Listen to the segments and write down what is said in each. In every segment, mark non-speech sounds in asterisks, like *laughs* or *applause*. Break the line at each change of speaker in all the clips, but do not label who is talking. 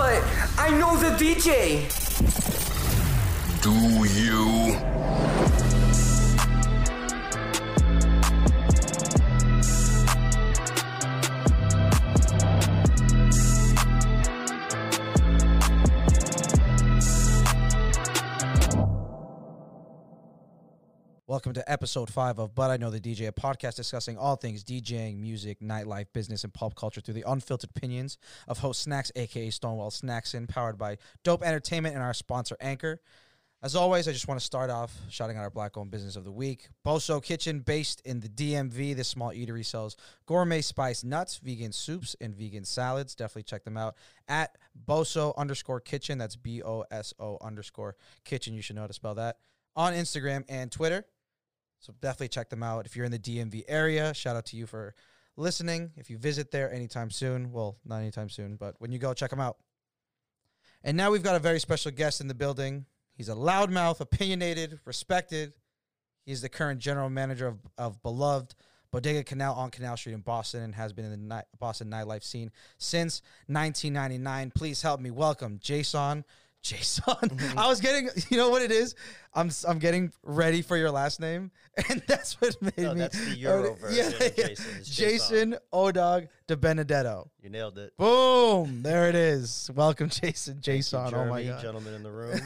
but I know the DJ.
Do you?
Welcome to episode five of But I Know the DJ, a podcast discussing all things DJing, music, nightlife, business, and pop culture through the unfiltered opinions of host Snacks, aka Stonewall Snackson, powered by Dope Entertainment and our sponsor Anchor. As always, I just want to start off shouting out our black owned business of the week. Boso Kitchen, based in the DMV. This small eatery sells gourmet spice nuts, vegan soups, and vegan salads. Definitely check them out at Boso underscore kitchen. That's B O S O underscore kitchen. You should know how to spell that. On Instagram and Twitter. So definitely check them out. If you're in the DMV area, shout out to you for listening. If you visit there anytime soon, well, not anytime soon, but when you go, check them out. And now we've got a very special guest in the building. He's a loudmouth, opinionated, respected. He's the current general manager of, of beloved Bodega Canal on Canal Street in Boston and has been in the Boston nightlife scene since 1999. Please help me welcome Jason. Jason. I was getting, you know what it is? I'm I'm getting ready for your last name, *laughs* and that's what made
No,
me.
that's the Euro version of Jason. It's
Jason Odog de Benedetto.
You nailed it.
Boom! There it is. Welcome, Jason.
Thank you,
Jason. oh my god.
gentlemen in the room.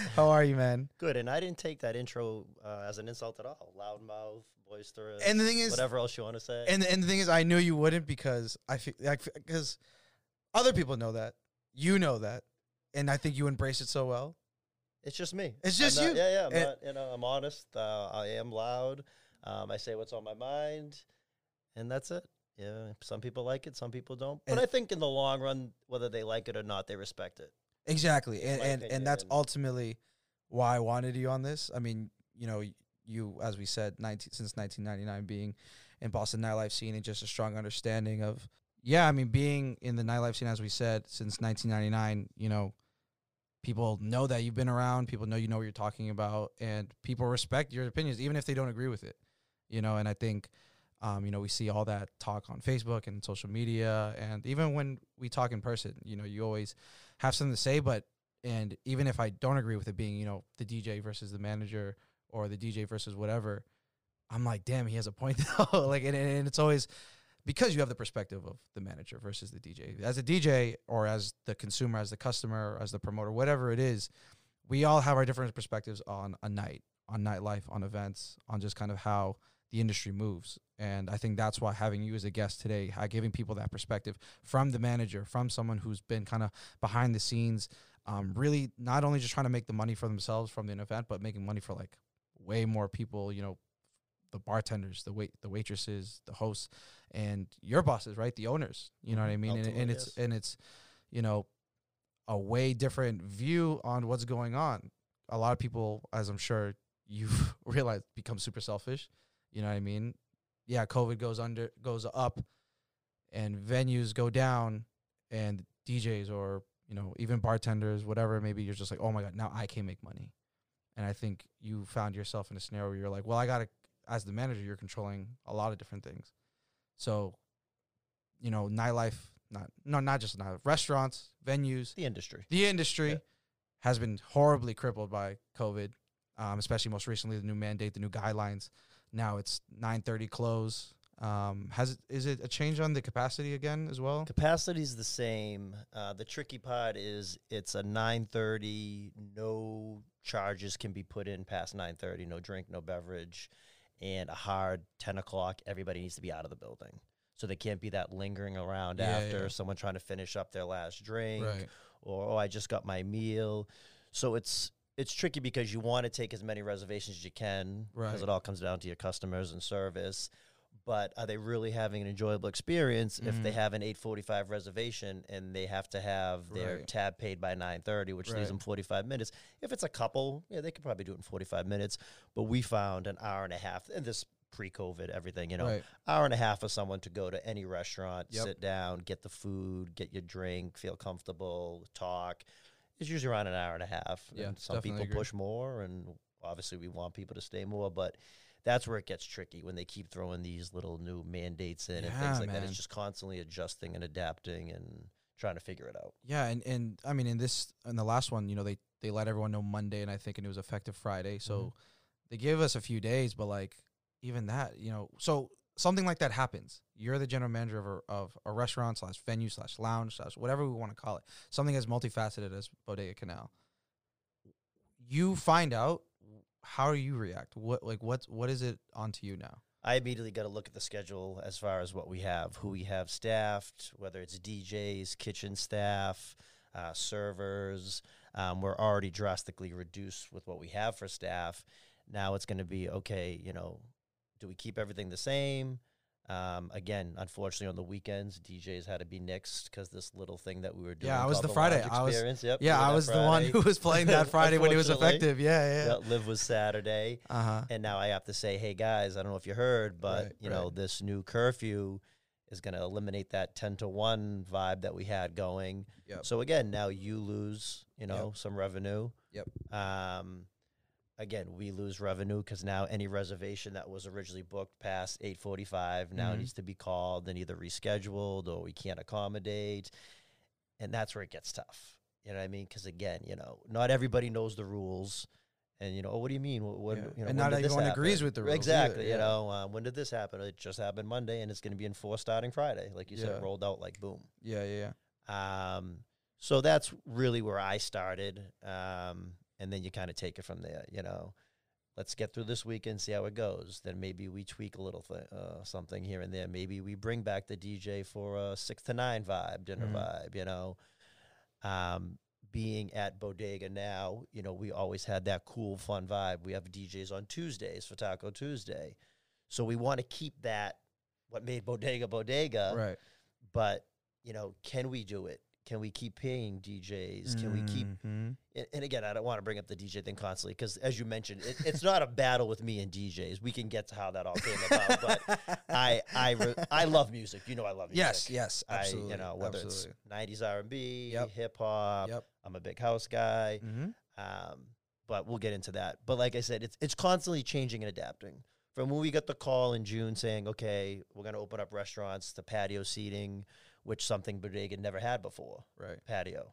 *laughs*
How are you, man?
Good, and I didn't take that intro uh, as an insult at all. Loudmouth, boisterous,
And the thing is-
whatever else you want to say.
And and the thing is, I knew you wouldn't because I feel like because other people know that you know that, and I think you embrace it so well.
it's just me.
It's just
not-
you.
Yeah, yeah. I'm
And-
not, you know, I'm honest. Uh, I am loud. Um, I say what's on my mind, and that's it. Yeah, some people like it, some people don't. But I think in the long run, whether they like it or not, they respect it.
Exactly, and and,
opinion,
and that's ultimately why I wanted you on this. I mean, you know, you as we said, 19, since 1999, being in Boston nightlife scene and just a strong understanding of, yeah, I mean, being in the nightlife scene as we said since 1999. You know, people know that you've been around. People know you know what you're talking about, and people respect your opinions, even if they don't agree with it. You know, and I think. Um, you know, we see all that talk on Facebook and social media, and even when we talk in person, you know, you always have something to say, but and even if I don't agree with it being, you know, the DJ versus the manager or the DJ versus whatever, I'm like, damn, he has a point *laughs* though. like, and, and it's always because you have the perspective of the manager versus the DJ. As a DJ or as the consumer, as the customer, as the promoter, whatever it is, we all have our different perspectives on a night, on nightlife, on events, on just kind of how the industry moves. And I think that's why having you as a guest today, giving people that perspective from the manager, from someone who's been kind of behind the scenes, um, really not only just trying to make the money for themselves from the event, but making money for like way more people, you know, the bartenders, the wait, the waitresses, the hosts, and your bosses, right? The owners. You know what mm-hmm. I mean? And, and it's
yes.
and it's, you know, a way different view on what's going on. A lot of people, as I'm sure you've *laughs* realized, become super selfish. You know what I mean? Yeah, COVID goes under, goes up, and venues go down, and DJs or you know even bartenders, whatever, maybe you're just like, oh my god, now I can't make money. And I think you found yourself in a scenario where you're like, well, I gotta, as the manager, you're controlling a lot of different things. So, you know, nightlife, not no, not just nightlife, restaurants, venues,
The industry.
the industry
Yeah.
has been horribly crippled by COVID, um, especially most recently the new mandate, the new guidelines. Now it's 9:30 close. Um, has it, is it a change on the capacity again as well?
Capacity is the same. Uh, the tricky part is it's a 9:30. No charges can be put in past 9:30. No drink, no beverage, and a hard 10 o'clock. Everybody needs to be out of the building, so they can't be that lingering around
Yeah,
after
yeah.
someone trying to finish up their last drink,
Right.
or oh, I just got my meal. So it's it's tricky because you want to take as many reservations as you can, because
Right.
it all comes down to your customers and service but are they really having an enjoyable experience if they
Mhm.
have an 8:45 reservation and they have to have their
Right.
tab paid by 9:30 which
Right.
leaves them 45 minutes if it's a couple yeah they could probably do it in 45 minutes but we found an hour and a half and this pre-covid everything you know
Right.
hour and a half for someone to go to any restaurant
Yep.
sit down get the food get your drink feel comfortable talk it's usually around an hour and a half
Yeah,
and some people
agree.
push more and obviously we want people to stay more but that's where it gets tricky when they keep throwing these little new mandates in and things like that. It's just constantly adjusting and adapting and trying to figure it out.
Yeah, and and I mean in this in the last one, you know, they they let everyone know Monday, and I think and it was effective Friday. So
Mhm.
they gave us a few days, but like even that, you know, so something like that happens. You're the general manager of a, of a restaurant slash venue slash lounge slash whatever we want to call it. Something as multifaceted as Bodega Canal. You find out. How do you react? What like what's what is it onto you now?
I immediately got to look at the schedule as far as what we have, who we have staffed, whether it's DJs, kitchen staff, uh, servers. Um, we're already drastically reduced with what we have for staff. Now it's going to be okay. You know, do we keep everything the same? Um, again, unfortunately, on the weekends, DJs had to be nixed because this little thing that we were doing.
Yeah, I was the Friday. I was-.
Yep,
Yeah, I was the one who was playing that *laughs* Friday when it was effective. Yeah, yeah.
Yeah, Live was Saturday.
Uh huh.
And now I have to say, hey guys, I don't know if you heard, but
Right,
you know, this new curfew is going to eliminate that 10 to 1 vibe that we had going.
Yep.
So again, now you lose, you know, some revenue.
Yep.
Um again, we lose revenue cuz now any reservation that was originally booked past 8:45 now
Mhm.
needs to be called and either rescheduled or we can't accommodate. And that's where it gets tough. You know what I mean? Cuz again, you know, not everybody knows the rules. And you know, oh, what do you mean? What, what
Yeah.
you know,
And not everyone agrees with the rules either,
Exactly.
yeah.
You know, uh, when did this happen? It just happened Monday, and it's going to be enforced starting Friday, like you
Yeah.
said, rolled out like boom.
Yeah, yeah, yeah.
Um, so that's really where I started, um, and then you kind of take it from there. You know, let's get through this weekend, see how it goes. Then maybe we tweak a little th- uh, something here and there. Maybe we bring back the DJ for a six to nine vibe, dinner
Mhm.
vibe. You know, um, being at Bodega now, you know, we always had that cool, fun vibe. We have DJs on Tuesdays for Taco Tuesday, so we want to keep that. What made Bodega Bodega,
right.
but you know, can we do it? Can we keep paying DJs? Can we keep?
Mhm.
And, and again, I don't want to bring up the DJ thing constantly because, as you mentioned, it, it's not a battle with me and DJs. We can get to how that all came about, *laughs* but I I re- I love music. You know, I love music.
yes, yes, absolutely.
I, you know, whether
absolutely.
it's '90s R&B,
Yep.
hip hop.
Yep.
I'm a big house guy.
Mm-hmm.
Um, but we'll get into that. But like I said, it's it's constantly changing and adapting. From when we got the call in June saying, okay, we're going to open up restaurants to patio seating, which something Bodega never had before.
Right.
Patio.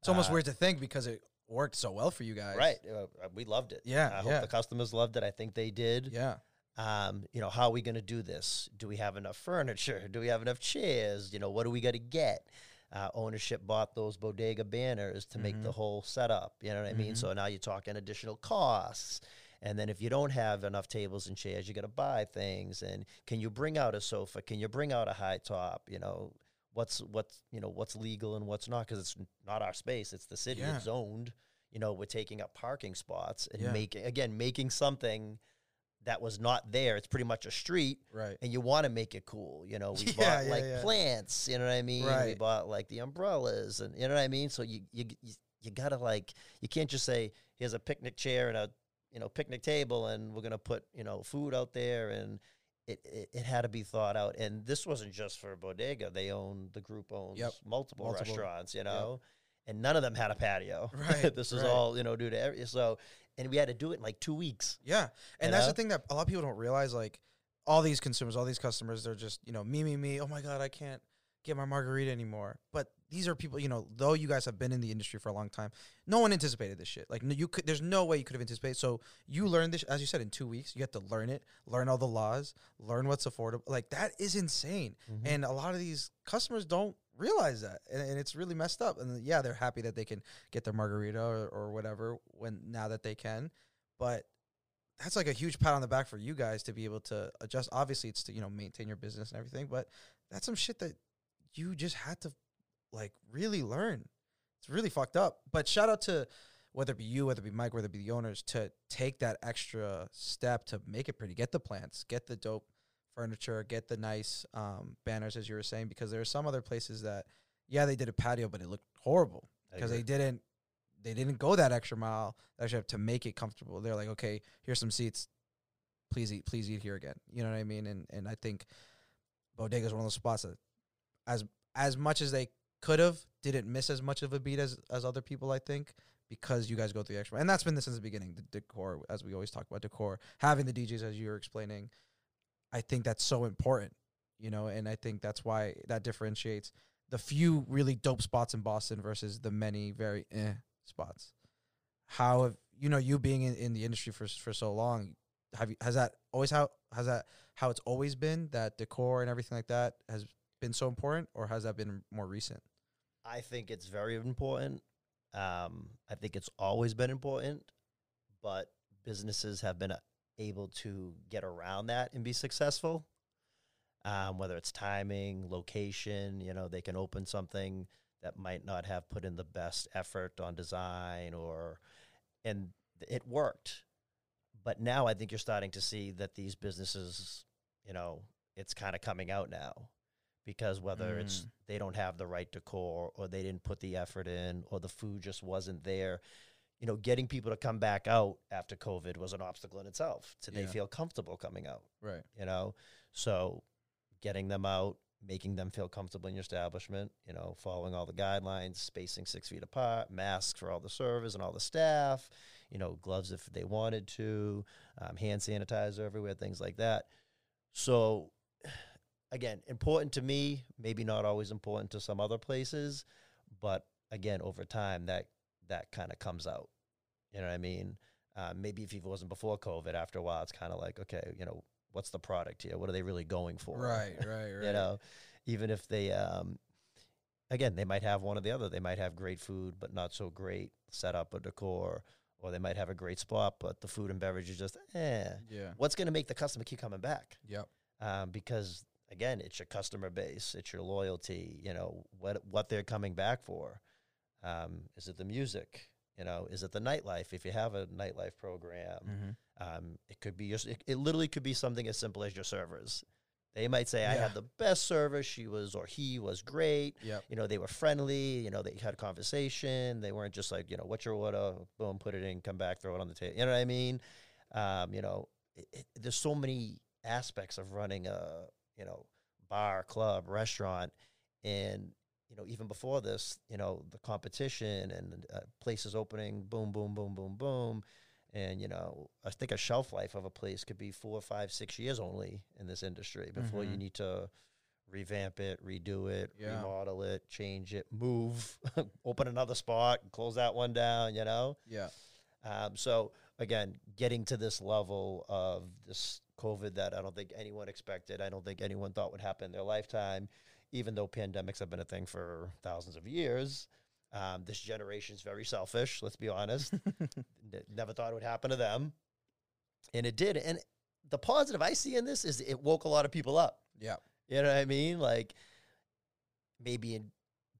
It's almost
Uh,
weird to think because it worked so well for you guys.
Right. Uh, we loved it.
Yeah,
I hope
yeah.
the customers loved it. I think they did.
Yeah.
Um, you know, how are we going to do this? Do we have enough furniture? Do we have enough chairs? You know, what do we got to get? Uh, ownership bought those bodega banners to make the
Mhm.
whole setup. You know what I mean?
Mhm.
So now you're talking additional costs. And then if you don't have enough tables and chairs, you got to buy things. And can you bring out a sofa? Can you bring out a high top? You know, what's what's you know what's legal and what's not? Because it's not our space. It's the city.
Yeah.
It's zoned. You know, we're taking up parking spots and
Yeah.
making again making something that was not there. It's pretty much a street,
Right.
and you want to make it cool. You know, we *laughs*
Yeah,
bought
yeah,
like
yeah.
plants. You know what I mean? We bought like the umbrellas, and you know what I mean. So you you you, you gotta like you can't just say here's a picnic chair and a you know picnic table, and we're gonna put you know food out there and. It, it, it had to be thought out, and this wasn't just for Bodega. They own the group owns
Yep.
multiple,
Multiple.
restaurants, you know, and none of them had a patio. *laughs*
Right, *laughs*
this is
right.
all you know due to every so, and we had to do it in like two weeks.
Yeah. And that's
know?
the thing that a lot of people don't realize. Like, all these consumers, all these customers, they're just, you know, me, me, me. Oh my God, I can't get my margarita anymore. But these are people, you know, though you guys have been in the industry for a long time, no one anticipated this shit. Like, you could, there's no way you could have anticipated. So you learn this, as you said, in two weeks. You get to learn it, learn all the laws, learn what's affordable. Like, that is insane.
Mm-hmm.
And a lot of these customers don't realize that. And, and it's really messed up. And yeah, they're happy that they can get their margarita or, or whatever when now that they can. But that's like a huge pat on the back for you guys to be able to adjust. Obviously, it's to you know maintain your business and everything, but that's some shit that you just had to like really learn. It's really fucked up. But shout out to whether it be you, whether it be Mike, whether it be the owners, to take that extra step to make it pretty. Get the plants, get the dope furniture, get the nice um, banners, as you were saying, because there are some other places that, yeah, they did a patio, but it looked horrible because they didn't they didn't go that extra mile actually have to make it comfortable. They're like, okay, here's some seats. Please eat, please eat here again. You know what I mean? And and I think Bodega is one of those spots that, as as much as they could have, didn't miss as much of a beat as as other people. I think because you guys go through the extra, and that's been this since the beginning. The decor, as we always talk about decor, having the DJs as you were explaining, I think that's so important. You know, and I think that's why that differentiates the few really dope spots in Boston versus the many very eh spots. How have you know you being in, in the industry for for so long? Have you has that always how has that how it's always been that decor and everything like that has been so important, or has that been more recent?
I think it's very important. Um, I think it's always been important, but businesses have been uh, able to get around that and be successful. Um, whether it's timing, location, you know, they can open something that might not have put in the best effort on design or, and it worked. But now I think you're starting to see that these businesses, you know, it's kind of coming out now because whether it's
Mm.
they don't have the right decor or they didn't put the effort in or the food just wasn't there you know getting people to come back out after covid was an obstacle in itself so they feel comfortable coming out
Right.
you know so getting them out making them feel comfortable in your establishment you know following all the guidelines spacing six feet apart masks for all the servers and all the staff you know gloves if they wanted to um, hand sanitizer everywhere things like that so again important to me maybe not always important to some other places but again over time that that kind of comes out you know what i mean uh, maybe if it wasn't before covid after a while it's kind of like okay you know what's the product here what are they really going for
Right. Right. *laughs* Right.
you know even if they um again they might have one or the other they might have great food but not so great setup or decor or they might have a great spot but the food and beverage is just eh
Yeah.
what's going to make the customer keep coming back
Yep.
um, because again it's your customer base it's your loyalty you know what what they're coming back for um, is it the music you know is it the nightlife if you have a nightlife program
Mm-hmm.
um, it could be just it, it literally could be something as simple as your servers. They might say, "I
Yeah.
had the best server. She was or he was great.
Yep.
You know, they were friendly. You know, they had a conversation. They weren't just like, you know, what's your order? Boom, put it in, come back, throw it on the table. You know what I mean? Um, you know, it, it, there's so many aspects of running a you know bar, club, restaurant, and you know even before this, you know, the competition and uh, places opening, boom, boom, boom, boom, boom and you know i think a shelf life of a place could be four five six years only in this industry before you
Mhm.
need to revamp it redo it
Yeah.
remodel it change it move *laughs* open another spot close that one down you know
Yeah.
um, so again getting to this level of this covid that i don't think anyone expected. I don't think anyone thought would happen in their lifetime. Even though pandemics have been a thing for thousands of years um, this generation's very selfish let's be honest. *laughs* Never thought it would happen to them. And it did. And the positive i see in this is it woke a lot of people up.
Yeah.
you know what i mean? Like maybe in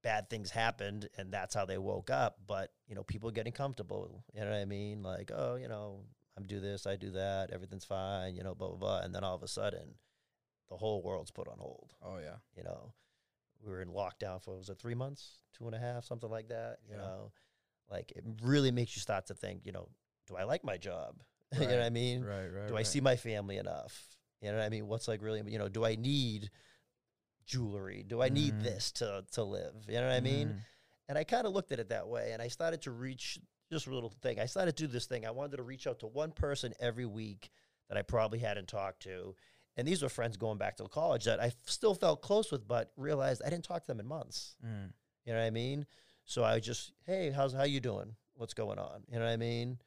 bad things happened and that's how they woke up but you know people getting comfortable you know what i mean like oh you know i'm do this i do that everything's fine you know blah blah blah and then all of a sudden the whole world's put on hold
Oh yeah.
you know we were in lockdown for was it three months two and a half something like that you
Yeah.
know like it really makes you start to think you know do i like my job *laughs* you know what i mean
Right. Right.
do i see my family enough you know what i mean what's like really you know do i need jewelry. Do i need
Mhm.
this to to live? You know what i mean?
Mm-hmm.
and i kind of looked at it that way and i started to reach just a little thing. I started to do this thing. I wanted to reach out to one person every week that i probably hadn't talked to. And these were friends going back to college that i f- still felt close with but realized i didn't talk to them in months.
Mm.
you know what i mean? So i just hey how's how you doing? What's going on? You know what i mean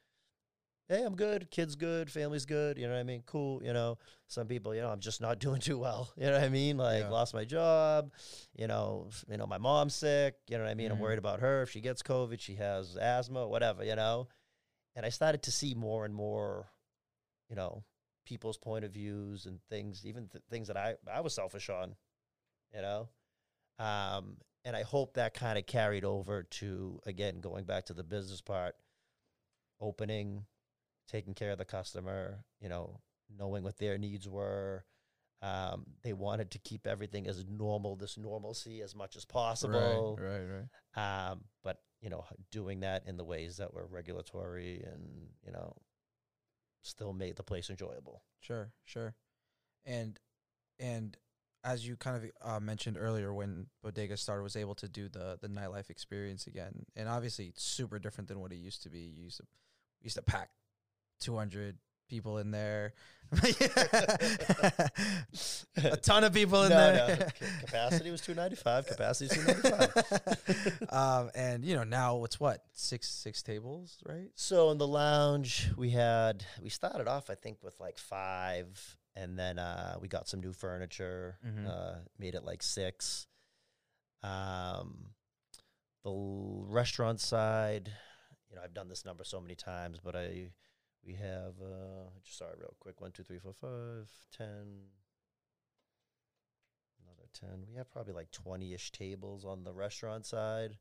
hey i'm good kids good family's good you know what i mean? Cool you know? Some people you know i'm just not *laughs* doing too well you know what i mean? Like
Yeah.
lost my job you know you know my mom's sick you know what i mean? I'm
Mhm.
worried about her if she gets covid she has asthma whatever you know? And i started to see more and more you know people's point of views and things even th- things that i i was selfish on you know? Um and i hope that kind of carried over to again going back to the business part opening taking care of the customer you know knowing what their needs were um, they wanted to keep everything as normal this normalcy as much as possible
Right. Right. Right.
um, but you know doing that in the ways that were regulatory and you know still made the place enjoyable
Sure, sure. And and as you kind of uh, mentioned earlier, when Bodega started, was able to do the the nightlife experience again, and obviously it's super different than what it used to be. You used to used to pack two hundred people in there. *laughs* a ton of people in
no,
there.
no. Capacity was 295. Capacity is 295. *laughs*
um, and you know now it's what six six tables, right?
So in the lounge, we had we started off I think with like five, and then uh, we got some new furniture,
Mhm.
uh, made it like six. Um, the l- restaurant side, you know, I've done this number so many times, but I we have uh, just it real quick. One, two, three, four, five, ten. Another ten. We have probably like twenty-ish tables on the restaurant side.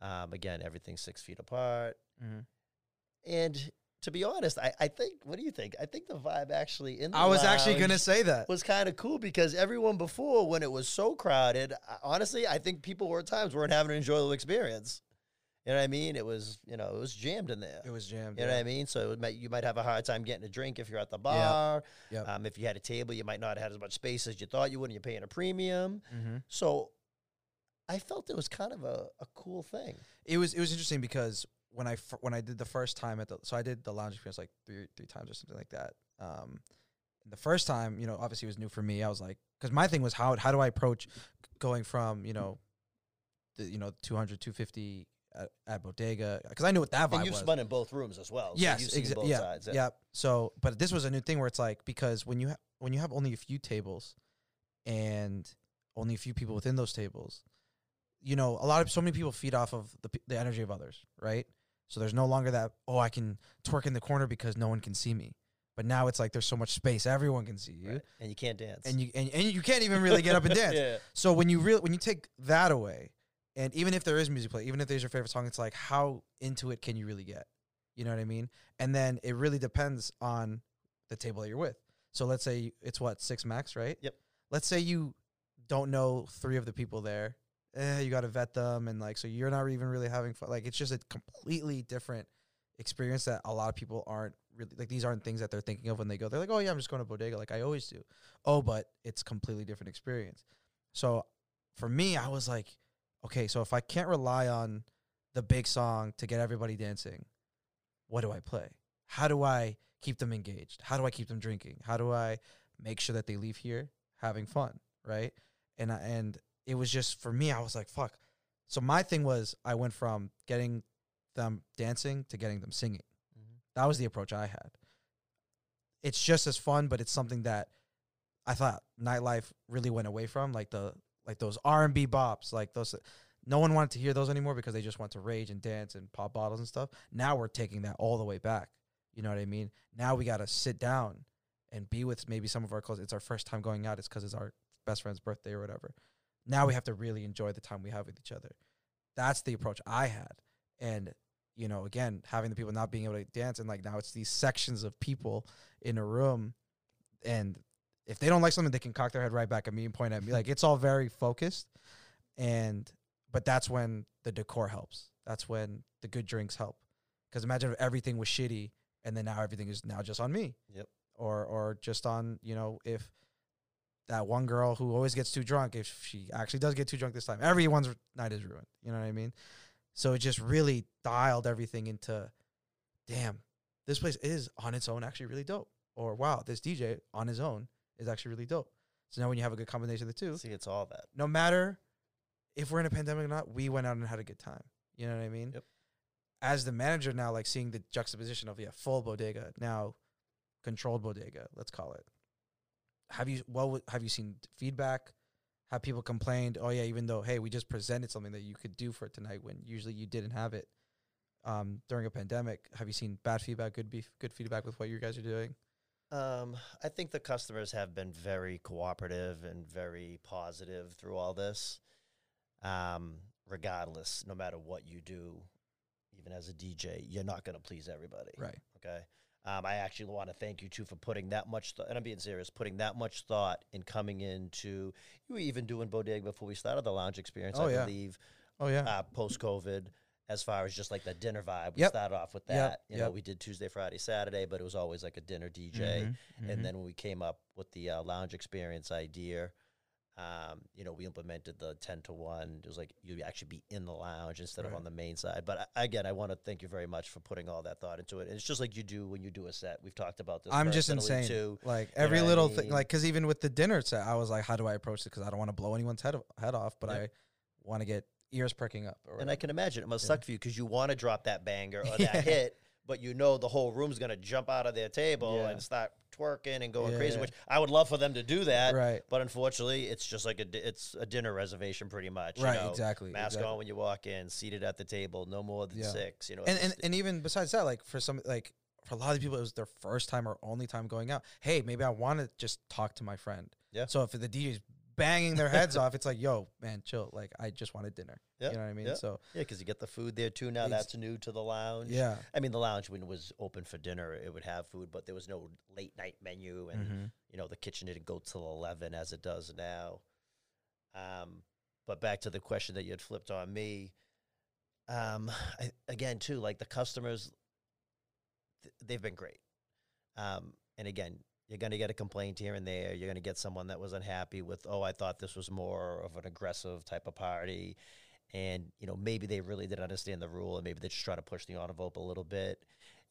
Um, again, everything's six feet apart.
Mm-hmm.
And to be honest, I, I think what do you think? I think the vibe actually in the
I was actually gonna say that.
was kind of cool because everyone before when it was so crowded, honestly, I think people were at times weren't having an enjoyable experience. You know what I mean? It was you know it was jammed in there.
It was jammed.
You know
yeah.
what I mean? So it might, you might have a hard time getting a drink if you're at the bar.
Yep.
Um, if you had a table, you might not have had as much space as you thought you would, and you're paying a premium.
Mm-hmm.
So I felt it was kind of a, a cool thing.
It was it was interesting because when I fir- when I did the first time at the so I did the lounge experience like three three times or something like that. Um, the first time, you know, obviously it was new for me. I was like, because my thing was how how do I approach going from you know, the you know 200 250 at, at bodega because I knew what that vibe
And you've
was.
spun in both rooms as well. so
yes,
both
yeah,
sides.
yeah. So, but this was a new thing where it's like because when you ha- when you have only a few tables and only a few people within those tables, you know, a lot of so many people feed off of the the energy of others, right? So there's no longer that oh I can twerk in the corner because no one can see me, but now it's like there's so much space everyone can see you,
Right. And you can't dance.
and you and, and you can't even really get up and *laughs* dance.
yeah.
So when you really when you take that away, and even if there is music play, even if there's your favorite song, it's like how into it can you really get? You know what I mean? And then it really depends on the table that you're with. So let's say it's what six max, right?
Yep.
Let's say you don't know three of the people there. Eh, you got to vet them, and like so you're not even really having fun. Like it's just a completely different experience that a lot of people aren't really like. These aren't things that they're thinking of when they go. They're like, oh yeah, I'm just going to bodega, like I always do. Oh, but it's completely different experience. So for me, I was like, okay, so if I can't rely on the big song to get everybody dancing, what do I play? How do I keep them engaged? How do I keep them drinking? How do I make sure that they leave here having fun, right? And I, and it was just for me, I was like, fuck. So my thing was, I went from getting them dancing to getting them singing. Mm-hmm. That was the approach I had. It's just as fun, but it's something that I thought nightlife really went away from, like the like those R and B bops, like those. No one wanted to hear those anymore because they just want to rage and dance and pop bottles and stuff. Now we're taking that all the way back. You know what I mean? Now we got to sit down and be with maybe some of our close. It's our first time going out. It's because it's our best friend's birthday or whatever. Now we have to really enjoy the time we have with each other. That's the approach I had. And, you know, again, having the people not being able to dance and like now it's these sections of people in a room. And if they don't like something, they can cock their head right back at me and point at me. Like it's all very focused. And, but that's when the decor helps. That's when the good drinks help. Because imagine if everything was shitty and then now everything is now just on me.
Yep.
Or, or just on, you know, if that one girl who always gets too drunk, if she actually does get too drunk this time, everyone's night is ruined. You know what I mean? So it just really dialed everything into, damn, this place is on its own actually really dope. Or wow, this DJ on his own is actually really dope. So now when you have a good combination of the two,
See, it's all that.
no matter if we're in a pandemic or not, we went out and had a good time. You know what I mean?
Yep.
As the manager now, like seeing the juxtaposition of yeah, full bodega now, controlled bodega, let's call it. Have you what w- have you seen feedback? Have people complained? Oh yeah, even though hey, we just presented something that you could do for it tonight when usually you didn't have it um, during a pandemic. Have you seen bad feedback, good beef, good feedback with what you guys are doing?
Um, I think the customers have been very cooperative and very positive through all this. Um, regardless, no matter what you do, even as a DJ, you're not going to please everybody.
Right.
Okay. Um, I actually want to thank you too for putting that much, th- and I'm being serious, putting that much thought in coming into. You were even doing bodega before we started the lounge experience.
Oh,
I
yeah.
believe
Oh yeah.
uh, post COVID, as far as just like the dinner vibe. We
Yep.
started off with
Yep,
that. You know,
yep.
we did Tuesday, Friday, Saturday, but it was always like a dinner DJ.
Mhm, mhm.
And then when we came up with the uh, lounge experience idea, Um, you know, we implemented the ten to one. It was like you'd actually be in the lounge instead of on the main side. But I, again, I want to thank you very much for putting all that thought into it. And it's just like you do when you do a set. We've talked about this.
I'm just insane.
Too.
Like every
what I
little thing,
mean?
like because even with the dinner set, I was like, how do I approach it? Because I don't want to blow anyone's head head off, but
Yeah.
I want to get ears pricking up.
And I can imagine it must
Yeah.
suck for you because you want to drop that banger or *laughs* that hit, but you know the whole room's gonna jump out of their table
Yeah.
and start twerking and going
Yeah,
crazy. Which I would love for them to do that,
right,
but unfortunately, it's just like a it's a dinner reservation pretty much. you
right,
know?
exactly.
Mask
exactly.
on when you walk in, seated at the table, no more than six. You know,
and, and and even besides that, like for some like for a lot of people, it was their first time or only time going out. Hey, maybe I want to just talk to my friend.
Yeah.
So if the DJ's banging their heads *laughs* off, it's like, yo, man, chill. Like I just wanted dinner.
Yeah,
You know what I mean?
yeah.
So
yeah, because you get the food there too. Now that's new to the lounge.
yeah.
I mean, the lounge when it was open for dinner, it would have food, but there was no late night menu, and
Mhm.
you know the kitchen didn't go till eleven as it does now. Um, but back to the question that you had flipped on me. Um, I, again, too, like the customers, th- they've been great. Um, and again, you're going to get a complaint here and there. You're going to get someone that was unhappy with, oh, I thought this was more of an aggressive type of party. And, you know, maybe they really didn't understand the rule and maybe they just try to push the envelope a little bit.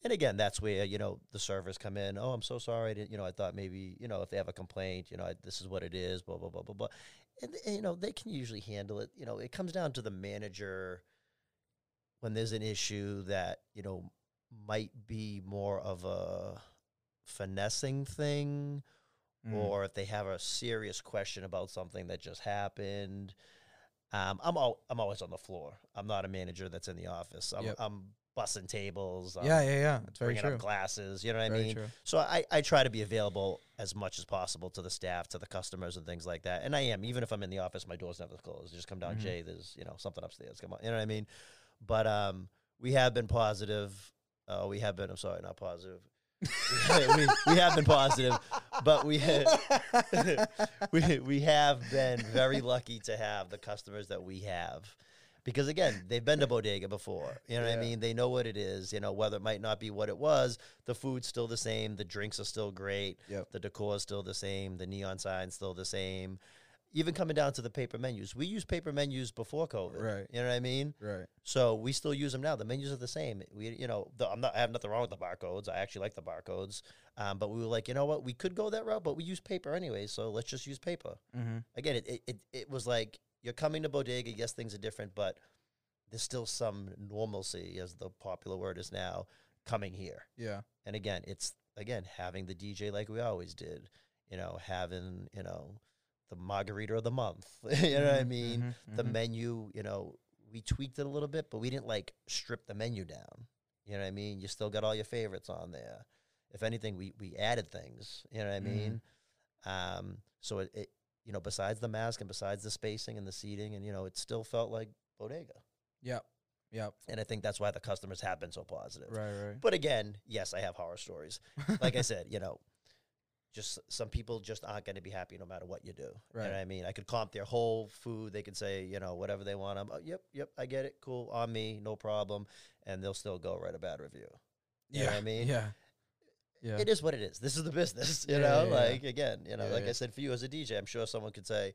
And again, that's where, you know, the servers come in. Oh, I'm so sorry. You know, I thought maybe, you know, if they have a complaint, you know, I, this is what it is, blah, blah, blah, blah, blah. And, and, you know, they can usually handle it. You know, it comes down to the manager when there's an issue that, you know, might be more of a finessing thing
Mm.
or if they have a serious question about something that just happened. Um, I'm al- I'm always on the floor. I'm not a manager that's in the office. I'm,
Yep.
I'm bussing tables. I'm
yeah, yeah, yeah. It's very
bringing
true.
up glasses. You know what I mean?
true.
So I, I try to be available as much as possible to the staff, to the customers, and things like that. And I am, even if I'm in the office, my door's never closed. Just come down,
Mhm.
Jay. There's you know something upstairs. Come on, you know what I mean? But um, we have been positive. Uh, we have been. I'm sorry, not positive. *laughs* we, we have been positive, but we *laughs* we we have been very lucky to have the customers that we have. Because again, they've been to bodega before. You know what I mean? They know what it is. You know, whether it might not be what it was, the food's still the same, the drinks are still great,
Yep.
the decor is still the same, the neon sign's still the same. Even coming down to the paper menus. We used paper menus before COVID.
Right.
You know what I mean?
Right.
So we still use them now. The menus are the same. We, you know, the, I'm not. I have nothing wrong with the barcodes. I actually like the barcodes. Um, but we were like, you know what? We could go that route, but we use paper anyway. So let's just use paper.
Mm-hmm.
Again, it it, it, it was like you're coming to bodega. Yes, things are different, but there's still some normalcy, as the popular word is now, coming here.
Yeah.
And again, it's again having the DJ like we always did. You know, having you know the margarita of the month. *laughs* you know what I
Mhm,
mean?
mhm,
the
mhm.
menu, you know, we tweaked it a little bit, but we didn't like strip the menu down. You know what I mean? You still got all your favorites on there. If anything, we we added things. You know what I
Mhm.
mean? Um, so it, it, you know, besides the mask and besides the spacing and the seating, and you know, it still felt like bodega.
Yep. Yep.
And I think that's why the customers have been so positive.
Right. Right.
But again, yes, I have horror stories. Like I *laughs* said, you know, just some people just aren't going to be happy no matter what you do. You know
Right.
what I mean? I could comp their whole food. They could say, you know, whatever they want. I'm, oh, yep, yep, I get it. Cool. On me, no problem. And they'll still go write a bad review. You know
yeah.
what I mean?
Yeah. Yeah.
It is what it is. This is the business. *laughs* You
Yeah,
know,
yeah,
like again, you know, like. I said, for you as a DJ, I'm sure someone could say,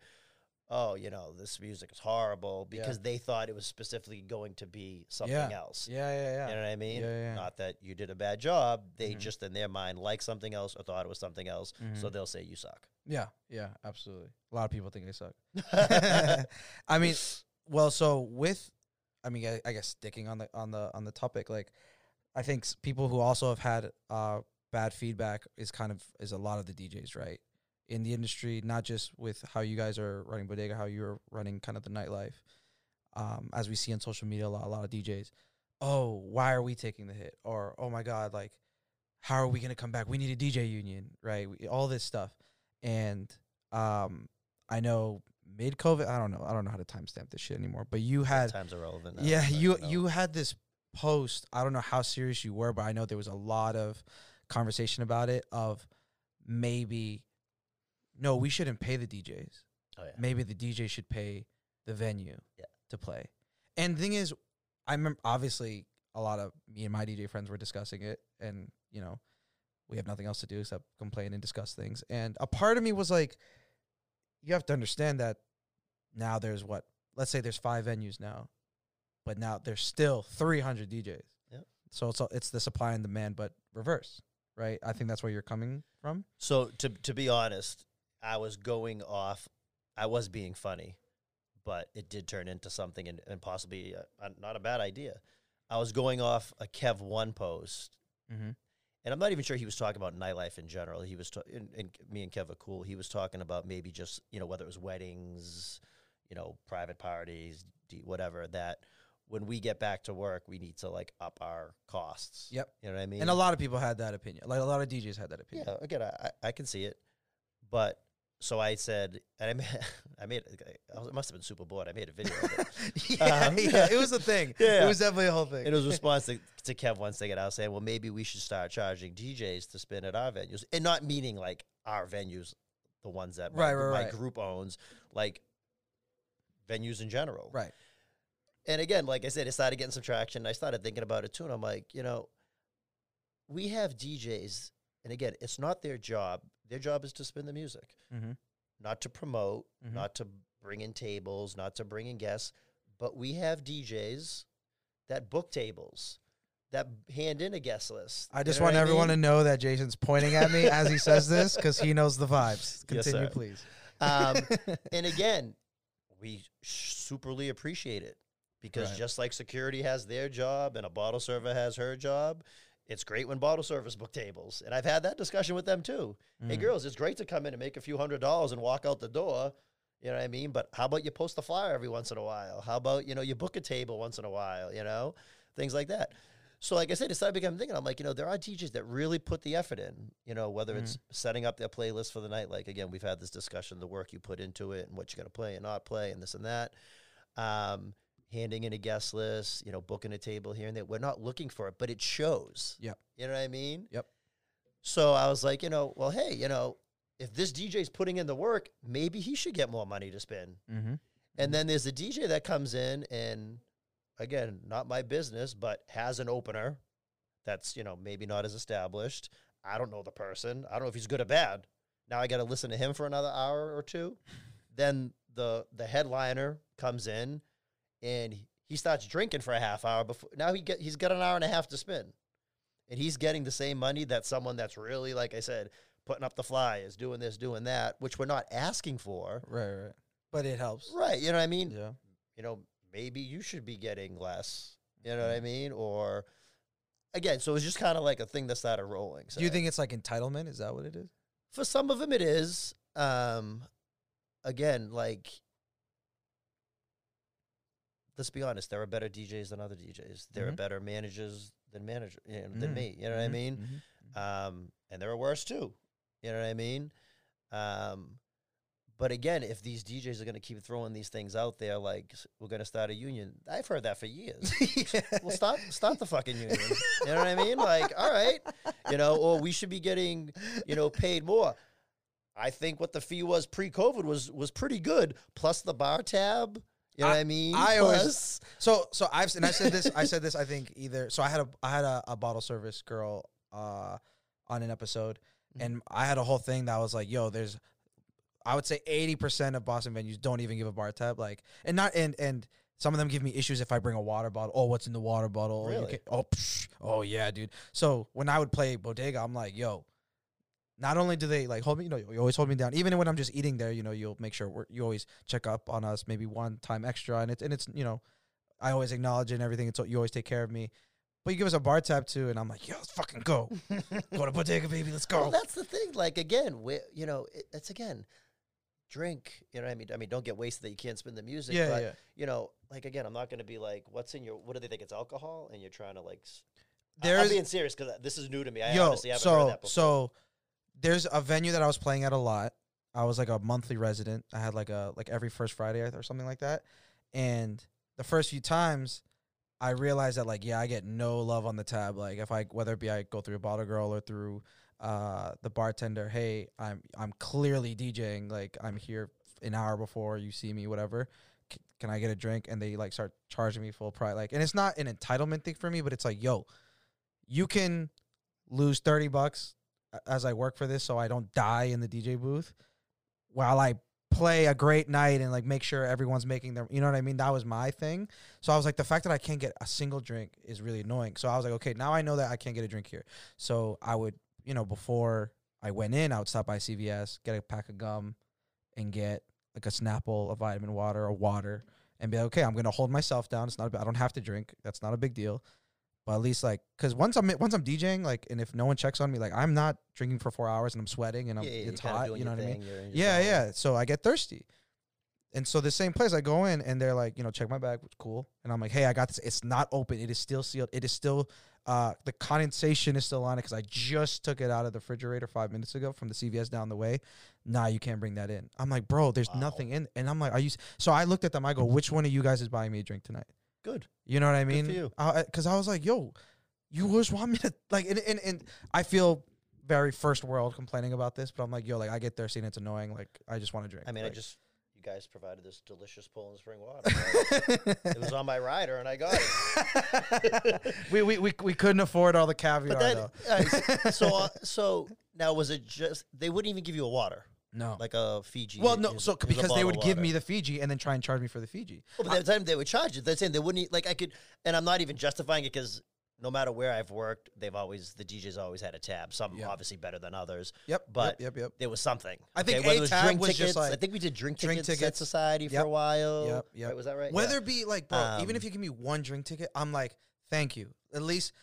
oh, you know, this music is horrible
Yeah.
because they thought it was specifically going to be something
Yeah.
else.
Yeah. Yeah. Yeah.
You know what I mean?
Yeah, yeah, yeah.
Not that you did a bad job. They
Mhm.
just in their mind liked something else or thought it was something else. So
Mhm.
they'll say you suck.
Yeah, yeah, absolutely. A lot of people think they suck. *laughs* *laughs* I mean, well, so with, I mean, I, I guess sticking on the on the on the topic, like, I think people who also have had uh bad feedback is kind of is a lot of the DJs, right? In the industry, not just with how you guys are running bodega, how you're running kind of the nightlife. Um, as we see on social media, a lot, a lot of DJs. Oh, why are we taking the hit? Or oh my god, like, how are we gonna come back? We need a DJ union, right? We, all this stuff, and um, I know mid COVID, I don't know, I don't know how to timestamp this shit anymore. But you had,
Times are relevant. Now,
yeah, you you had this post. I don't know how serious you were, but I know there was a lot of conversation about it. Of maybe, no, we shouldn't pay the DJs.
Oh, yeah.
Maybe the DJ should pay the venue
Yeah.
to play. And the thing is, I remember obviously a lot of me and my DJ friends were discussing it, and you know, we have nothing else to do except complain and discuss things. And a part of me was like, you have to understand that now there's what let's say there's five venues now, but now there's still 300 DJs.
Yep.
So it's it's the supply and demand, but reverse, right? I think that's where you're coming from.
So to to be honest, I was going off. I was being funny, but it did turn into something and, and possibly a, a, not a bad idea. I was going off a Kev one post,
Mm-hmm.
and I'm not even sure he was talking about nightlife in general. He was, ta- and, and me and Kev are cool. He was talking about maybe just you know whether it was weddings, you know, private parties, whatever. That when we get back to work, we need to like up our costs.
Yep.
You know what I mean?
And a lot of people had that opinion. Like a lot of DJs had that opinion.
Yeah, again, I, I I can see it, but so I said, and I made, *laughs* I made, I was- must have been super bored. I made a video, of it. *laughs*
yeah,
Um,
yeah, it was a thing. *laughs*
Yeah.
It was definitely a whole thing.
it was a response to, to Kev once thing, and I was saying, well, maybe we should start charging DJs to spin at our venues, and not meaning like our venues, the ones that my,
Right, right,
my
right.
group owns, like venues in general,
right.
and again, like I said, it started getting some traction. I started thinking about it too, and I'm like, you know, we have DJs, and again, it's not their job. Their job is to spin the music,
Mm-hmm.
not to promote,
Mhm.
not to bring in tables, not to bring in guests. But we have DJs that book tables, that hand in a guest list.
I
You
just
know
want
what I
everyone to know that Jason's pointing at me as he says this because he knows the vibes. Continue,
sir.
please.
Um, *laughs* and again, we superly appreciate it because
Right.
just like security has their job and a bottle server has her job, it's great when bottle service book tables. And I've had that discussion with them too. Hey,
Mm.
girls, it's great to come in and make a few hundred dollars and walk out the door. You know what I mean? But how about you post a flyer every once in a while? How about, you know, you book a table once in a while, you know, things like that. So, like I said, it started becoming thinking. I'm like, you know, there are teachers that really put the effort in, you know, whether it's setting up their playlist for the night. Like, again, we've had this discussion, the work you put into it and what you're going to play and not play and this and that. Um, handing in a guest list, you know, booking a table here and there. We're not looking for it, but it shows.
Yep.
You know what I mean?
Yep.
So I was like, you know, well, hey, you know, if this DJ's putting in the work, maybe he should get more money to spend.
Mm-hmm.
And then there's a DJ that comes in and again, not my business, but has an opener that's, you know, maybe not as established. I don't know the person. I don't know if he's good or bad. Now I got to listen to him for another hour or two. *laughs* Then the the headliner comes in and he starts drinking for a half hour before now he get he's got an hour and a half to spend And he's getting the same money that someone that's really like I said, putting up the flyers, doing this, doing that, which we're not asking for.
Right, right. But it helps.
Right, you know what I mean?
Yeah.
you know, maybe you should be getting less. You know what I mean? Or again, so it's just kind of like a thing that started rolling. So
Do you think it's like entitlement? Is that what it is?
for some of them it is? Um, again, like let's be honest, there are better DJs than other DJs. There are
Mhm.
better managers than manager you know, than
Mm.
me. You know what I
Mhm,
mean?
mhm.
Um, and there are worse too. You know what I mean? Um, but again, if these DJs are going to keep throwing these things out there, like we're going to start a union, I've heard that for years. *laughs* well, start start the fucking union. You know what I mean? Like, all right, you know, or we should be getting, you know, paid more. I think what the fee was pre-COVID was was pretty good. Plus the bar tab. You know what I mean?
I always- So so I've and I said this I said this I think either so I had a I had a, a bottle service girl uh on an episode and I had a whole thing that was like yo there's I would say 80% of Boston venues don't even give a bar tab like and not and and some of them give me issues if I bring a water bottle. Oh, what's in the water bottle? Oh,
Really?
ca- oh, psh, oh yeah, dude. So when I would play bodega, I'm like, yo, not only do they like hold me, you know, you always hold me down. Even when I'm just eating there, you know, you'll make sure we're, you always check up on us, maybe one time extra, and it's and it's you know, I always acknowledge it and everything. It's you always take care of me. But you give us a bar tab too, and I'm like, yo, let's fucking go, *laughs* go to bodega, baby, let's go.
Well, that's the thing. Like again, we you know, it, it's again, drink. You know what I mean? I mean, don't get wasted that you can't spin the music.
yeah,
but,
yeah.
You know, like again, I'm not going to be like, what's in your? What do they think it's alcohol? And you're trying to like. I'm being serious because uh, this is new to me. I
yo,
honestly haven't
so
heard that before.
so there's a venue that I was playing at a lot. I was like a monthly resident. I had like a like every first Friday or something like that. And the first few times, I realized that like yeah, I get no love on the tab. Like if I whether it be I go through a bottle girl or through uh the bartender, hey, I'm I'm clearly DJing. Like I'm here an hour before you see me, whatever. C- can I get a drink? And they like start charging me full price. Like, and it's not an entitlement thing for me, but it's like, yo, you can lose 30 bucks as I work for this so I don't die in the DJ booth while I play a great night and like make sure everyone's making their you know what I mean? That was my thing. So I was like the fact that I can't get a single drink is really annoying. So I was like, okay, now I know that I can't get a drink here. So I would, you know, before I went in, I would stop by CVS, get a pack of gum and get like a Snapple, a vitamin water, a water and be like, okay, I'm going to hold myself down. It's not I don't have to drink. That's not a big deal. But at least like, cause once I'm once I'm DJing, like, and if no one checks on me, like, I'm not drinking for four hours and I'm sweating and I'm,
yeah, yeah,
it's hot. You know what I mean?
you're in your
Yeah, yeah. So I get thirsty. And so the same place I go in and they're like, you know, check my bag, which cool. And I'm like, hey, I got this. It's not open. It is still sealed. It is still uh the condensation is still on it because I just took it out of the refrigerator five minutes ago from the CVS down the way. Nah, you can't bring that in. I'm like, bro, there's
Wow.
nothing in. And I'm like, are you? So I looked at them. I go, *laughs* which one of you guys is buying me a drink tonight?
Good.
You know what I mean? Because I was like, yo, you always want me to like, and, and and I feel very first world complaining about this, but I'm like, yo, like I get thirsty and it's annoying. Like I just want to drink.
I mean, I just you guys provided this delicious Poland Spring water. it was on my rider, and I got it. *laughs*
we, we we we couldn't afford all the caviar though.
uh, so uh, *laughs* so now was it just they wouldn't even give you a water
No.
like a Fiji?
well, no. So
it
because they would give me the Fiji and then try and charge me for the Fiji.
Well, but at the time they would charge you. They're saying they wouldn't e- like I could, and I'm not even justifying it because no matter where I've worked, they've always the DJs always had a tab. Some
Yeah.
obviously better than others.
Yep.
But
yep. Yep. Yep.
There was something.
I think
whether
a
it was
tab
drink
was just
tickets.
like
I think we did drink,
drink
tickets, Set
tickets.
Society for a while.
Yep, yep.
Right, was that right?
Whether
Yeah.
it be like, bro, even if
Um,
you give me one drink ticket, I'm like, thank you. At least,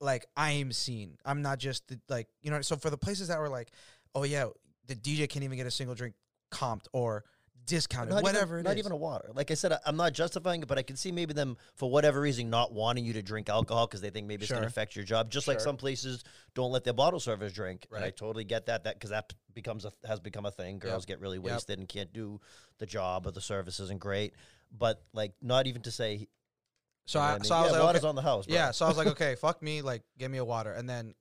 like, I am seen. I'm not just the, like, you know. So for the places that were like, oh yeah, the DJ can't even get a single drink comped or discounted,
Not
whatever
even,
it
not
is.
even a water. Like I said, I, I'm not justifying it, but I can see maybe them for whatever reason not wanting you to drink alcohol because they think maybe it's going to affect your job. Just like some places don't let their bottle servers drink, and I totally get that. That because that becomes a has become a thing. Girls get really
Yep.
wasted and can't do the job or the service isn't great. But like, not even to say.
so
you know
I,
what mean?
so I was
yeah,
like,
water's
okay.
on the house. Bro.
yeah. So I was like, okay, *laughs* fuck me, like, give me a water, and then,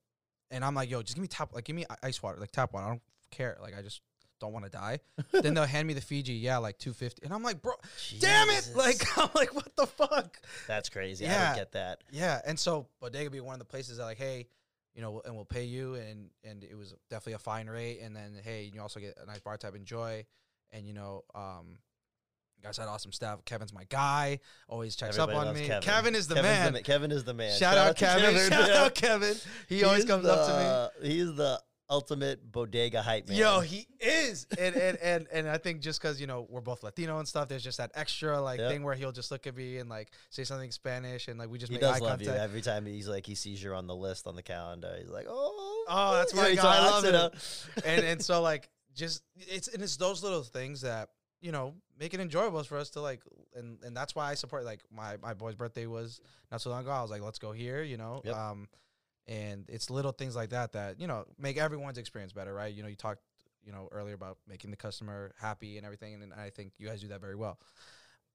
and I'm like, yo, just give me tap, like, give me ice water, like tap water. I don't care, like, I just don't want to die. *laughs* then they'll hand me the Fiji, yeah, like two fifty, and I'm like, bro, damn it, like, *laughs* I'm like, what the fuck?
that's crazy. I
Yeah.
don't get that.
Yeah, and so Bodega be one of the places that like, hey, you know, and we'll pay you, and and it was definitely a fine rate, and then hey, you also get a nice bar tab, enjoy, and you know, um, you guys had awesome staff. Kevin's my guy, always checks
Everybody
up on me.
Kevin.
is the
Kevin's
man.
ma- Kevin is the man.
Shout, out
to
Kevin. Shout out Kevin. He always comes up to me.
He's the ultimate bodega hype man.
Yo, he is, and and and and I think just because you know we're both Latino and stuff, there's just that extra like
Yep.
thing where he'll just look at me and like say something in Spanish, and like we just
he
make
does
eye
love you every time he's like he sees you're on the list on the calendar. He's like, oh,
Oh, that's
you
my guy. I love it. *laughs* and and so like just it's and it's those little things that you know make it enjoyable for us to like and and that's why I support like my my boy's birthday was not so long ago. I was like, let's go here, you know.
Yep.
Um, and it's little things like that that you know make everyone's experience better, right? You know, you talked you know earlier about making the customer happy and everything, and, I think you guys do that very well.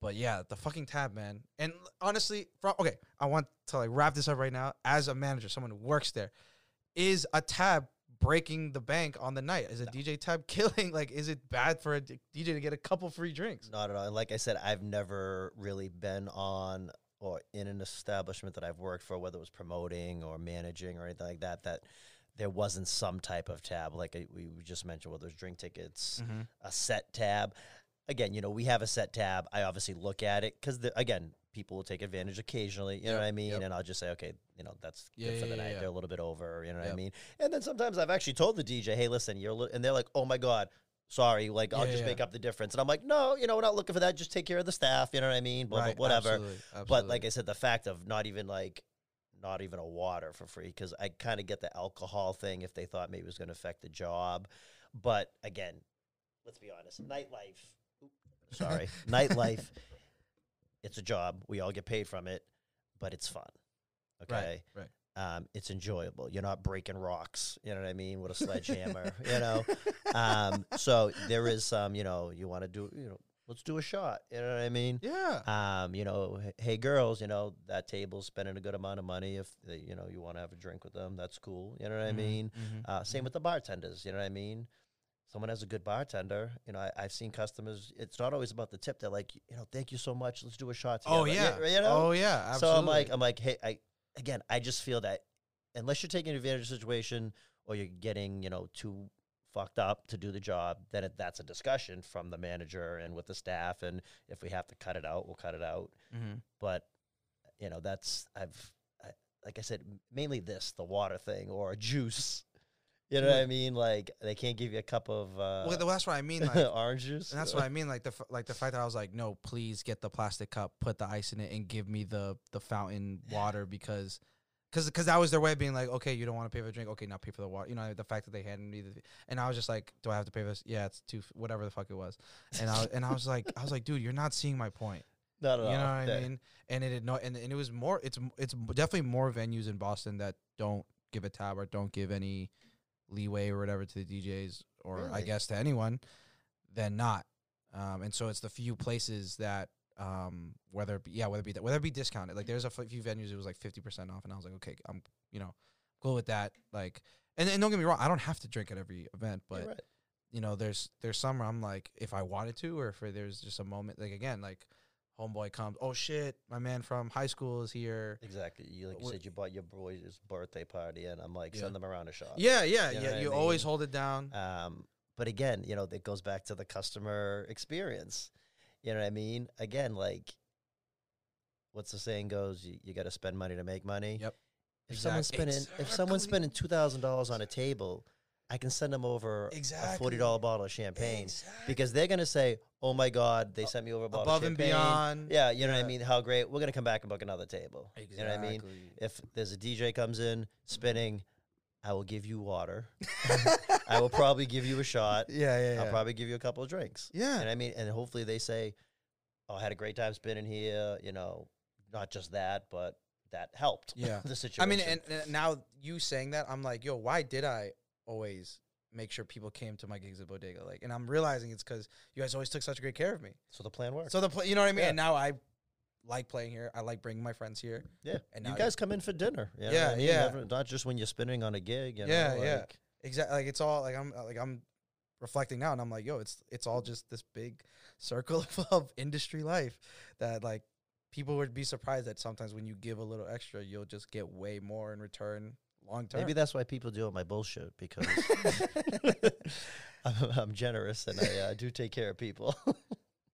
But yeah, the fucking tab, man. And honestly, from, okay, I want to like wrap this up right now. As a manager, someone who works there, is a tab breaking the bank on the night? Is a DJ tab *laughs* killing? Like, is it bad for a DJ to get a couple free drinks?
Not at all. And like I said, I've never really been on or in an establishment that I've worked for, whether it was promoting or managing or anything like that, that there wasn't some type of tab. Like I, we just mentioned, whether it was drink tickets,
Mm-hmm.
a set tab. Again, you know, we have a set tab. I obviously look at it because, again, people will take advantage occasionally. You know what I mean?
yep.
And I'll just say, okay, you know, that's
Yeah,
good for the
yeah,
night.
yeah.
They're a little bit over. You know what I mean? And then sometimes I've actually told the DJ, hey, listen, you're, li-, and they're like, oh my god, sorry, like I'll
Yeah,
just
yeah.
make up the difference. And I'm like, no, you know, we're not looking for that. Just take care of the staff. You know what I mean? Blah, blah, whatever.
absolutely,
But like. I said, the fact of not even like, not even a water for free because I kind of get the alcohol thing if they thought maybe it was going to affect the job. But again, let's be honest, nightlife. Sorry, *laughs* nightlife. It's a job. We all get paid from it, but it's fun. Okay.
right, right.
Um, it's enjoyable. You're not breaking rocks. You know what I mean with a sledgehammer. you know. Um, so there is some. You know, you want to do. You know, let's do a shot. You know what I mean?
Yeah.
um, you know, hey girls, you know, that table's spending a good amount of money. If they, you know, you want to have a drink with them, that's cool. You know what I mean? Uh, same with the bartenders. You know what I mean? Someone has a good bartender. You know, I, I've seen customers. It's not always about the tip. They're like, you know, thank you so much. Let's do a shot together.
Oh yeah.
you, you know.
Oh yeah.
so I'm like, I'm like, hey, I again, I just feel that unless you're taking advantage of the situation or you're getting, you know, too fucked up to do the job, then it, that's a discussion from the manager and with the staff. And if we have to cut it out, we'll cut it out.
Mm-hmm.
But you know, that's I've I, like I said, mainly this the water thing or a juice. You know what I mean? Like they can't give you a cup of uh,
Well, that's what I mean. *laughs* Like,
orange juice.
and that's what I *laughs* mean. Like the f- like the fact that I was like, no, please get the plastic cup, put the ice in it, and give me the the fountain water because. Cause, cause that was their way of being like, okay, you don't want to pay for the drink, okay, now pay for the water. You know, the fact that they handed me the, and I was just like, do I have to pay for this? Yeah, it's two, f- whatever the fuck it was. And I, and I was like, I was like, dude, you're not seeing my point. *laughs*
Not at
You know
all.
what I mean? And it no, and, and it was more. It's it's definitely more venues in Boston that don't give a tab or don't give any leeway or whatever to the DJs or I guess to anyone than not. Um, and so it's the few places that um, whether it be, yeah whether it be that whether it be discounted like there's a f- few venues it was like fifty percent off and I was like okay I'm you know cool with that like and, and don't get me wrong I don't have to drink at every event but
right.
you know, there's there's some where I'm like, if I wanted to, or if there's just a moment, like again, like homeboy comes, oh shit, my man from high school is here.
Exactly. You like you said, you bought your boy's birthday party, and I'm like,
Yeah.
send them around a shop.
Yeah, yeah,
You know
yeah.
what I
You always
mean?
hold it down.
Um, but again, you know, it goes back to the customer experience. You know what I mean? Again, like, what's the saying goes? You, you got to spend money to make money.
Yep.
If someone's
Exact-
spending, if someone's
Exactly.
spending two thousand dollars on a table, I can send them over
exactly.
a forty dollar bottle of champagne because they're gonna say, "Oh my God, they sent me over a bottle
Above
of
and
champagne."
beyond.
Yeah, you know what I mean. How great! We're gonna come back and book another table. You know what I mean? If there's a DJ comes in spinning, I will give you water. *laughs* I will probably give you a shot.
Yeah, *laughs* yeah, yeah.
I'll probably give you a couple of drinks.
yeah.
And I mean, and hopefully they say, "Oh, I had a great time spinning here." You know, not just that, but that helped.
Yeah. *laughs*
the situation.
I mean, and, and now you saying that, I'm like, yo, why did I always make sure people came to my gigs at Bodega? Like, and I'm realizing it's because you guys always took such great care of me.
so the plan worked.
So the, pl- you know what I mean.
Yeah.
And now I like playing here. I like bringing my friends here.
yeah,
and
you guys come in for dinner. you know
Yeah,
what I mean?
yeah.
Never- not just when you're spinning on a gig. You know,
Yeah, yeah. Exactly. Like it's all like I'm like I'm reflecting now, and I'm like, yo, it's it's all just this big circle *laughs* of industry life that like people would be surprised that sometimes when you give a little extra, you'll just get way more in return long term.
Maybe that's why people do it my bullshit because *laughs* I'm, I'm generous and I uh, do take care of people. *laughs*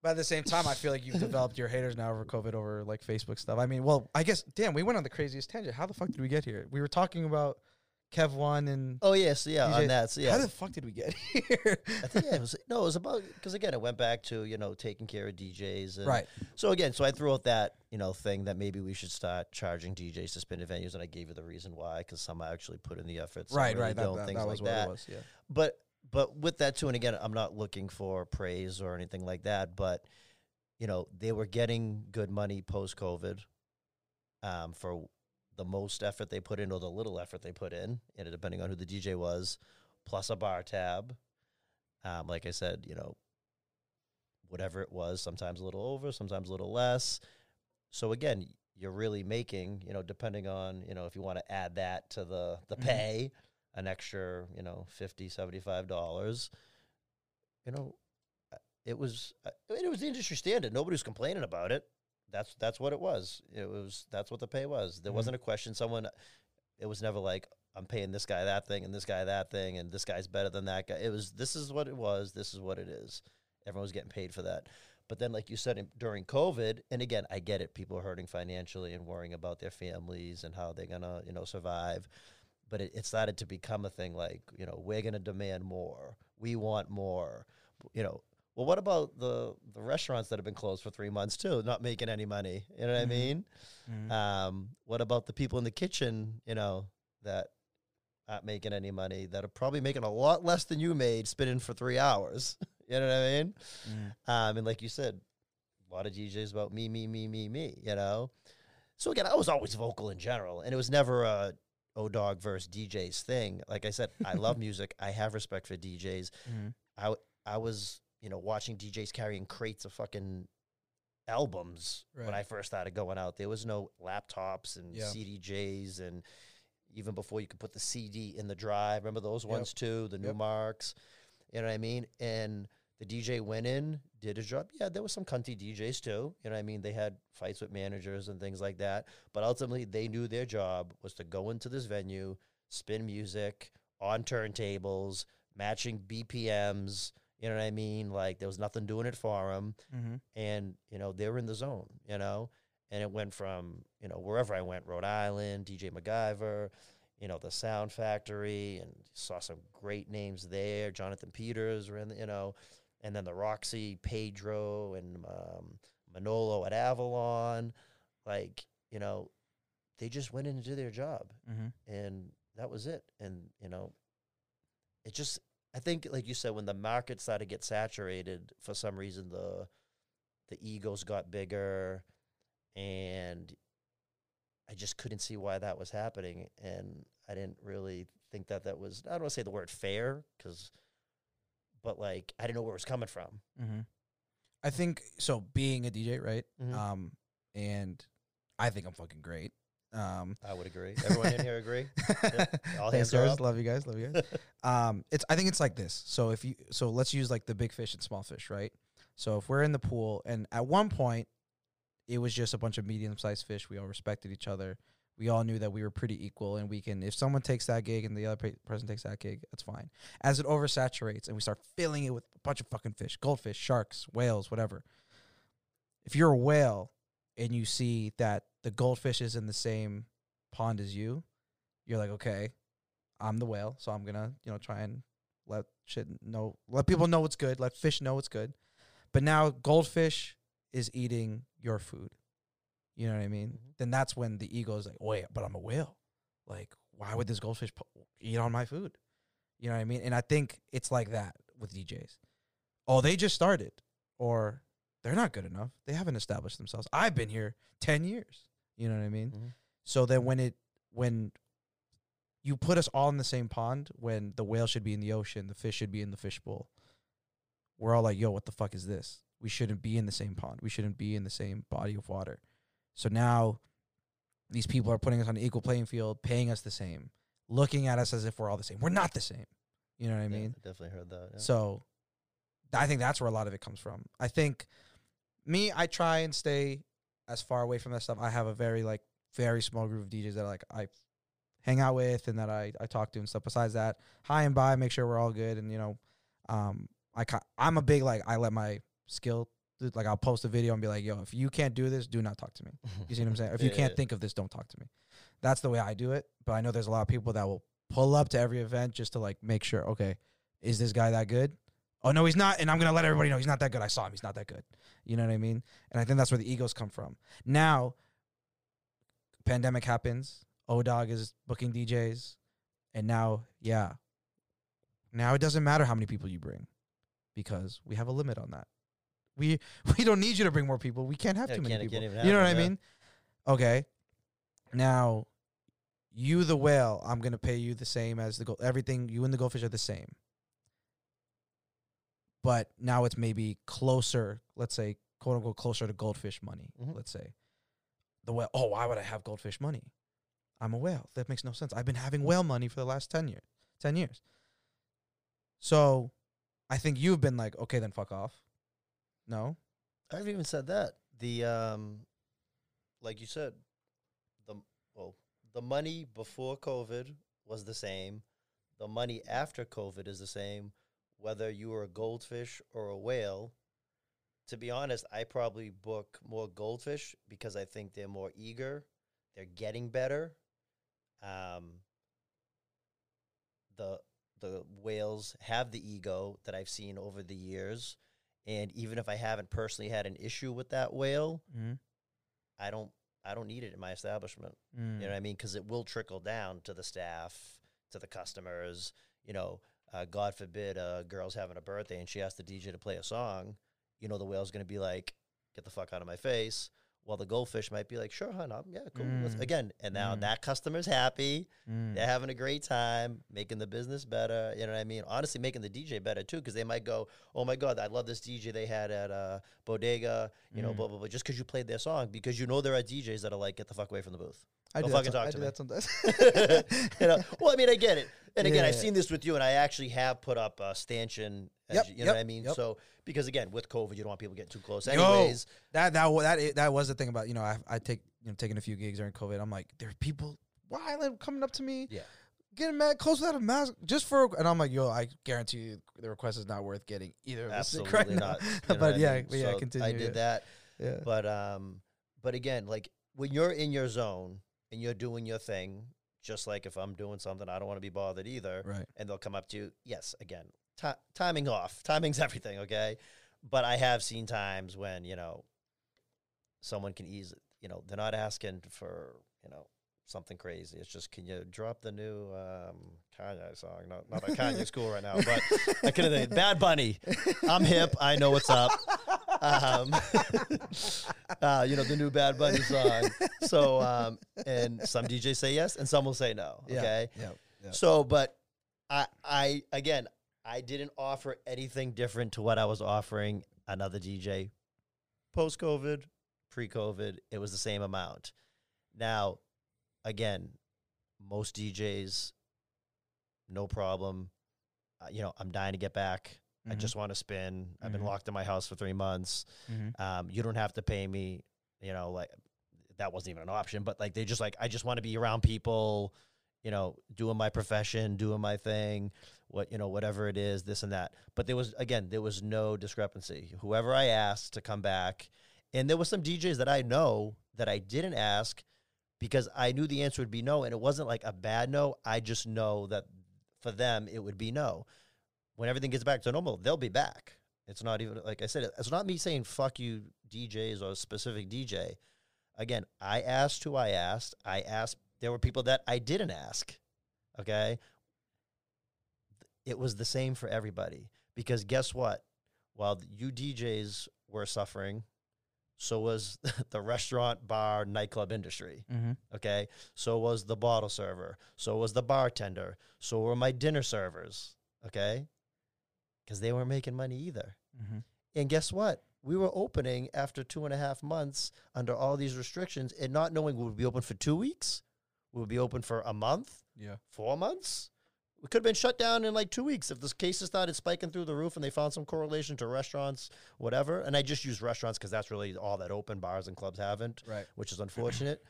But at the same time, I feel like you've developed your haters now over COVID over like Facebook stuff. I mean, well, I guess damn, we went on the craziest tangent. How the fuck did we get here? We were talking about Kev One and
oh yes, yeah,
DJ
on that. So, yeah,
how the fuck did we get *laughs* here?
I think yeah, it was no, it was about because again, it went back to you know taking care of DJs. And
right.
So again, so I threw out that you know thing that maybe we should start charging DJs to spin at venues, and I gave you the reason why because some actually put in the effort, some
Right,
really
right.
Don't,
that,
things
that
like that.
was. Yeah.
But but with that too, and again, I'm not looking for praise or anything like that, but you know they were getting good money post COVID um, for the most effort they put in or the little effort they put in, and depending on who the DJ was, plus a bar tab. Um, like I said, you know, whatever it was, sometimes a little over, sometimes a little less. So again, you're really making, you know, depending on, you know, if you want to add that to the the
Mhm.
pay, an extra, you know, 50 75 dollars. You know, uh, it was uh, it was the industry standard. Nobody was complaining about it. That's that's what it was. It was that's what the pay was. There
Mhm.
wasn't a question. Someone, it was never like I'm paying this guy that thing and this guy that thing and this guy's better than that guy. It was this is what it was. This is what it is. Everyone was getting paid for that. But then, like you said, in- during COVID, and again, I get it. People are hurting financially and worrying about their families and how they're gonna, you know, survive. But it, it started to become a thing like, you know, we're gonna demand more. We want more. You know, well, what about the the restaurants that have been closed for three months too, not making any money? You know what
Mhm.
I mean?
Mhm.
Um, what about the people in the kitchen, you know, that aren't making any money, that are probably making a lot less than you made spinning for three hours? *laughs* you know what I mean?
Mhm.
Um, and like you said, a lot of DJs about me, me, me, me, me, you know? So again, I was always vocal in general, and it was never a O Dog versus DJs thing. Like I said, I love *laughs* music. I have respect for DJs.
Mhm.
I, I was, you know, watching DJs carrying crates of fucking albums when I first started going out. There was no laptops and
Yeah.
CDJs and even before you could put the CD in the drive. Remember those
Yep.
ones too, the new
Yep.
marks. You know what I mean? And the DJ went in, did his job. Yeah, there was some cunty DJs too. You know what I mean? They had fights with managers and things like that. But ultimately, they knew their job was to go into this venue, spin music on turntables, matching BPMs. You know what I mean? Like there was nothing doing it for them,
Mm-hmm.
and you know they were in the zone. You know, and it went from you know wherever I went, Rhode Island, DJ MacGyver, you know the Sound Factory, and saw some great names there. Jonathan Peters were in, the, you know, and then the Roxy, Pedro, and um, Manolo at Avalon, like you know, they just went in and did their job,
Mm-hmm.
and that was it. And you know, it just I think like you said, when the market started to get saturated, for some reason the the egos got bigger, and I just couldn't see why that was happening, and I didn't really think that that was I don't want to say the word fair because, but like I didn't know where it was coming from.
Mm-hmm. I think so. Being a DJ, right?
Mhm.
Um, and I think I'm fucking great. Um,
I would agree. Everyone in here agree. *laughs* All
Thanks,
hands are up.
Love you guys. Love you guys. *laughs* um, it's. I think it's like this. So if you, so let's use like the big fish and small fish, right? So if we're in the pool, and at one point, it was just a bunch of medium-sized fish. We all respected each other. We all knew that we were pretty equal, and we can. If someone takes that gig and the other pe- person takes that gig, that's fine. As it oversaturates and we start filling it with a bunch of fucking fish, goldfish, sharks, whales, whatever. If you're a whale and you see that the goldfish is in the same pond as you, you're like, okay, I'm the whale, so I'm gonna, you know, try and let shit know, let people know what's good, let fish know what's good. But now goldfish is eating your food. You know what I mean?
Mhm.
Then that's when the ego is like, wait, but I'm a whale. Like, why would this goldfish po- eat on my food? You know what I mean? And I think it's like that with DJs. Oh, they just started, or they're not good enough. They haven't established themselves. I've been here ten years. You know what I mean?
Mhm.
So then when it when you put us all in the same pond, when the whale should be in the ocean, the fish should be in the fishbowl. We're all like, "Yo, what the fuck is this? We shouldn't be in the same pond. We shouldn't be in the same body of water." So now these people are putting us on an equal playing field, paying us the same, looking at us as if we're all the same. We're not the same. You know what I
Yeah,
mean?
definitely heard that. yeah.
So I think that's where a lot of it comes from. I think me, I try and stay as far away from that stuff. I have a very like very small group of DJs that like I hang out with and that I, I talk to and stuff. Besides that, hi and bye, make sure we're all good. And you know, um, I I'm a big like I let my skill like I'll post a video and be like, yo, if you can't do this, do not talk to me. *laughs* You see what I'm saying? If you can't
yeah.
think of this, don't talk to me. That's the way I do it. But I know there's a lot of people that will pull up to every event just to like make sure, okay, is this guy that good? Oh no, he's not, and I'm gonna let everybody know he's not that good. I saw him, he's not that good. You know what I mean? And I think that's where the egos come from. Now, pandemic happens. O Dog is booking DJs, and now, yeah, now it doesn't matter how many people you bring, because we have a limit on that. We *laughs* we don't need you to bring more people. We can't have
Yeah,
too many people. you know what I
them, yeah.
mean? Okay. Now, you the whale, I'm gonna pay you the same as the gold. Everything you and the goldfish are the same. But now it's maybe closer. Let's say quote unquote closer to goldfish money.
Mhm.
Let's say the whale. Oh, why would I have goldfish money? I'm a whale. That makes no sense. I've been having whale money for the last ten years. Ten years. So, I think you've been like, okay, then fuck off. No.
I haven't even said that. The um like you said, the well, the money before COVID was the same. The money after COVID is the same, whether you were a goldfish or a whale. To be honest, I probably book more goldfish because I think they're more eager. They're getting better. Um the the whales have the ego that I've seen over the years. And even if I haven't personally had an issue with that whale,
Mm-hmm.
I don't I don't need it in my establishment.
Mm.
You know what I mean? Because it will trickle down to the staff, to the customers. You know, uh, God forbid a girl's having a birthday and she asks the DJ to play a song. You know, the whale's going to be like, "Get the fuck out of my face." While the goldfish might be like, "Sure, hon, I'm, yeah, cool." let's-"
Mm.
Again, and now
Mm.
that customer's happy.
Mm.
They're having a great time, making the business better. You know what I mean? Honestly, making the DJ better too, because they might go, "Oh my god, I love this DJ they had at uh, Bodega." You know,
Mm.
blah blah blah. Just because you played their song, because you know there are DJs that are like, "Get the fuck away from the booth."
I do,
fucking
that,
talk
I
to
do
me.
that sometimes. *laughs* *laughs*
you know, well, I mean, I get it. And again,
Yeah,
I've seen this with you, and I actually have put up a stanchion. As
Yep,
you, you know
yep,
what I mean?
yep.
So because again, with COVID, you don't want people getting too close.
Yo,
Anyways,
that that wa- that i- that was the thing about you know I I take you know taking a few gigs during COVID. I'm like there are people why are they coming up to me
Yeah.
getting mad close without a mask just for and I'm like, yo, I guarantee you the request is not worth getting either. of us sick
Absolutely
right now.
not. You *laughs* know
but
I
yeah,
mean?
but yeah,
So
continue.
I did that,
Yeah.
but um, but again, like when you're in your zone and you're doing your thing, just like if I'm doing something, I don't want to be bothered either.
Right.
and they'll come up to you. Yes, again, ti timing off. *laughs* Timing's everything, okay? But I have seen times when, you know, someone can ease, you know, they're not asking for, you know, something crazy. It's just, can you drop the new um, Kanye song? Not, not that Kanye's cool right now, but *laughs* I could have Bad Bunny. I'm hip. I know what's up. Um, *laughs* uh, you know, the new Bad Bunny song. So, um, and some DJs say yes and some will say no,
Yeah.
okay?
Yeah. yeah.
So, but I, I again, I didn't offer anything different to what I was offering another DJ post COVID, pre COVID. It was the same amount. Now, again, most DJs, no problem. Uh, you know, I'm dying to get back. I
Mhm.
just want to spin. I've been
Mhm.
locked in my house for three months.
Mhm.
Um, you don't have to pay me. You know, like that wasn't even an option. But like they just like I just want to be around people. You know, doing my profession, doing my thing, what you know, whatever it is, this and that. But there was again, there was no discrepancy. Whoever I asked to come back, and there was some DJs that I know that I didn't ask because I knew the answer would be no, and it wasn't like a bad no. I just know that for them it would be no. When everything gets back to normal, they'll be back. It's not even like I said. It's not me saying fuck you DJs or a specific DJ. Again, I asked who I asked. I asked. There were people that I didn't ask. Okay. It was the same for everybody because guess what? While you DJs were suffering, so was *laughs* the restaurant, bar, nightclub industry.
Mhm.
Okay. So was the bottle server. So was the bartender. So were my dinner servers. Okay. Because they weren't making money either.
Mhm.
And guess what? We were opening after two and a half months under all these restrictions and not knowing we would be open for two weeks. We would be open for a month,
Yeah.
four months. We could have been shut down in like two weeks if the cases started spiking through the roof and they found some correlation to restaurants, whatever. And I just use restaurants because that's really all that open bars and clubs haven't
Right.
which is unfortunate.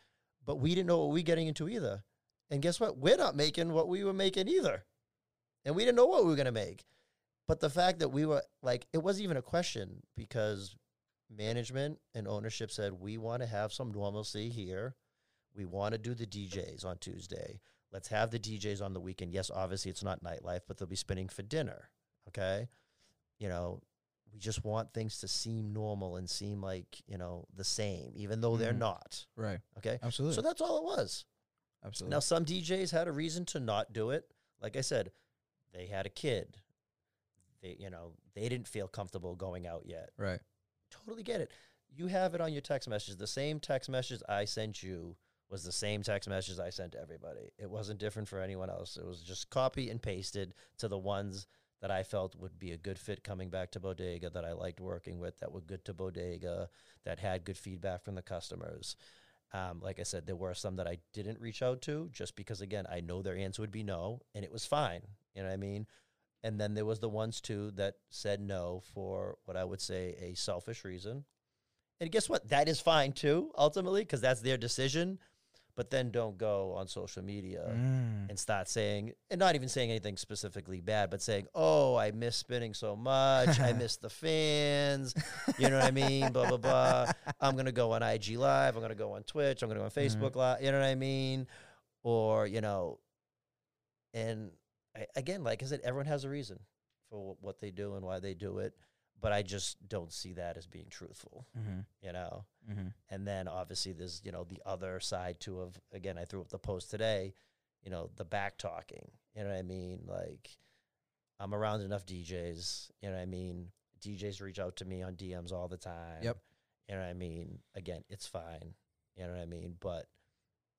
but we didn't know what we were getting into either. And guess what? We're not making what we were making either. And we didn't know what we were going to make. But the fact that we were like, it wasn't even a question because management and ownership said, we want to have some normalcy here. We want to do the DJs on Tuesday. Let's have the DJs on the weekend. Yes, obviously it's not nightlife, but they'll be spinning for dinner. Okay. You know, we just want things to seem normal and seem like, you know, the same, even though they're
Mhm.
not.
Right.
Okay.
Absolutely.
So that's all it was.
Absolutely.
Now, some DJs had a reason to not do it. Like I said, they had a kid. They, you know, they didn't feel comfortable going out yet.
right.
Totally get it. You have it on your text message. The same text message I sent you was the same text message I sent to everybody. It wasn't different for anyone else. It was just copy and pasted to the ones that I felt would be a good fit coming back to Bodega, that I liked working with, that were good to Bodega, that had good feedback from the customers. Um, like I said, there were some that I didn't reach out to just because, again, I know their answer would be no, and it was fine. You know what I mean? And then there was the ones too that said no for what I would say a selfish reason. And guess what? That is fine too, ultimately, because that's their decision. But then don't go on social media
Mm.
and start saying, and not even saying anything specifically bad, but saying, "Oh, I miss spinning so much. I *laughs* miss the fans." You know what I mean? Blah blah blah. I'm gonna go on IG Live. I'm gonna go on Twitch. I'm gonna go on Facebook Live. You know what I mean? Or you know, and I, again, like I said, everyone has a reason for wh- what they do and why they do it. But I just don't see that as being truthful.
Mm-hmm.
You know.
Mm-hmm.
And then obviously there's, you know, the other side too of again, I threw up the post today, you know, the back talking. You know what I mean? Like I'm around enough DJs, you know what I mean? DJs reach out to me on DMs all the time.
Yep.
You know what I mean? Again, it's fine. You know what I mean? But,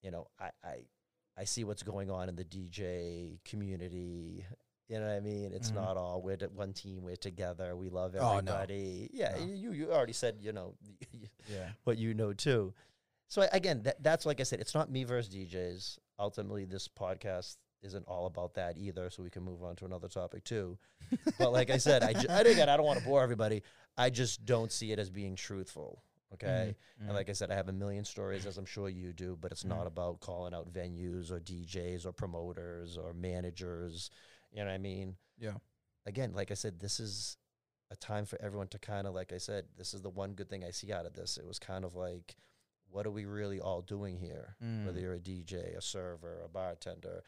you know, I I, I see what's going on in the DJ community. You know what I mean? It's
Mhm.
not all we're one team, we're together, we love
Oh, no.
everybody. Yeah,
No.
you you already said, you know, *laughs*
Yeah.
what you know too. So I- again, that, that's like I said, it's not me versus DJs. Ultimately, this podcast isn't all about that either. So we can move on to another topic too. but like I said, I, ju- *laughs* again, I don't want to bore everybody. I just don't see it as being truthful. Okay.
Mhm.
And like I said, I have a million stories, as I'm sure you do, but it's
Mhm.
not about calling out venues or DJs or promoters or managers. You know what I mean?
Yeah.
Again, like I said, this is a time for everyone to kind of, like I said, this is the one good thing I see out of this. It was kind of like, what are we really all doing here? Whether
Mm.
you're a DJ, a server, a bartender.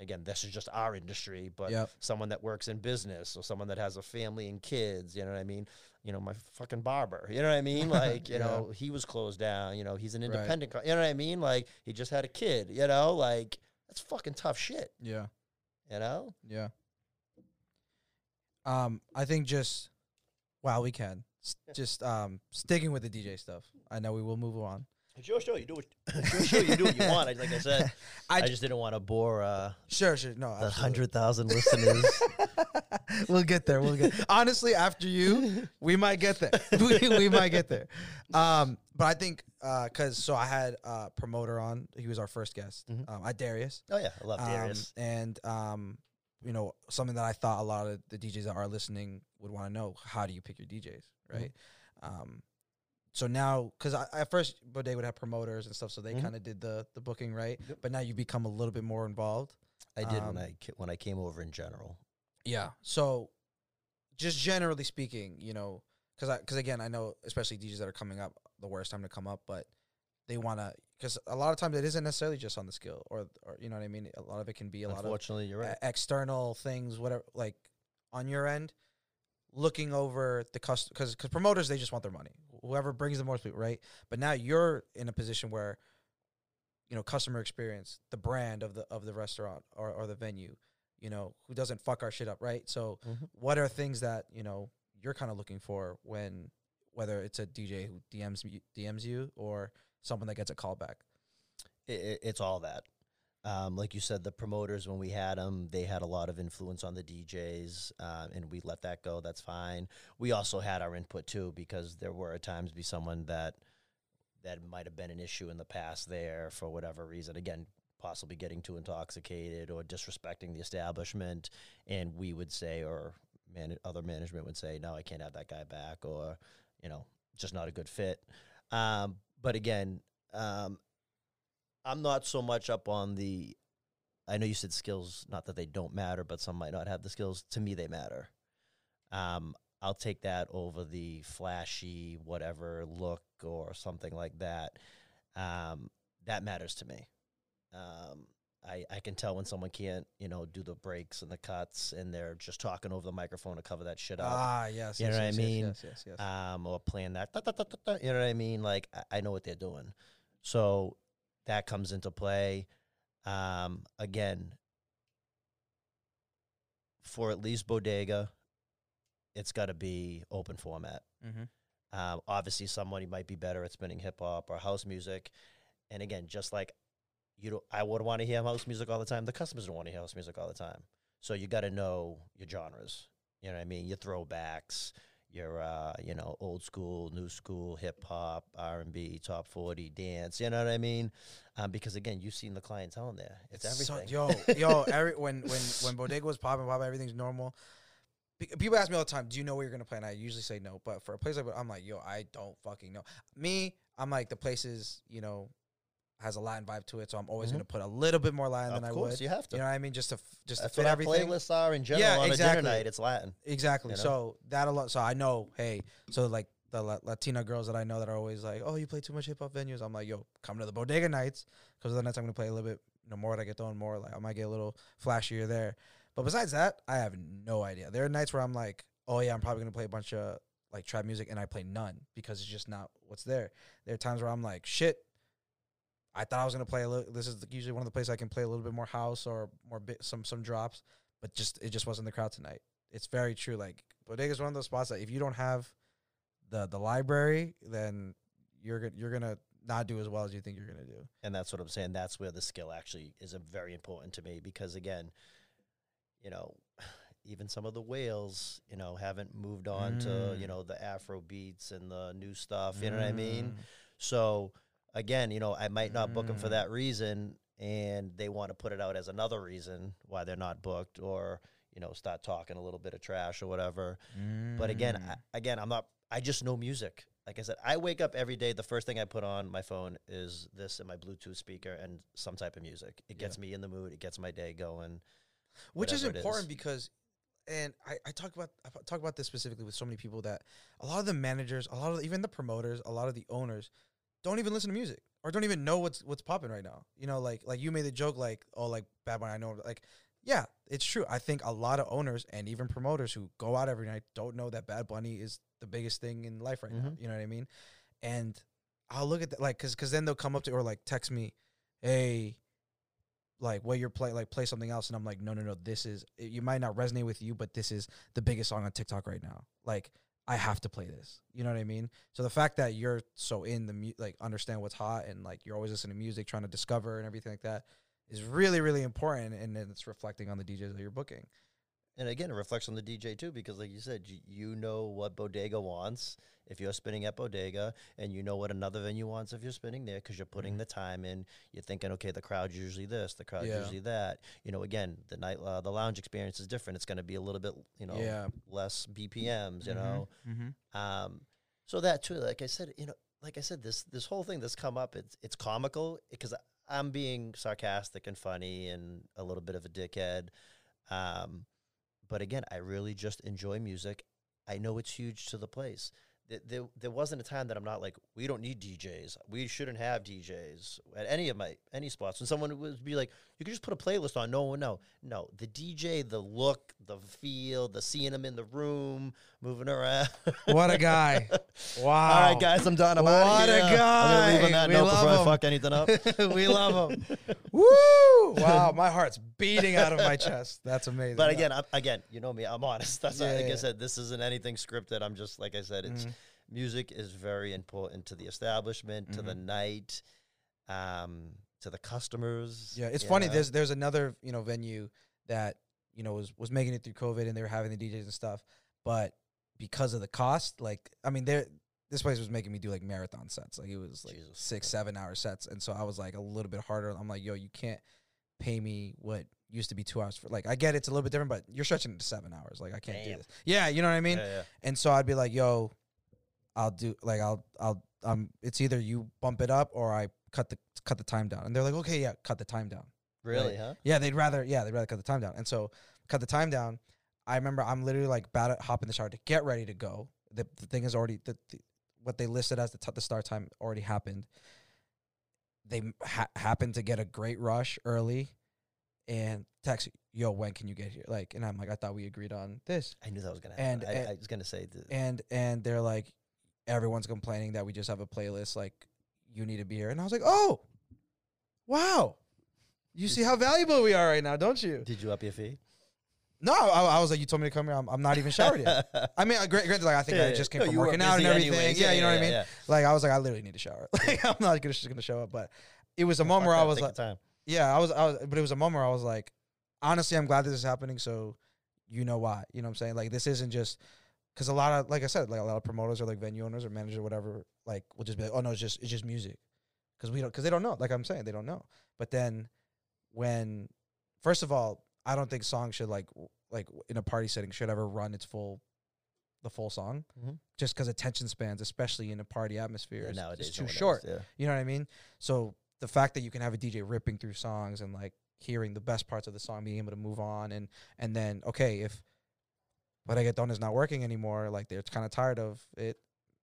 Again, this is just our industry, but
Yep.
someone that works in business or someone that has a family and kids, you know what I mean? You know, my fucking barber, you know what I mean? *laughs* Like, you
Yeah.
know, he was closed down, you know, he's an
Right.
independent, co- you know what I mean? Like, he just had a kid, you know, like, that's fucking tough shit,
Yeah.
you know?
Yeah. Um, I think just while we can, s- just um, sticking with the DJ stuff. I know we will move on.
It's your show, you do what, it's your show, you do what you want. Like I said, *laughs*
I
just didn't want to bore uh,
Sure, sure. No,
the
absolutely.
100,000 listeners. *laughs*
we'll get there. We'll get. Honestly, after you, we might get there. *laughs* we, we might get there. Um, but I think because so I had uh promoter on. He was our first guest.
Mhm.
Um, I Darius.
oh, yeah, I love
Um,
Darius.
and um, you know, something that I thought a lot of the DJs that are listening would want to know: How do you pick your DJs, right? Um, so now, because I, at first Bodega would have promoters and stuff, so they
Mhm.
kind of did the the booking, right?
Yep.
But now you become a little bit more involved.
I did
um,
when I when I came over in general.
Yeah. So, just generally speaking, you know, because I because again, I know especially DJs that are coming up, the worst time to come up, but they want to because a lot of times it isn't necessarily just on the skill or or you know what I mean. A lot of it can be a lot of
Unfortunately, you're right.
external things, whatever, like on your end, looking over the customer because because promoters they just want their money. Whoever brings the most people, right? But now you're in a position where, you know, customer experience, the brand of the of the restaurant or or the venue, you know, who doesn't fuck our shit up, right? So,
Mhm.
what are things that you know you're kind of looking for when whether it's a DJ who DMs you, DMs you or someone that gets a call back?
it- it's all that. Um, like you said, the promoters when we had them, they had a lot of influence on the DJs, uh, and we let that go. That's fine. We also had our input too, because there were at times be someone that that might have been an issue in the past there for whatever reason. Again, possibly getting too intoxicated or disrespecting the establishment, and we would say, or man, other management would say, no, I can't have that guy back, or you know, just not a good fit. Um, but again, um, I'm not so much up on the. I know you said skills, not that they don't matter, but some might not have the skills. To me, they matter. Um, I'll take that over the flashy whatever look or something like that. Um, that matters to me. Um, I, I can tell when someone can't, you know, do the breaks and the cuts, and they're just talking over the microphone to cover that shit up
Ah, yes,
You
yes,
know what I mean?
Yes, yes, yes. yes.
um, or playing that, da, da, da, you know what I mean? Like I, I know what they're doing, so that comes into play. Um, again, for at least Bodega, it's got to be open format.
mm-hmm.
Um, obviously, somebody might be better at spinning hip hop or house music, and again, just like you, don't, I would want to hear house music all the time. The customers don't want to hear house music all the time, so you got to know your genres. You know what I mean? Your throwbacks, your uh, you know old school, new school, hip hop, R and B, top forty, dance. You know what I mean? Um, because again, you've seen the clientele in there. It's,
so-
everything.
yo, yo, every when when when Bodega was popping, popping, everything's normal. People ask me all the time, "Do you know where you're gonna play?" And I usually say no. But for a place like, I'm like, yo, I don't fucking know. Me, I'm like the places, you know, has a Latin vibe to it, so I'm always
Mhm.
gonna put a little bit more Latin
of
than I would.
you have to.
You know what I mean? Just to just
That's
to fit
what
everything.
playlists are in general
Yeah,
on a
exactly.
dinner night. It's Latin.
Exactly.
you know?
So that a lot. So I know, hey, so like the La- Latina girls that I know that are always like, oh, you play too much hip hop venues. I'm like, yo, come to the bodega nights because the nights I'm gonna play a little bit, you know, more that I get done more. Like I might get a little flashier there. But besides that, I have no idea. There are nights where I'm like, oh yeah, I'm probably gonna play a bunch of like trap music, and I play none because it's just not what's there. There are times where I'm like, shit. I thought I was gonna play a little. This is usually one of the places I can play a little bit more house or more bit some some drops, but just it just wasn't the crowd tonight. It's very true. Like bodega is one of those spots that if you don't have the the library, then you're gonna you're gonna not do as well as you think you're gonna do.
And that's what I'm saying. That's where the skill actually is a very important to me because again, you know, *sighs* even some of the whales, you know, haven't moved on to, you
Mm.
know, the Afro beats and the new stuff. You know what I mean?
Mm.
So again, you know, I might not book them for
Mm.
that reason and they want to put it out as another reason why they're not booked or, you know, start talking a little bit of trash or whatever. But again,
Mm.
I, again, I'm not. I just know music. like I said, I wake up every day. The first thing I put on my phone is this and my Bluetooth speaker and some type of music. It gets me in the mood. It gets my day going.
which is important
is.
because and I, I talk about I talk about this specifically with so many people that a lot of the managers, a lot of the, even the promoters, a lot of the owners don't even listen to music or don't even know what's what's popping right now. You know, like like you made the joke like oh like Bad Bunny I know like yeah, it's true. I think a lot of owners and even promoters who go out every night don't know that Bad Bunny is the biggest thing in life right now.
Mhm.
You know what I mean? And I'll look at that like cuz cuz then they'll come up to or like text me, "Hey, like what you're play like play something else and I'm like no no no this is it- you might not resonate with you but this is the biggest song on TikTok right now like I have to play this. You know what I mean? So the fact that you're so in the mu- like understand what's hot and like you're always listening to music trying to discover and everything like that is really really important and it's reflecting on the DJs that you're booking
And again, it reflects on the DJ too, because like you said, you, know what Bodega wants if you're spinning at Bodega, and you know what another venue wants if you're spinning there, because you're putting the time in. You're thinking, okay, the crowd's usually this, the crowd's
Yeah.
usually that. You know, again, the night, uh, the lounge experience is different. It's going to be a little bit, you know,
yeah
less BPMs. You
Mhm.
know,
mm-hmm.
um, so that too, like I said, you know, like I said, this this whole thing that's come up, it's it's comical because I'm being sarcastic and funny and a little bit of a dickhead. Um, but again, I really just enjoy music. I know it's huge to the place. There, there, wasn't a time that I'm not like, we don't need DJs. We shouldn't have DJs at any of my any spots. And someone would be like, you could just put a playlist on. No, no, no. The DJ, the look, the feel, the seeing them in the room, moving around. *laughs*
what a guy *laughs* wow
All right, guys, I'm done. I'm
What a
here. I'm leave on that
We
note
love
before I fuck anything up. *laughs*
we love him woo wow my heart's beating out of my chest that's amazing
But again, I'm, again, you know me. I'm honest. That's not,
Yeah,
like I said. This isn't anything scripted. I'm just like I said. It's
Mhm.
Music is very important to the establishment, to the night, um, to the customers.
Yeah, it's funny.
know?
There's there's another you know venue that you know was was making it through COVID and they were having the DJs and stuff, but because of the cost, like I mean, there this place was making me do like marathon sets, like it was like
Jesus.
six seven hour sets, and so I was like a little bit harder. I'm like, yo, you can't pay me what used to be two hours for like I get it's a little bit different, but you're stretching it to seven hours. Like I can't do this. Yeah, you know what I mean.
yeah, yeah.
And so I'd be like, yo, I'll do like I'll I'll um it's either you bump it up or I cut the cut the time down. And they're like, okay, yeah, cut the time down.
Really, huh?
Yeah, they'd rather yeah, they'd rather cut the time down. And so cut the time down. I remember I'm literally like about to hop in the shower to get ready to go. The, the thing is already the, the what they listed as the t- the start time already happened. They ha- happened to get a great rush early, and text yo when can you get here like and I'm like I thought we agreed on this
I knew that was gonna
And-
happen. I,
and-
I was gonna say th-
and and they're like everyone's complaining that we just have a playlist like you need to be here and i was like oh wow you see how valuable we are right now don't you
Did you up your fee?
no i, I was like you told me to come here i'm, I'm not even showered yet *laughs* i mean gra- granted like i think i just came
no,
from working out and everything
anyways.
yeah, you know what i mean
yeah.
like i was like i literally need to shower *laughs* like i'm not gonna, just gonna show up but it was a moment where i was like yeah, I was, I was, but it was a moment where I was like, honestly, I'm glad this is happening. So, you know why? You know what I'm saying? Like, this isn't just because a lot of, like I said, like a lot of promoters or like venue owners or managers or whatever, like, will just be like, oh no, it's just, it's just music, because we don't, because they don't know. Like I'm saying, they don't know. But then, when, first of all, I don't think songs should like, like in a party setting should ever run its full, the full song,
Mhm.
just because attention spans, especially in a party atmosphere,
Yeah,
is,
nowadays,
is too short.
yeah.
You know what I mean? So the fact that you can have a DJ ripping through songs and like hearing the best parts of the song, being able to move on, and and then okay, if get done is not working anymore, like they're kind of tired of it,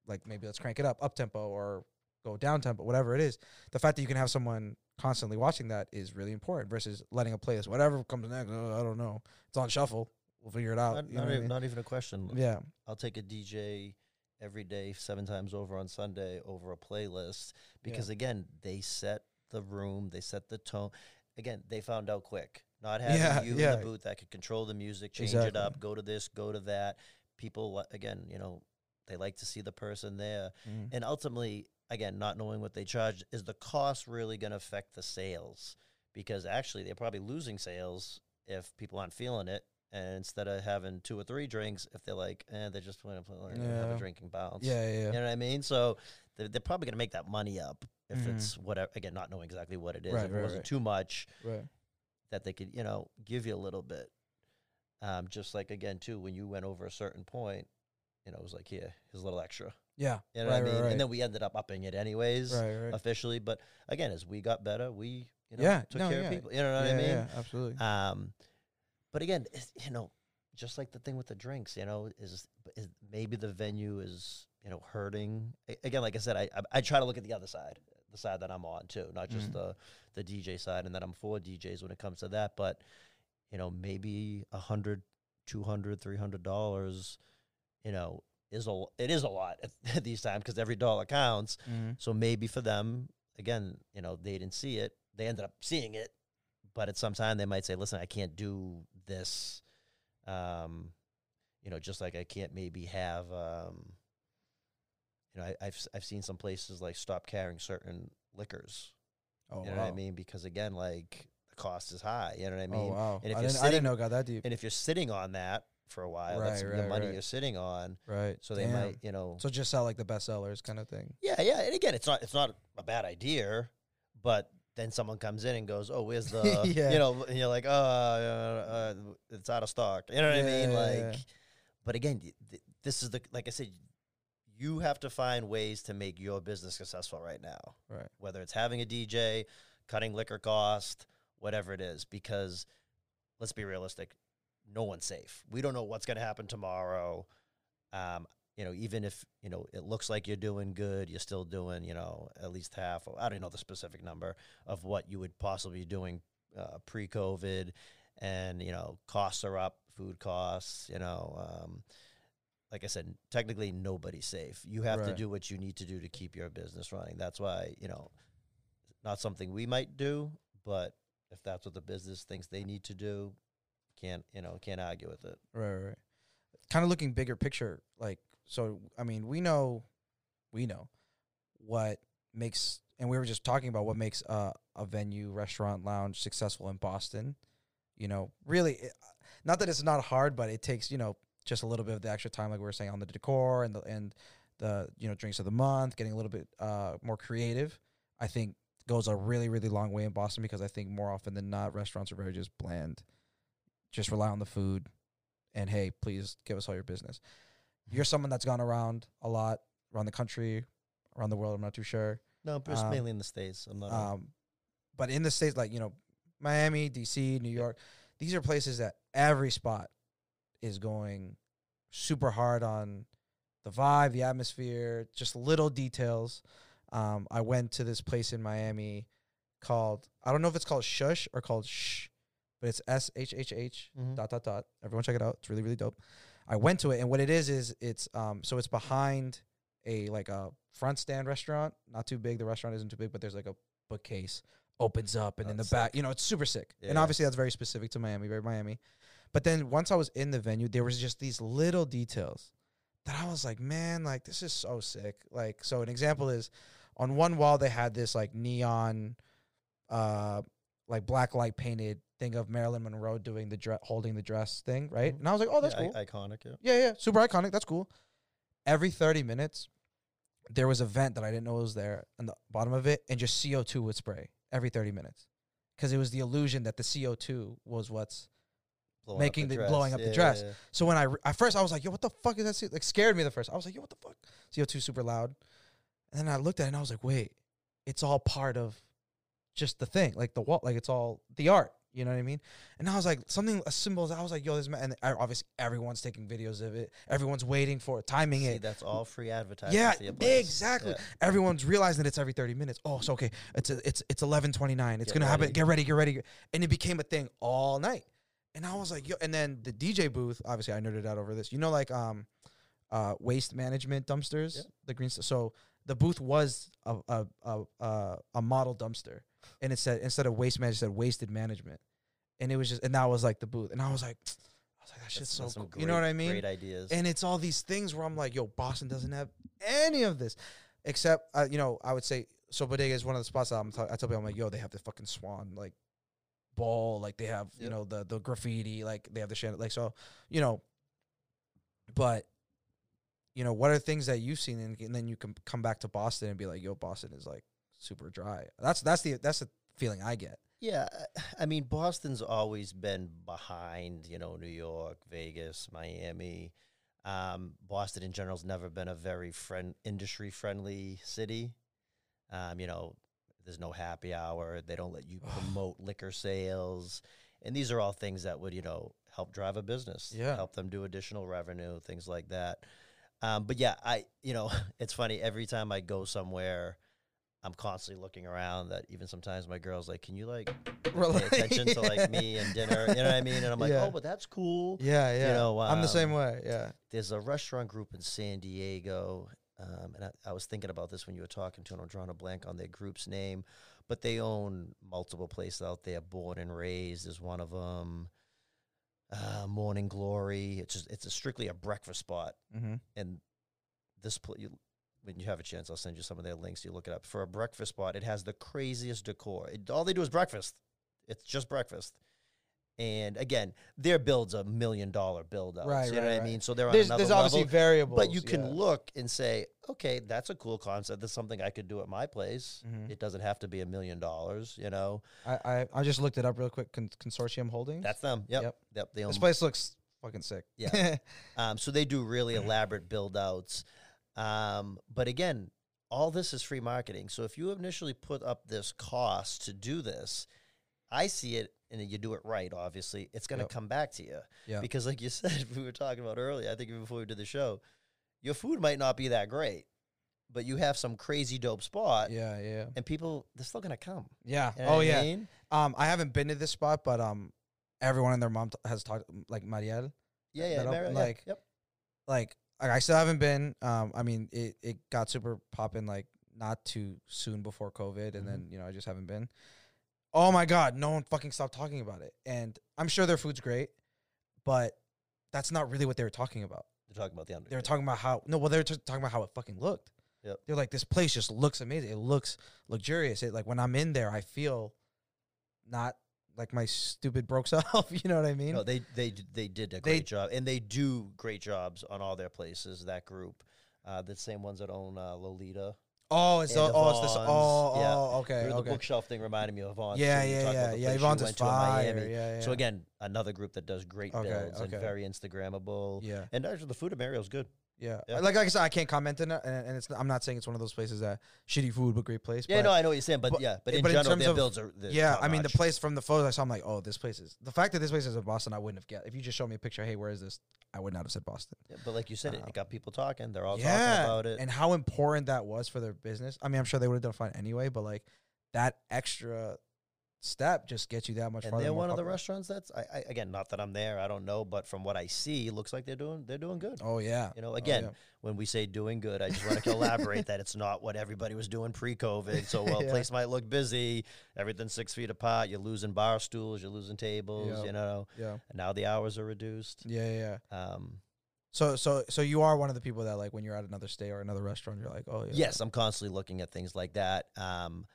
like maybe let's crank it up, up tempo or go down tempo, whatever it is. The fact that you can have someone constantly watching that is really important versus letting a playlist, whatever comes next, uh, I don't know, it's on shuffle, we'll figure it out.
Not,
you know
not
I
even,
mean?
not even a question.
yeah,
I'll take a DJ every day, seven times over on Sunday, over a playlist because again, they set the room, they set the tone. Again, they found out quick. Not having
Yeah,
you
yeah.
in the booth that could control the music, change it up, go to this, go to that. People again, you know, they like to see the person there,
Mm.
and ultimately, again, not knowing what they charge is the cost really going to affect the sales? Because actually, they're probably losing sales if people aren't feeling it. And instead of having two or three drinks, if they're like, eh, they're just going to have
Yeah.
a drinking bounce.
yeah, yeah.
You know what I mean? So they're, they're probably going to make that money up if
Mhm.
it's whatever. Again, not knowing exactly what it is.
Right,
if it wasn't
right.
too much,
right.
That they could, you know, give you a little bit. Um, just like again too, when you went over a certain point, you know, it was like, here, here's a little extra.
Yeah.
You know
right,
what I mean?
Right.
And then we ended up upping it anyways,
right,
officially. But again, as we got better, we you know
Yeah,
took
no,
care
yeah.
of people. You know what
yeah,
I mean?
Yeah, absolutely.
Um, but again, it's, you know, just like the thing with the drinks, you know, is, is maybe the venue is you know hurting. A- Again, like I said, I, I I try to look at the other side, the side that I'm on too, not just
Mhm.
the the DJ side, and that I'm for DJs when it comes to that. But you know, maybe a hundred, two hundred, three hundred dollars, you know, is a it is a lot at *laughs* these times because every dollar counts.
mm-hmm.
So maybe for them, again, you know, they didn't see it. They ended up seeing it, but at some time they might say, "Listen, I can't do this." Um, you know, just like I can't maybe have. Um, you know, I, I've s- I've seen some places like stop carrying certain liquors.
Oh,
you know
wow.
what I mean? Because again, like the cost is high. You know what I
oh,
mean?
wow.
and if
I,
you're
didn't, I didn't
sitting-
know got that deep.
And if you're sitting on that for a while, that's
Right,
the money
right.
you're sitting on.
right.
So they
Damn.
might, you know,
So just sell like the best sellers kind of thing.
Yeah, yeah. And again, it's not it's not a bad idea, but then someone comes in and goes, "Oh, where's the *laughs*
Yeah.
you know?" And you're like, "Oh, uh, uh, it's out of stock." You know what I mean?
Yeah,
Like,
yeah, yeah.
but again, th- this is the like I said, you have to find ways to make your business successful right now.
Right.
Whether it's having a DJ, cutting liquor cost, whatever it is, because let's be realistic, no one's safe. We don't know what's going to happen tomorrow. Um, you know, even if you know it looks like you're doing good, you're still doing you know at least half. Or I don't know the specific number of what you would possibly be doing uh, pre-COVID, and you know costs are up, food costs. You know, um, like I said, technically nobody's safe. You have to do what you need to do to keep your business running. That's why you know, not something we might do, but if that's what the business thinks they need to do, can't you know can't argue with it.
Right, right, right. Kind of looking bigger picture, like so. I mean, we know, we know what makes, and we were just talking about what makes uh, a venue, restaurant, lounge successful in Boston. You know, really, it, not that it's not hard, but it takes you know just a little bit of the extra time, like we were saying on the decor and the and the you know drinks of the month, getting a little bit uh, more creative. I think goes a really really long way in Boston because I think more often than not restaurants are very just bland, just rely on the food, and hey, please give us all your business. You're someone that's gone around a lot, around the country, around the world. I'm not too sure.
No, but it's
Um,
mainly in the states. I'm not.
Um, but in the states, like you know, Miami, DC, New York, these are places that every spot is going super hard on the vibe, the atmosphere, just little details. Um, I went to this place in Miami called I don't know if it's called Shush or called Shh, but it's S H H H
Mhm.
dot dot dot. Everyone check it out. It's really really dope. I went to it and what it is is it's um so it's behind a like a front stand restaurant, not too big. The restaurant isn't too big, but there's like a bookcase opens up and in the
That's
back, you know, it's super sick. And obviously that's very specific to Miami, very Miami. But then once I was in the venue, there was just these little details that I was like, man, like this is so sick. Like, so an example is on one wall they had this like neon, uh, like black light painted thing of Marilyn Monroe doing the dress, holding the dress thing, right?
Mhm.
And I was like, oh, that's
Yeah,
cool.
i- iconic. Yeah.
Yeah, yeah, super iconic. That's cool. Every 30 minutes, there was a vent that I didn't know was there on the bottom of it, and just CO2 would spray every 30 minutes. Because it was the illusion that the CO2 was what's.
Blowing
Making the-
dress.
blowing up the dress.
yeah, yeah.
So when I, re- at first, I was like, yo, what the fuck is that? CO-? Like, scared me the first. I was like, yo, what the fuck? CO2 super loud. And then I looked at it and I was like, wait, it's all part of just the thing, like the wall, like it's all the art. You know what I mean? And I was like, something, a symbol. I was like, yo, this, man, and I, obviously everyone's taking videos of it. Everyone's waiting for it, timing
See,
it.
that's all free advertising.
Yeah,
to your place.
exactly.
Yeah.
Everyone's realizing that it's every 30 minutes. Oh, so okay, it's a, it's it's 11:29. It's
Get
gonna happen. Get ready, get ready. And it became a thing all night. And I was like, yo. And then the DJ booth. Obviously, I nerded out over this. You know, like um, uh, waste management dumpsters.
Yeah.
The green. stuff. So the booth was a a a, a, a model dumpster, and it said instead of waste management, it said wasted management. And it was just, and that was like the booth. And I was like, *sniffs* I was like, that shit's so cool. you know what I mean?
Great ideas.
And it's all these things where I'm like, yo, Boston doesn't have any of this, except uh, you know, I would say so. Bodega is one of the spots that I'm. T- I tell people, I'm like, yo, they have the fucking swan like ball, like they have you know the the graffiti, like they have the shit, like so, you know. But you know, what are things that you've seen, and, and then you can come back to Boston and be like, yo, Boston is like super dry. That's that's the that's the feeling I get.
Yeah, I- I mean Boston's always been behind, you know, New York, Vegas, Miami. Um, Boston in general's never been a very friend industry friendly city. Um, you know, there's no happy hour. They don't let you *sighs* promote liquor sales, and these are all things that would you know help drive a business.
Yeah.
help them do additional revenue, things like that. Um, but yeah, I you know *laughs* it's funny every time I go somewhere. I'm constantly looking around. That even sometimes my girl's like, "Can you like
Relate. *laughs*
pay attention to like me and *laughs* dinner?" You know what I mean? And I'm like,
Yeah.
"Oh, but that's cool."
Yeah, yeah.
You know,
I'm the same
um,
way. Yeah.
there's a restaurant group in San Diego, um, and I, I was thinking about this when you were talking to, and I'm drawing a blank on their group's name, but they own multiple places out there. Born and Raised is one of them. Uh, Morning Glory. It's just it's a strictly a breakfast spot,
Mm-hmm.
and this pl- you, when you have a chance, I'll send you some of their links. You look it up for a breakfast spot. It has the craziest decor. It, all they do is breakfast. It's just breakfast. And again, their build's a million dollar build out.
Right,
you know
right,
what I
right.
mean? So they're on
There's,
another
there's obviously
level.
variables.
But you can
yeah.
look and say, okay, that's a cool concept. That's something I could do at my place.
Mhm.
It doesn't have to be a million dollars, you know.
I, I I just looked it up real quick. Con- Consortium Holdings.
That's them. Yep.
Yep.
Yep. They own
this place looks fucking sick.
Yeah. *laughs* Um, so they do really elaborate build outs. Um, but again, all this is free marketing. So if you initially put up this cost to do this, I see it and you do it right, obviously, it's going to
Yep.
come back to you.
Yeah.
Because, like you *laughs* said, we were talking about earlier, I think even before we did the show, your food might not be that great, but you have some crazy dope spot
yeah, yeah,
and people, they're still going to come.
yeah.
You know
oh
what I
yeah.
mean?
Um, I haven't been to this spot, but um, everyone and their mom t- has talked like Mariel.
Yeah, yeah.
Op-
Mary- yeah,
like-
yep.
Like I I still haven't been. Um, I mean, it it got super popping like not too soon before COVID, and
Mhm.
then you know I just haven't been. Oh my god, no one fucking stopped talking about it, and I'm sure their food's great, but that's not really what they were talking about.
They're talking about the under.
They were talking about how no, well, they were just talking about how it fucking looked.
Yep.
They're like, this place just looks amazing. It looks luxurious. It like when I'm in there, I feel not like my stupid broke *laughs* self. You know what I mean?
No, they they they did a
They-
great job, and they do great jobs on all their places. That group, uh, the same ones that own uh, Lolita.
Oh, it's the,
the
oh, it's this. Oh,
yeah.
oh, okay,
The
okay.
bookshelf thing reminded me of Yvonne's.
Yeah,
too.
Yeah, yeah, yeah.
place you
Yvonne's is
went to
fire.
Miami.
Yeah, yeah.
So again, another group that does great
Okay,
builds and very Instagrammable.
yeah,
And actually, the food at Mario's good.
Yeah,
Yeah.
Like, like I said, I can't comment on it, and, and it's. I'm not saying it's one of those places that shitty food but great place.
Yeah,
but
no, I know what you're saying, but,
but-
yeah, but in
but
general,
terms
their
of-
builds are
yeah, I mean the place from the photos I saw, I'm like, oh, this place is the fact that this place is in Boston. I wouldn't have get if you just showed me a picture. Hey, where is this? I would not have said Boston.
Yeah, but like you said, it, it um, got people talking. They're all
yeah,
talking about it.
and how important that was for their business. I mean, I'm sure they would have done fine anyway, but like that extra step just gets you that much
and they're one of the restaurants that's I, I again not that I'm there I don't know but from what I see looks like they're doing they're doing good.
Oh yeah,
you know
Oh,
again
yeah.
when we say doing good I just want to *laughs* elaborate that it's not what everybody was doing pre-COVID. So a *laughs*
Yeah.
place might look busy everything's six feet apart you're losing bar stools you're losing tables you know.
Yeah,
and now the hours are reduced.
Yeah, yeah. yeah.
um
So, so, so you are one of the people that like when you're at another stay or another restaurant, you're like, oh yeah,
yes I'm constantly looking at things like that. Um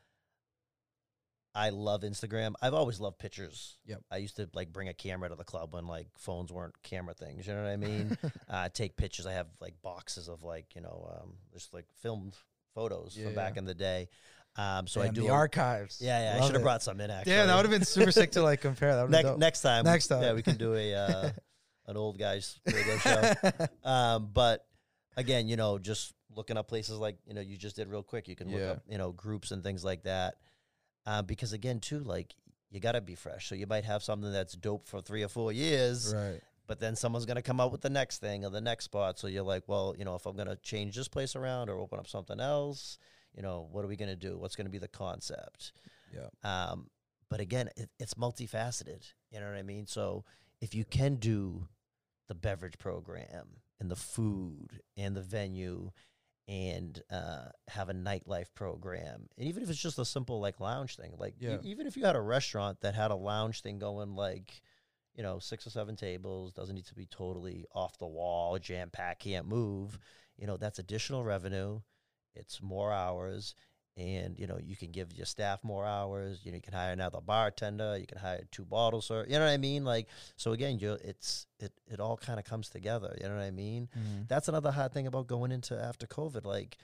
I love Instagram. I've always loved pictures.
Yep.
I used to like bring a camera to the club when like phones weren't camera things. You know what I mean? *laughs* uh, take pictures. I have like boxes of like you know um, just like filmed photos
Yeah,
from back
yeah.
in the day. Um, so I do.
the
a-
archives.
yeah, yeah. I should have brought some in. Actually,
Damn, that would have been super sick to like compare. That
next next time.
Next time.
yeah, we can do a uh, *laughs* an old guys radio show. *laughs* Um, but again, you know, just looking up places like you know you just did real quick. You can look
Yeah.
up you know groups and things like that. Uh, because again, too, like you got to be fresh. So you might have something that's dope for three or four years,
right.
but then someone's gonna come out with the next thing or the next spot. So you're like, well, you know, if I'm gonna change this place around or open up something else, you know, what are we gonna do? What's gonna be the concept?
Yeah.
Um, but again, it, it's multifaceted. You know what I mean? So if you can do the beverage program and the food and the venue and uh, have a nightlife program, and even if it's just a simple like lounge thing, like e- even if you had a restaurant that had a lounge thing going, like you know six or seven tables, doesn't need to be totally off the wall, jam packed, can't move. You know that's additional revenue. It's more hours and you know you can give your staff more hours you know you can hire another bartender you can hire two bottles or you know what i mean like so again you it's it, it all kind of comes together you know what i mean
Mhm.
that's another hard thing about going into after covid like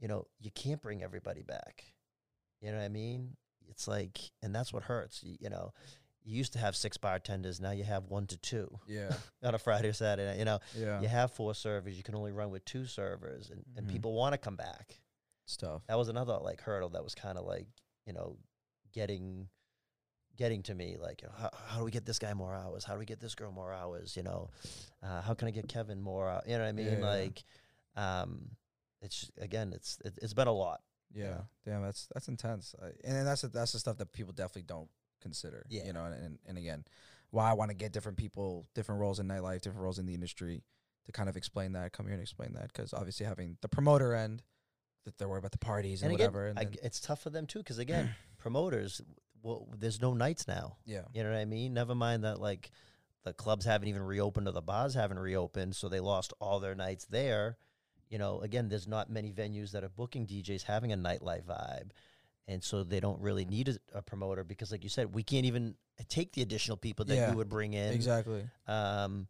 you know you can't bring everybody back you know what i mean it's like and that's what hurts you, you know you used to have six bartenders. Now you have one to two
Yeah. *laughs*
on a Friday or Saturday. You know,
Yeah.
you have four servers. You can only run with two servers, and, and
Mhm.
people want to come back.
Stuff.
That was another like hurdle that was kind of like you know getting getting to me like you know, how, how do we get this guy more hours how do we get this girl more hours you know uh, how can i get kevin more hou- you know what i mean
Yeah.
like um it's again it's it, it's been a lot
Yeah. Damn, that's that's intense. I, and that's the, that's the stuff that people definitely don't consider.
Yeah.
You know, and and, and again, why I want to get different people, different roles in nightlife, different roles in the industry, to kind of explain that, come here and explain that, because obviously having the promoter end, that they're worried about the parties and,
and again
whatever, and
I it's tough for them too because again *clears throat* promoters well there's no nights now.
Yeah,
you know what i mean? Never mind that like the clubs haven't even reopened or the bars haven't reopened so they lost all their nights there. You know again there's not many venues that are booking djs having a nightlife vibe and so they don't really need a, a promoter because like you said we can't even take the additional people that
Yeah,
you would bring in.
exactly.
um,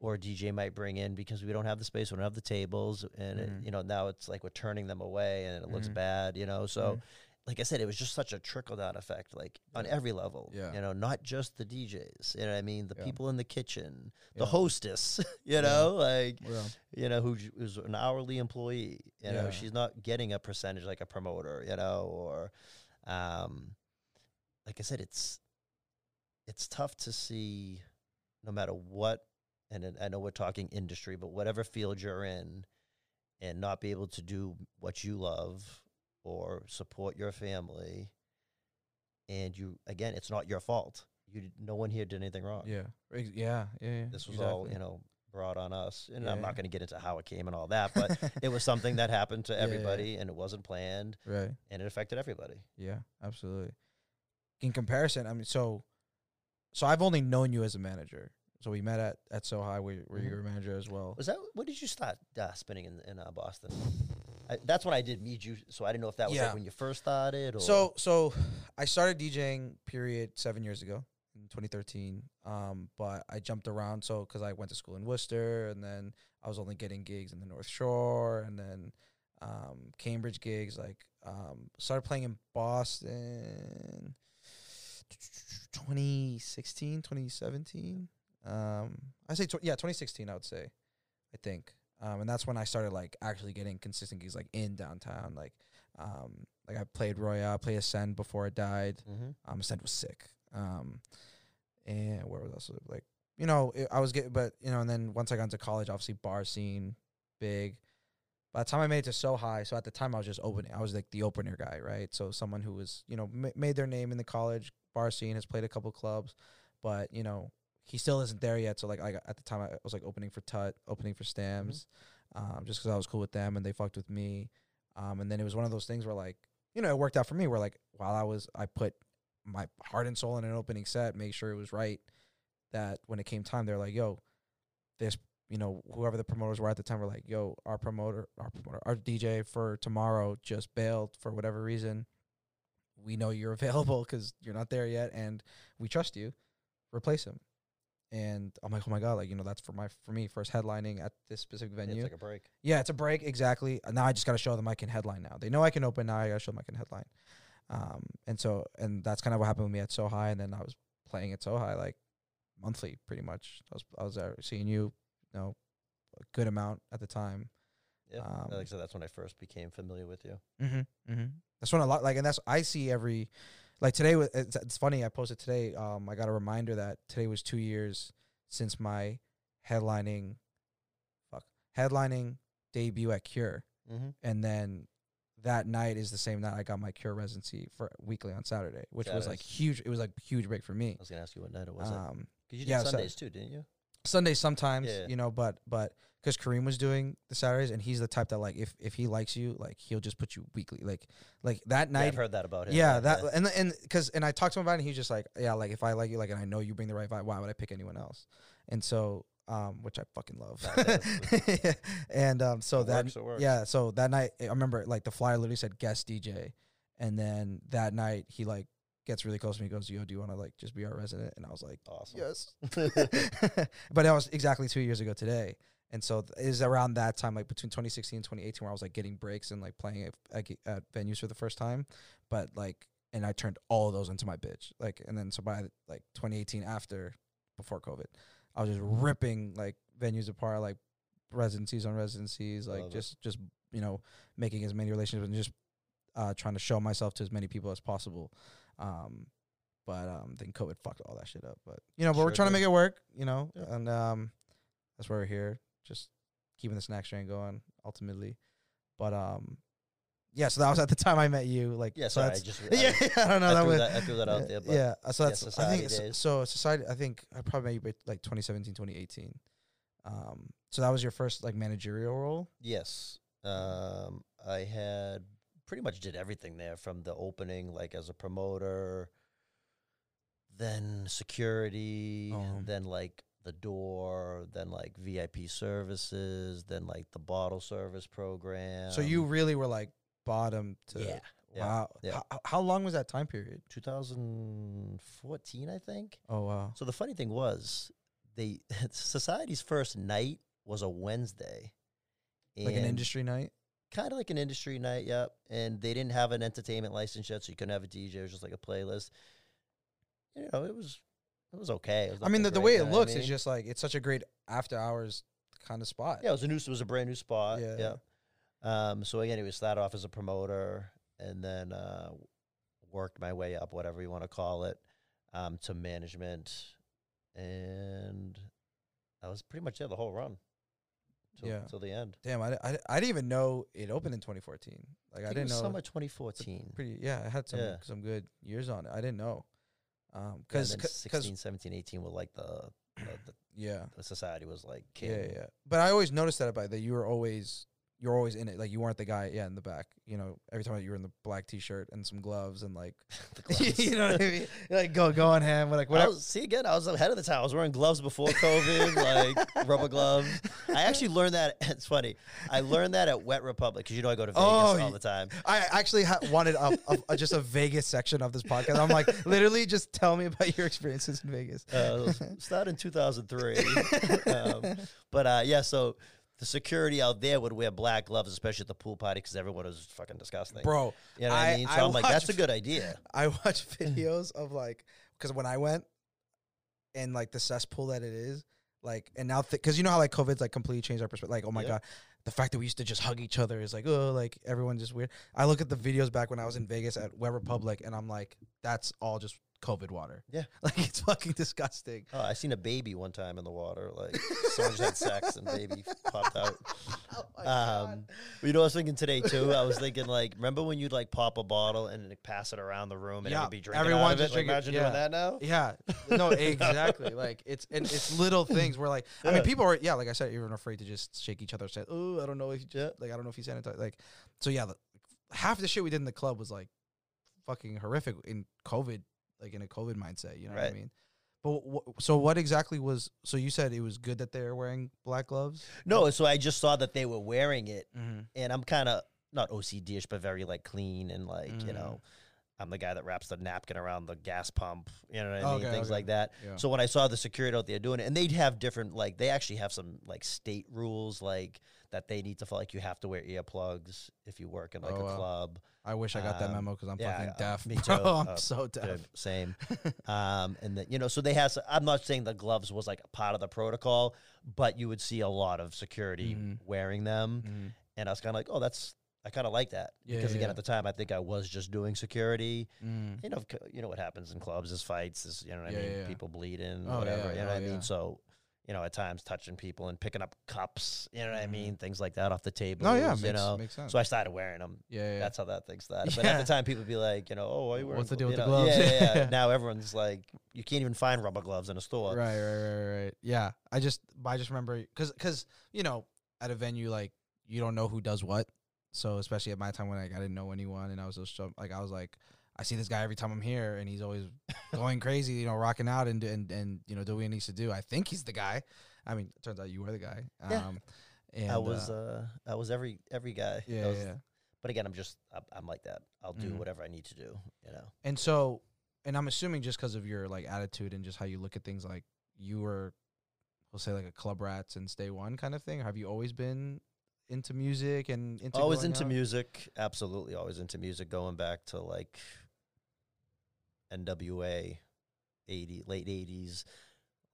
or DJ might bring in because we don't have the space, we don't have the tables, and it,
Mhm.
you know now it's like we're turning them away and it looks
Mhm.
bad, you know. So,
Mhm.
like I said, it was just such a trickle down effect, like on every level.
Yeah.
you know, not just the DJs. You know, what I mean, the
Yeah.
people in the kitchen, the
Yeah.
hostess. *laughs* You
Yeah.
know, like
Yeah.
you know who's an hourly employee. You know, she's not getting a percentage like a promoter. You know, or um, like I said, it's it's tough to see, no matter what. And I know we're talking industry, but whatever field you're in, and not be able to do what you love or support your family, and you again, it's not your fault. You no one here did anything wrong.
Yeah. Yeah. Yeah. yeah,
This was all you know brought on us, and
Yeah,
I'm
yeah.
not going to get into how it came and all that, but *laughs* it was something that happened to
Yeah, yeah.
everybody, and it wasn't planned,
right.
and it affected everybody.
Yeah, absolutely. In comparison, I mean, so, so I've only known you as a manager. So we met at at So High, where, where you were a manager as well.
Was that when did you start uh, spinning in in uh, Boston? I, that's when I did meet you, so I didn't know if that was
Yeah.
like when you first started. Or
So so I started DJing period seven years ago in 2013. Um, but I jumped around so because I went to school in Worcester, and then I was only getting gigs in the North Shore, and then um, Cambridge gigs. Like um, started playing in Boston. 2016 2017 um i say tw- yeah 2016 i would say i think um and that's when i started like actually getting consistent gigs like in downtown like um like i played royale played ascend before it died
Mhm.
um ascend was sick um and where was also like you know it, i was getting but you know and then once i got into college obviously bar scene big by the time I made it to so high, so at the time I was just opening. I was like the opener guy, right? So someone who was, you know, ma- made their name in the college bar scene, has played a couple clubs, but you know, he still isn't there yet. So like, I at the time I was like opening for Tut, opening for Stams, um, just because I was cool with them and they fucked with me. Um, and then it was one of those things where like, you know, it worked out for me. Where like while I was, I put my heart and soul in an opening set, make sure it was right. That when it came time, they're like, "Yo, this you know, whoever the promoters were at the time were like, yo, our promoter, our promoter, our DJ for tomorrow just bailed for whatever reason. We know you're *laughs* available because you're not there yet, and we trust you. Replace him. And I'm like, oh my god, like you know, that's for my for me first headlining at this specific
It's
venue.
like a break.
Yeah, it's a break exactly. Uh, Now I just got to show them I can headline. Now they know I can open. Now I got to show them I can headline. Um, and so and that's kind of what happened with me at So High, and then I was playing at So High like monthly, pretty much. I was I was there seeing you, you know, a good amount at the time.
Yeah,
Um,
like I said, that's when I first became familiar with you.
Mm-hmm. Mm-hmm. That's when a lot like, and that's I see every, like today. wa- It's, it's funny. I posted today. Um, I got a reminder that today was two years since my headlining, fuck, headlining debut at Cure,
Mm-hmm.
and then that night is the same night I got my Cure residency for weekly on Saturday, which was like huge. It was like huge break for me.
I was gonna ask you what night it was. Because
Um,
you did
yeah, so-
Sundays too, didn't you?
Sundays sometimes,
Yeah.
you know, but but because Kareem was doing the Saturdays, and he's the type that like if if he likes you, like he'll just put you weekly, like like that
Yeah,
night.
I've heard that about him.
Yeah, that and and because and I talked to him about it, and he's just like, yeah, like if I like you, like, and I know you bring the right vibe, why would I pick anyone else? And so, um, which I fucking love.
That *laughs*
and um, so
It
that
works, it works.
yeah, so that night I remember like the flyer literally said guest DJ, and then that night he like gets really close to me, goes, yo, do you want to like just be our resident? And I was like,
awesome.
yes. *laughs* *laughs* but that was exactly two years ago today. And so th- it was around that time, like between 2016 and 2018, where I was like getting breaks and like playing at, at, at venues for the first time. But like and I turned all of those into my bitch. Like, and then so by like 2018, after before COVID, I was just ripping like venues apart, like residencies on residencies, like
Love it.
just just you know making as many relationships and just uh, trying to show myself to as many people as possible. Um, but um, then COVID fucked all that shit up. But you know, but we're
Sure
trying to make it work. You know,
Yeah.
and um, that's why we're here, just keeping the snack train going. Ultimately, but um, yeah. So that was at the time I met you. Like,
Yeah,
so
sorry, I just *laughs*
yeah, I don't know.
I
that
threw
was,
that- I threw that out there, but
yeah, so
yeah,
that's I think so,
days.
so society. I think I probably met you like 2017, 2018. Um, so that was your first like managerial role.
Yes. Um, I had pretty much did everything there from the opening, like as a promoter, then security,
Oh.
then like the door, then like VIP services, then like the bottle service program.
so you really were like bottom to
yeah, yeah.
wow.
yeah.
How, how long was that time period?
2014, I think.
Oh wow.
So the funny thing was, they *laughs* society's first night was a Wednesday,
Like an industry night.
Kind of like an industry night, yep. And they didn't have an entertainment license yet, so you couldn't have a DJ. It was just like a playlist. You know, it was it was okay. It was
I mean, the, the way it
what I
looks is just like it's such a great after hours kind of spot.
yeah. It was a new, it was a brand new spot.
Yeah.
Yeah. Um. So again, it was started off as a promoter, and then uh, worked my way up, whatever you want to call it, um, to management, and I was pretty much there the whole run. Till,
Yeah.
till the end.
Damn, I, I, I didn't even know it opened in 2014. Like I,
it
didn't
was
know.
summer 2014.
Pretty yeah, I had some
Yeah.
some good years on it. I didn't know. Um,
then
cause
16, 17, 18 were like the, the, the
yeah,
the society was like king.
yeah, yeah. But I always noticed that about that you were always you're always in it. Like you weren't the guy, yeah, in the back. You know, every time you were in the black t-shirt and some gloves and like, *laughs*
gloves. *laughs*
you know what I mean? Like go go on ham, like whatever.
was, see again, I was ahead of the time. I was wearing gloves before COVID, like rubber gloves. I actually learned that. *laughs* It's funny. I learned that at Wet Republic because you know I go to Vegas
Oh,
all the time.
I actually ha- wanted a, a, a- just a Vegas section of this podcast. I'm like, literally, just tell me about your experiences in Vegas.
Uh, started in 2003. um, but uh, yeah, so the security out there would wear black gloves, especially at the pool party, because everyone was fucking disgusting.
Bro,
you know what I,
I-
mean? So
I
I'm like, that's a good idea. *laughs*
I watch videos of like because when I went and like the cesspool that it is, like and now because you know how like COVID's like completely changed our perspective. Like oh my
Yeah.
god, the fact that we used to just hug each other is like oh like everyone's just weird. I look at the videos back when I was in Vegas at Wet Republic and I'm like that's all just COVID water.
Yeah. *laughs*
like it's fucking disgusting.
Oh, I seen a baby one time in the water. Like someone just had sex and baby popped out. *laughs* Um, you know, what I was thinking today too. I was thinking like, remember when you'd like pop a bottle and like, pass it around the room and
Yeah,
be drinking
everyone
out of it? Like,
drinking-
imagine
yeah.
doing that now.
Yeah, no, *laughs* exactly. like it's and it's little things where like I mean people are yeah like I said even afraid to just shake each other. Say oh I don't know if you
Yeah.
like I don't know if you sanitize like so yeah the, half the shit we did in the club was like fucking horrific in COVID like in a COVID mindset. You know what I mean? But wh- so what exactly was so you said it was good that they're wearing black gloves?
No, so I just saw that they were wearing it,
Mm-hmm.
and I'm kind of not OCD-ish, but very like clean and like you
Mm.
know, I'm the guy that wraps the napkin around the gas pump. You know what I mean?
Okay,
Things
okay.
like that.
Yeah.
So when I saw the security out there doing it, and they'd have different like they actually have some like state rules like that they need to feel Like you have to wear earplugs if you work in like
Oh,
a
wow.
club.
I wish I got that
Um,
memo because I'm
yeah,
fucking deaf.
me
bro. *laughs*
too.
I'm
Uh,
so deaf.
Dude, same. *laughs* um, and then you know, so they have. I'm not saying the gloves was like a part of the protocol, but you would see a lot of security
Mhm.
wearing them,
Mhm.
and I was kind of like, oh, that's. I kind of like that
Yeah,
because again,
yeah.
at the time, I think I was just doing security.
Mm.
You know, you know what happens in clubs is fights, is you know what
Yeah,
I mean, people bleeding,
Oh,
whatever. you know
oh,
what I mean. So, you know, at times touching people and picking up cups. You know what I
Mhm.
mean, things like that off the table.
No, yeah,
you
makes,
know.
makes sense.
So I started wearing them.
yeah, yeah.
That's how that thing started. But at the time, people would be like, you know, oh, why are you wearing
What's the deal with
you
the gloves?
Yeah, yeah,
Yeah.
yeah. *laughs* now everyone's like, you can't even find rubber gloves in a store.
Right, right, right, right. Yeah, I just, I just remember because, because you know, at a venue like you don't know who does what. So especially at my time when like, I didn't know anyone, and I was just so- like, I was like, I see this guy every time I'm here, and he's always going crazy, you know, rocking out and and and you know doing what he needs to do. I think he's the guy. I mean, it turns out you were the guy.
Yeah.
Um, and,
I was,
uh,
uh, I was every every guy.
yeah,
was-
yeah.
But again, I'm just, I'm, I'm like that. I'll do
Mhm.
whatever I need to do. You know.
And so, and I'm assuming just because of your like attitude and just how you look at things, like you were, we'll say like a club rat since day one kind of thing. Have you always been into music and into
always into
out?
music. Absolutely, always into music. Going back to like NWA, eighty late eighties.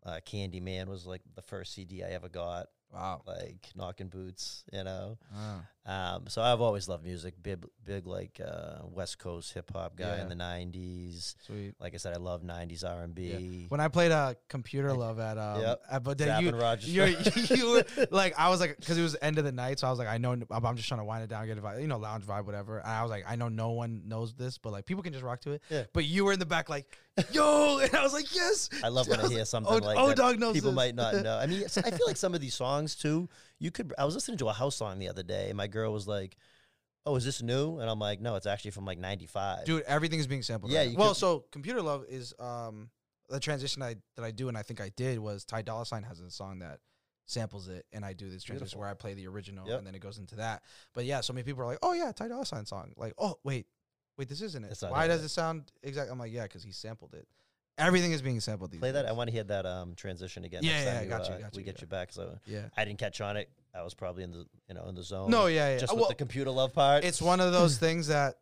Uh, Candyman was like the first CD I ever got.
Wow.
Like knocking boots, you know.
Ah.
Um, so I've always loved music. Big, big like uh, West Coast hip hop guy
Yeah.
in the '90s.
Sweet.
Like I said, I love '90s R&B.
When I played uh, computer love at um,
Yep.
at- but then you
and
you're, *laughs* *laughs* you were like I was like because it was end of the night, so I was like I know I'm just trying to wind it down, get a vibe, you know, lounge vibe, whatever. And I was like I know no one knows this, but like people can just rock to it.
Yeah.
But you were in the back like *laughs* yo, and I was like yes.
I love when I
was
hear
like,
something
oh,
like
oh,
that.
dog knows
People
this.
might not know. I mean, I feel like some of these songs too. You could. I was listening to a house song the other day, and my girl was like, "Oh, is this new?" And I'm like, "No, it's actually from like '95."
Dude, everything is being sampled.
Yeah,
right well,
could-
so computer love is um the transition I that I do, and I think I did was Ty Dolla Sign has a song that samples it, and I do this transition
Beautiful.
where I play the original,
Yep.
and then it goes into that. But yeah, so many people are like, "Oh yeah, Ty Dolla Sign song." Like, "Oh wait, wait, this isn't it. Why
it.
does it sound exact?" I'm like, "Yeah, because he sampled it. Everything is being sampled these
Play that.
days.
I want to hear that um transition again.
Yeah,
next
yeah,
time
I got you,
uh,
got
We get
yeah.
you back. So
yeah.
I didn't catch on it. I was probably in the you know in the zone.
No, yeah, yeah.
just
Uh,
with
well,
the computer love part.
it's one of those *laughs* things that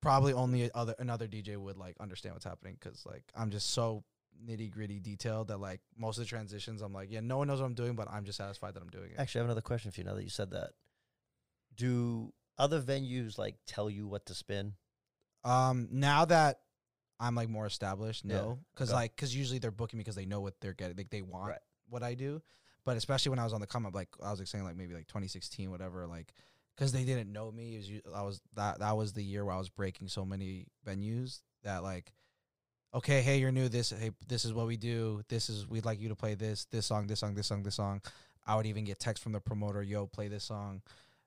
probably only other another DJ would like understand what's happening because like I'm just so nitty gritty detailed that like most of the transitions I'm like yeah no one knows what I'm doing but I'm just satisfied that I'm doing it.
Actually, I have another question for you now that you said that. Do other venues like tell you what to spin?
Um, now that I'm like more established, no, because
okay.
like because usually they're booking me because they know what they're getting, like they want
Right.
what I do. But especially when I was on the come up, like I was like saying like maybe like 2016, whatever, like because they didn't know me. It was I was that that was the year where I was breaking so many venues that like. Okay, hey, you're new. This, hey, this is what we do. This is we'd like you to play this, this song, this song, this song, this song. I would even get text from the promoter, yo, play this song.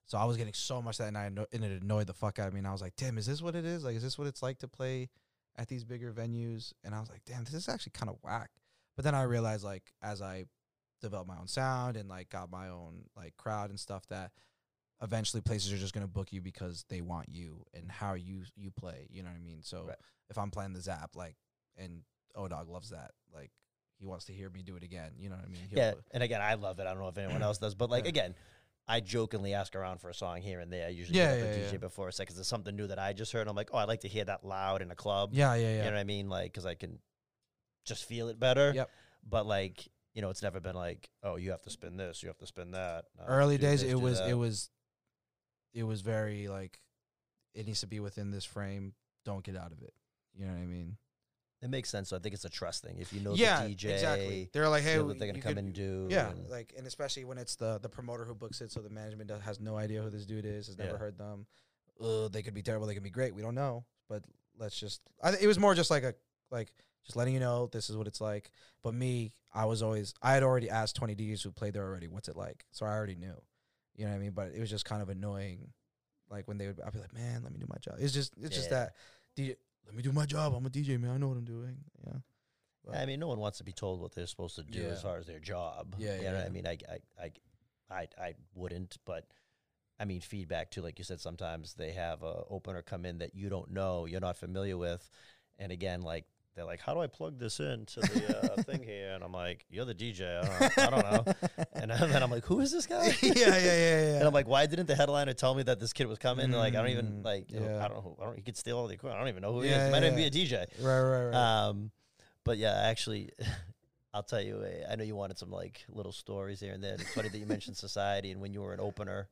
So I was getting so much that night, and it annoyed the fuck out of me. And I was like, damn, is this what it is? Like, is this what it's like to play at these bigger venues? And I was like, damn, this is actually kind of whack. But then I realized, like, as I developed my own sound and like got my own like crowd and stuff, that eventually places are just gonna book you because they want you and how you you play. You know what I mean? So
Right.
if I'm playing the Zapp, like, and O Dog loves that, like. He wants to hear me do it again. You know what I mean? He'll-
Yeah, and again, I love it. I don't know if anyone *clears throat* else does, but like
Yeah.
again, I jokingly ask around for a song here and there. I usually
Yeah,
up
yeah,
DJ
yeah.
before a second. There's something new that I just heard. I'm like, oh, I'd like to hear that loud in a club.
Yeah, yeah, yeah.
You know what I mean? Like, because I can just feel it better.
Yep.
But like, you know, it's never been like, oh, you have to spin this, you have to spin that.
Early days
this,
it was
that.
it was it was very like it needs to be within this frame don't get out of it you know what i mean
It makes sense. So I think it's a trust thing. If you know
yeah
the DJ,
exactly they're like
you
hey
know what they're gonna come
could-
and do.
yeah
and-
like and especially when it's the the promoter who books it so the management does, has no idea who this dude is has never
Yeah.
heard them uh, they could be terrible they could be great we don't know but let's just I, it was more just like a like just letting you know this is what it's like but me i was always i had already asked 20 djs who played there already what's it like so i already knew you know what i mean but it was just kind of annoying like when they would i'd be like man let me do my job it's just it's just
Yeah.
that DJ, let me do my job i'm a dj man i know what i'm doing yeah But-
I mean, no one wants to be told what they're supposed to do
Yeah.
as far as their job.
Yeah,
you
yeah,
know
yeah.
I mean, I, I, I, I, I wouldn't, but I mean, feedback too. Like you said, sometimes they have a opener come in that you don't know, you're not familiar with, and again, like they're like, "How do I plug this into the uh, thing *laughs* here?" And I'm like, "You're the DJ. I don't, I don't know." And then I'm like, "Who is this guy?" *laughs*
yeah yeah yeah yeah
And I'm like, "Why didn't the headliner tell me that this kid was coming?" And like, I don't even
Mm,
like,
yeah.
I don't know. Who, I don't. He could steal all the equipment. I don't even know who he
Yeah,
is. He might
yeah,
even be a DJ.
right right right
Um, but yeah, actually, *laughs* I'll tell you. uh, I know you wanted some like little stories here and there. It's funny that you mentioned Society, and when you were an opener,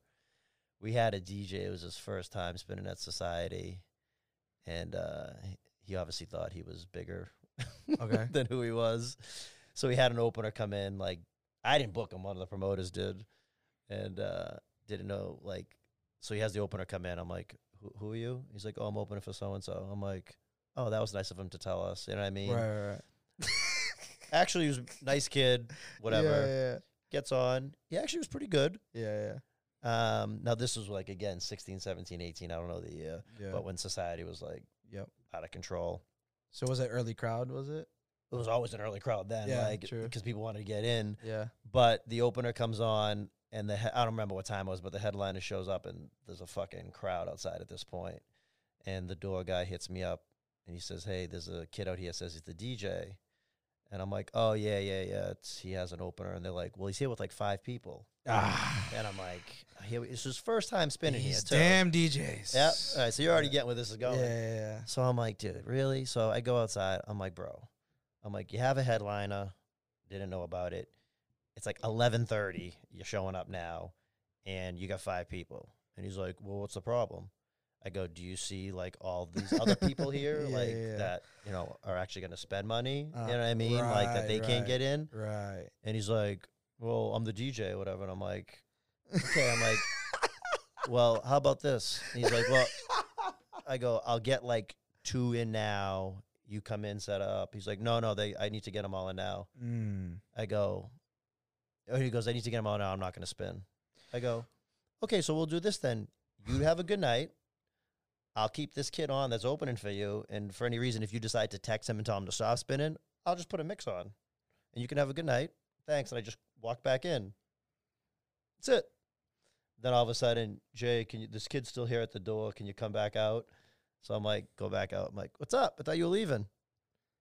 we had a DJ. It was his first time spinning at Society, and uh, he- obviously thought he was bigger
Okay. *laughs*
than who he was. So he had an opener come in. Like I didn't book him; one of the promoters did, and uh, didn't know like. So he has the opener come in. I'm like, who, who are you? He's like, oh, I'm opening for so and so. I'm like, oh, that was nice of him to tell us. You know what I mean?
right right right *laughs*
Actually, he was a nice kid, whatever.
yeah
Gets on. He actually was pretty good.
yeah yeah yeah
Um, now, this was like, again, 16, 17, 18. I don't know the year.
yeah
But when society was like
Yep.
out of control,
so was it early crowd was it
it was always an early crowd then,
Yeah,
like,
true.
because people wanted to get in.
yeah
But the opener comes on, and the he- I don't remember what time it was, but the headliner shows up, and there's a fucking crowd outside at this point. And the door guy hits me up, and he says, "Hey, there's a kid out here says he's the DJ." And I'm like, oh yeah, yeah, yeah. It's, he has an opener, and they're like, well, he's here with like five people,
Ah,
and I'm like, here, it's his first time spinning
these
here. Too.
damn DJs.
Yep. All right, so you're already getting where this is
Yeah,
going.
yeah, yeah.
So I'm like, dude, really? So I go outside. I'm like, bro, I'm like, you have a headliner. Didn't know about it. It's like 11:30. You're showing up now, and you got five people. And he's like, well, what's the problem? I go, do you see like all these other people *laughs* here,
Yeah,
like
yeah,
that, you know, are actually going to spend money?
Uh,
you know what I mean? like that
right,
they can't get in.
Right.
And he's like, well, I'm the DJ whatever. And I'm like, okay. I'm like, *laughs* well, how about this? And he's like, well, I go, I'll get like two in now. You come in, set up. He's like, no, no, they, I need to get them all in now.
Mm.
I go, oh, he goes, I need to get them all now. I'm not going to spin. I go, okay, so we'll do this then. You have a good night. I'll keep this kid on that's opening for you. And for any reason, if you decide to text him and tell him to stop spinning, I'll just put a mix on. And you can have a good night. Thanks. And I just walk back in. That's it. Then all of a sudden, Jay, can you, this kid's still here at the door. Can you come back out? So I'm like, go back out. I'm like, what's up? I thought you were leaving.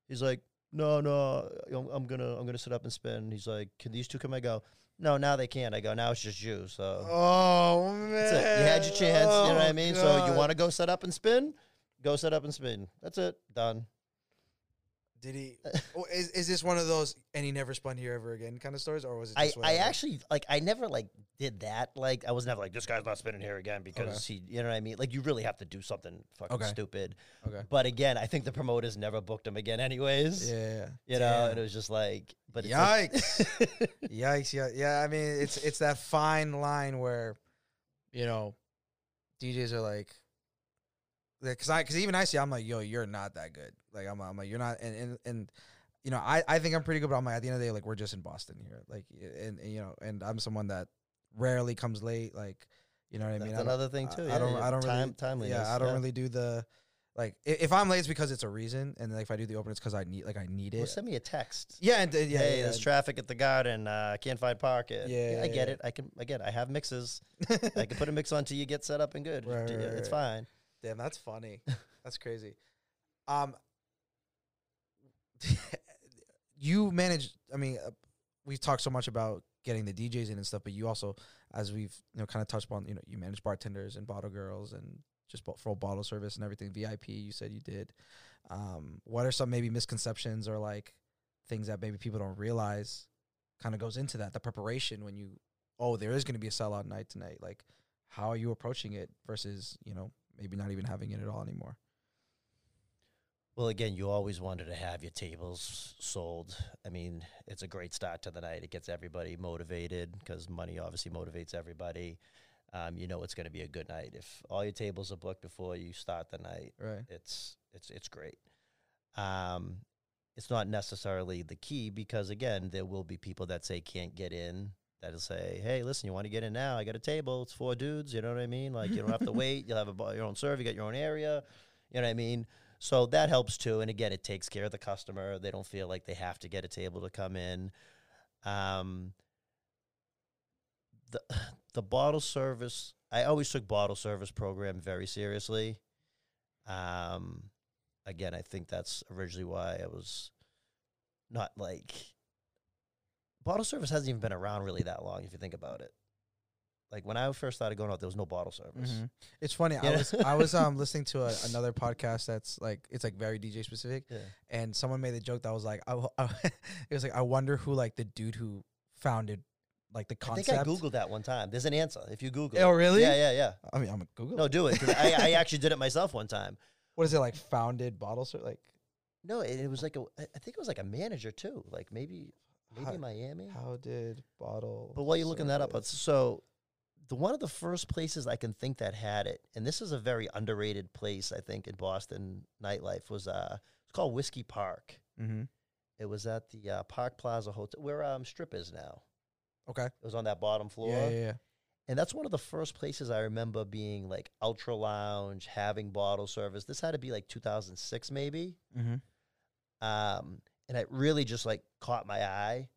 He's like, no, no, I'm, gonna, I'm gonna sit up and spin. He's like, can these two come? I go, no, now they can't. I go, now it's just you. So
Oh man.
that's it. You had your chance. you know what I
Oh,
mean? So oh,
you
want to go set up and spin? Go set up and spin. That's it. Done.
Did he? *laughs* Uh, oh, is is this one of those and he never spun here ever again kind of stories, or was it?
I, I actually like I never like did that. Like I was never like this guy's not spinning here again because he you know what I mean? Like you really have to do something fucking
Okay.
stupid.
Okay.
But again, I think the promoters never booked him again anyways.
Yeah.
You know,
Damn.
and it was just like but it's
Yikes.
like-
Yikes! Yeah, yeah. I mean, it's it's that fine line where, you know, DJs are like, because I because even I see I'm like, yo, you're not that good. Like I'm I'm like you're not, and and and you know I I think I'm pretty good, but I'm like at the end of the day, like we're just in Boston here, like and, and you know, and I'm someone that rarely comes late, like you know what I mean.
That's
I
another thing
I-
too.
I,
yeah,
don't
yeah.
I don't
Time,
really
timeliness.
yeah I don't really do the. Like if I'm late, it's because it's a reason, and like if I do the open, it's because I need like I need
Well,
it.
send me a text.
Yeah, and uh, yeah,
hey,
yeah,
there's traffic at the garden. Uh, I can't find parking.
Yeah,
I get
yeah.
it. I can again. I have mixes. *laughs* I can put a mix on till you get set up and good.
Right, right,
it's
right.
fine.
Damn, that's funny. *laughs* That's crazy. Um, *laughs* you manage. I mean, uh, we've talked so much about getting the DJs in and stuff, but you also, as we've you know kind of touched upon, you know, you manage bartenders and bottle girls and just full bottle service and everything. VIP, you said you did. Um, what are some maybe misconceptions or like things that maybe people don't realize kind of goes into that the preparation when you oh there is going to be a sellout night tonight like how are you approaching it versus you know maybe not even having it at all anymore
Well, again, you always wanted to have your tables sold. I mean, it's a great start to the night. It gets everybody motivated because money obviously motivates everybody. Um, you know it's going to be a good night. If all your tables are booked before you start the night,
right
it's it's it's great. Um, it's not necessarily the key because again, there will be people that say can't get in. That'll say, "Hey, listen, you want to get in now? I got a table. It's four dudes. You know what I mean? Like you don't have to *laughs* wait. You'll have a, your own serve. You got your own area. You know what I mean? So that helps too. And again, it takes care of the customer. They don't feel like they have to get a table to come in. Um, the *sighs* the bottle service. I always took bottle service program very seriously. Um, again, I think that's originally why I was not like bottle service hasn't even been around really that long if you think about it. Like when I first started going out, there was no bottle service.
Mhm. It's funny. I was I was um *laughs* listening to a, another podcast that's like it's like very DJ specific,
Yeah.
and someone made the joke that was like, I, w- *laughs* it was like I wonder who like the dude who founded like the concept.
I think I googled that one time. There's an answer if you Google.
Oh,
it.
really?
Yeah, yeah, yeah.
I mean, I'm a Google.
No, do it. I, I *laughs* actually did it myself one time.
what is it like? Founded bottle ser- like
No, it, it was like a. I I think it was like a manager too. Like maybe maybe
How-
Miami.
how did bottle?
But while you're looking that up, so the one of the first places I can think that had it, and this is a very underrated place, I think, in Boston nightlife was uh, it's called Whiskey Park.
Mhm.
It was at the uh, Park Plaza Hotel, where um, Strip is now.
Okay.
It was on that bottom floor,
Yeah, yeah, yeah.
and that's one of the first places I remember being like ultra lounge, having bottle service. This had to be like 2006, maybe.
Mm-hmm.
um, and it really just like caught my eye.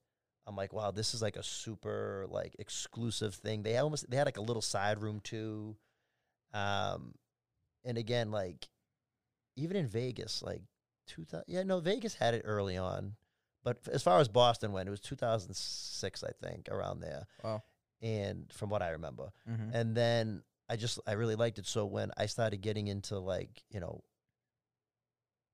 I'm like, wow, this is like a super like exclusive thing. They almost they had like a little side room too, um, and again, like even in Vegas, like two thousand, yeah, no, Vegas had it early on, but as far as Boston went, it was 2006, I think, around there.
Wow.
And from what I remember,
Mm-hmm.
and then I just I really liked it. So when I started getting into like you know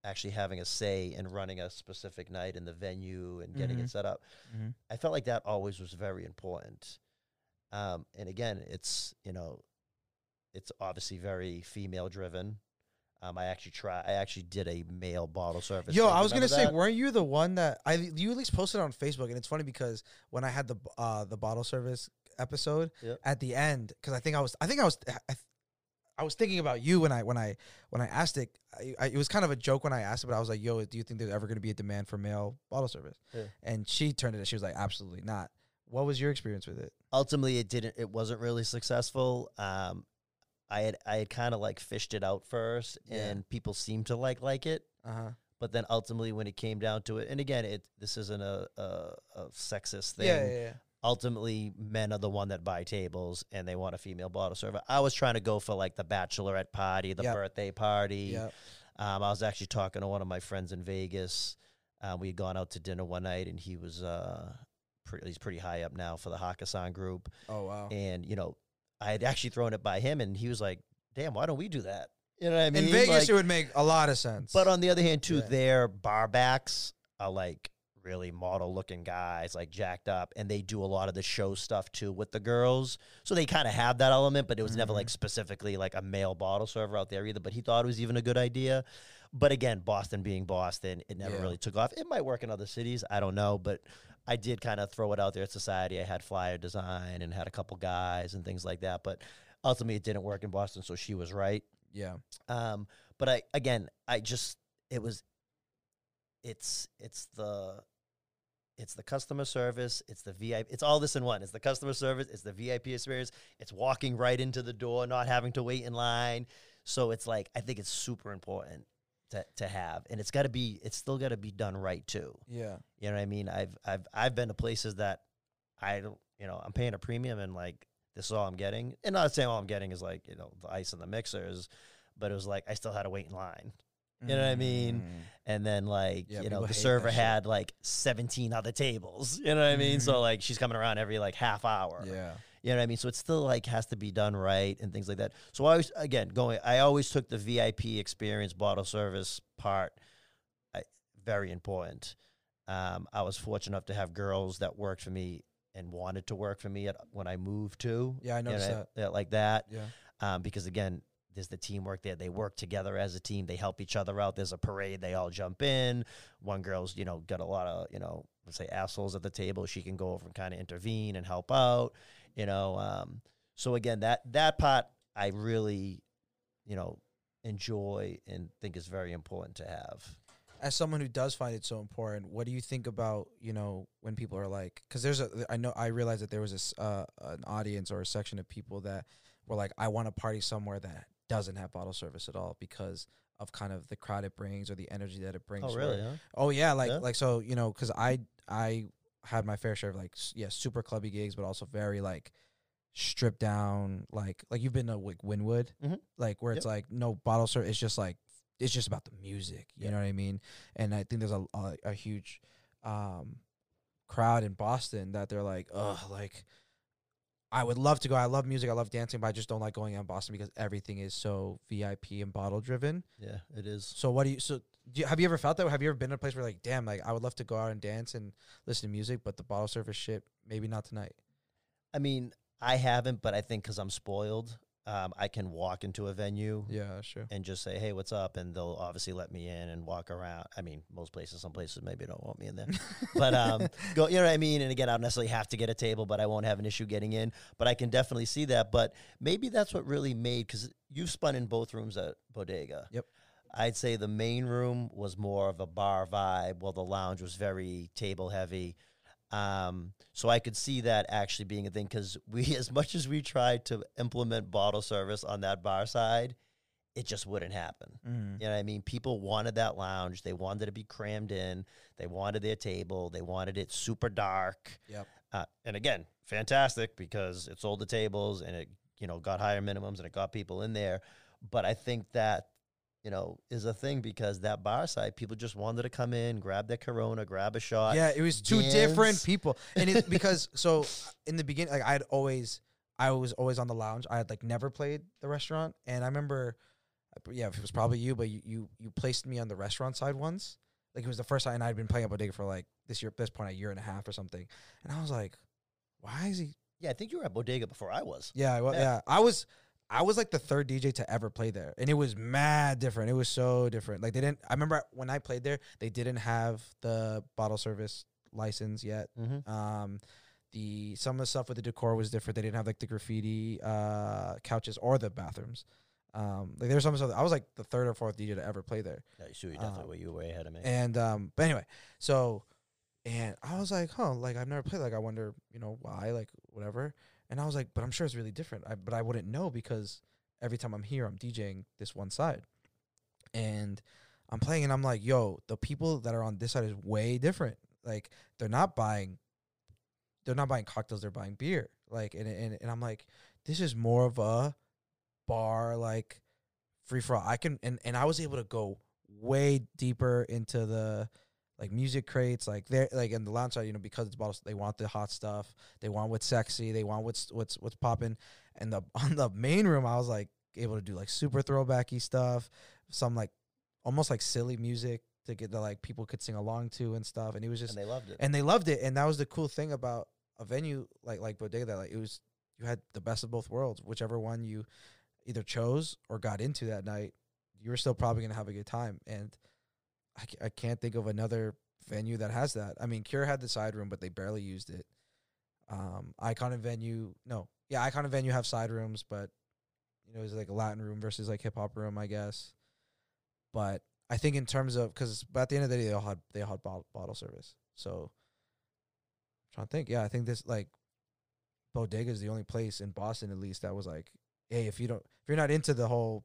actually having a say in running a specific night in the venue and getting
Mhm.
it set up,
Mhm.
I felt like that always was very important. Um, and again, it's you know, it's obviously very female driven. Um, I actually try. I actually did a male bottle service.
Yo,
thing.
I was gonna
Remember
say, weren't you the one that I you at least posted on Facebook? And it's funny because when I had the uh the bottle service episode
Yep.
at the end, because I think I was I think I was I, I was thinking about you when I when I when I asked it. I, I, it was kind of a joke when I asked it, but I was like, "Yo, do you think there's ever gonna be a demand for male bottle service?"
Yeah.
And she turned it. And she was like, "Absolutely not." What was your experience with it?
ultimately it didn't it wasn't really successful um i had i had kind of like fished it out first
Yeah.
and people seemed to like like it
Uh huh.
but then ultimately when it came down to it and again it this isn't a a, a sexist thing
Yeah, yeah, yeah.
Ultimately men are the one that buy tables and they want a female bottle server i was trying to go for like the bachelorette party the
Yep.
birthday party
Yeah.
um, I was actually talking to one of my friends in Vegas. Uh, we had gone out to dinner one night, and he was uh, pretty, he's pretty high up now for the Hakkasan group.
Oh wow.
And you know, I had actually thrown it by him, and he was like, "Damn, why don't we do that?" You know what I mean?
In Vegas,
Like-
it would make a lot of sense.
but on the other hand, too,
Yeah.
their bar backs are like really model looking guys, like jacked up, and they do a lot of the show stuff too with the girls. So they kind of have that element, but it was never
Mm-hmm.
like specifically like a male bottle server out there either. But he thought it was even a good idea. But again, Boston being Boston, it never
Yeah.
really took off. It might work in other cities, I don't know, but I did kind of throw it out there at society. I had flyer design and had a couple guys and things like that, but ultimately it didn't work in Boston. So she was right.
yeah.
Um, but I again, I just it was it's it's the it's the customer service, it's the VIP, it's all this in one. It's the customer service, it's the VIP experience, it's walking right into the door, not having to wait in line. So it's like I think it's super important to to have, and it's got to be it's still got to be done right too.
Yeah.
You know what I mean? I've I've I've been to places that I don't, you know, I'm paying a premium and like this is all I'm getting. And not saying all I'm getting is like, you know, the ice and the mixers, but it was like I still had to wait in line. You know what I mean?
Mm.
And then like,
Yeah,
you know,
people
the
hate that
server
shit.
had like 17 other tables. You know what I mean? So like she's coming around every like half hour.
Yeah.
You know what I mean? So it still like has to be done right and things like that. So I always again going I always took the VIP experience bottle service part I, very important. Um, I was fortunate enough to have girls that worked for me and wanted to work for me at, when I moved to.
Yeah, I noticed that.
yeah, like that.
Yeah.
Um, because again, there's the teamwork there. They work together as a team. They help each other out. There's a parade. They all jump in. One girl's, you know, got a lot of, you know, let's say assholes at the table. She can go over and kind of intervene and help out. You know, um, so again, that that part I really, you know, enjoy and think is very important to have.
as someone who does find it so important, what do you think about you know when people are like? Because there's a I know I realized that there was this uh, an audience or a section of people that were like, I want to party somewhere that doesn't have bottle service at all because of kind of the crowd it brings or the energy that it brings.
Oh, really? Huh?
Oh yeah, like
Yeah?
like so you know because I I had my fair share of like yeah super clubby gigs, but also very like stripped down like like you've been to like Wynwood,
Mhm.
like where it's like no bottle service. It's just like it's just about the music. You
Yeah.
know what I mean? And I think there's a a, a huge um crowd in Boston that they're like ugh like. I would love to go. I love music. I love dancing, but I just don't like going out in Boston because everything is so VIP and bottle driven.
Yeah, it is.
So what do you? So do you, have you ever felt that? Have you ever been in a place where like, damn, like I would love to go out and dance and listen to music, but the bottle service shit, maybe not tonight.
I mean, I haven't, but I think because I'm spoiled, um, I can walk into a venue
Yeah, true.
and just say, "Hey, what's up?" and they'll obviously let me in and walk around. I mean, most places, some places maybe don't want me in there, *laughs* but um, go. You know what I mean? And again, I don't necessarily have to get a table, but I won't have an issue getting in. But I can definitely see that. But maybe that's what really made because you've spun in both rooms at Bodega.
Yep.
I'd say the main room was more of a bar vibe, while the lounge was very table heavy. Um, so I could see that actually being a thing because we, *laughs* as much as we tried to implement bottle service on that bar side, it just wouldn't happen.
Mm.
You know what I mean? People wanted that lounge. They wanted to be crammed in. They wanted their table. They wanted it super dark.
Yep.
Uh, and again, fantastic because it sold the tables and it, you know, got higher minimums and it got people in there. But I think that you know, is a thing because that bar side people just wanted to come in, grab their Corona, grab a shot.
yeah, it was two different people, and it's *laughs* because so in the beginning, like I'd always, I was always on the lounge. I had like never played the restaurant, and I remember, yeah, it was probably you, but you you you placed me on the restaurant side once. Like it was the first time, and I'd been playing at Bodega for like this year, this point, a year and a half or something, and I was like, why is he?
Yeah, I think you were at Bodega before I was.
Yeah, I wa-
Yeah.
yeah, I was. I was like the third DJ to ever play there, and it was mad different. It was so different. Like they didn't. I remember when I played there, they didn't have the bottle service license yet.
Mm-hmm.
Um, the some of the stuff with the decor was different. They didn't have like the graffiti uh couches or the bathrooms. Um, like there's some stuff. I was like the third or fourth DJ to ever play there.
Yeah, so you definitely
Um,
were you were way ahead of me.
And um, but anyway, so and I was like, huh, like I've never played. Like I wonder, you know, why, like whatever. And I was like, but I'm sure it's really different. I, but I wouldn't know because every time I'm here, I'm DJing this one side, and I'm playing, and I'm like, yo, the people that are on this side is way different. Like they're not buying, they're not buying cocktails. They're buying beer. Like and and and I'm like, this is more of a bar like free for all. I can and and I was able to go way deeper into the like music crates, like they're like in the lounge side, you know, because it's bottles, they want the hot stuff, they want what's sexy, they want what's what's what's popping. And the *laughs* on the main room, I was like able to do like super throwbacky stuff, some like almost like silly music to get the like people could sing along to and stuff. And it was just
and they loved it.
and they loved it and that was the cool thing about a venue like like bodega that like it was you had the best of both worlds whichever one you either chose or got into that night you were still probably going to have a good time and I, I can't think of another venue that has that. I mean cure had the side room but they barely used it. Um icon and venue no. Yeah icon and venue have side rooms but you know it's like a latin room versus like hip hop room i guess. But i think in terms of because but at the end of the day they all had they all had bottle, bottle service. So trying to think. Yeah, I think this like Bodega is the only place in Boston, at least, that was like, hey, if you don't, if you're not into the whole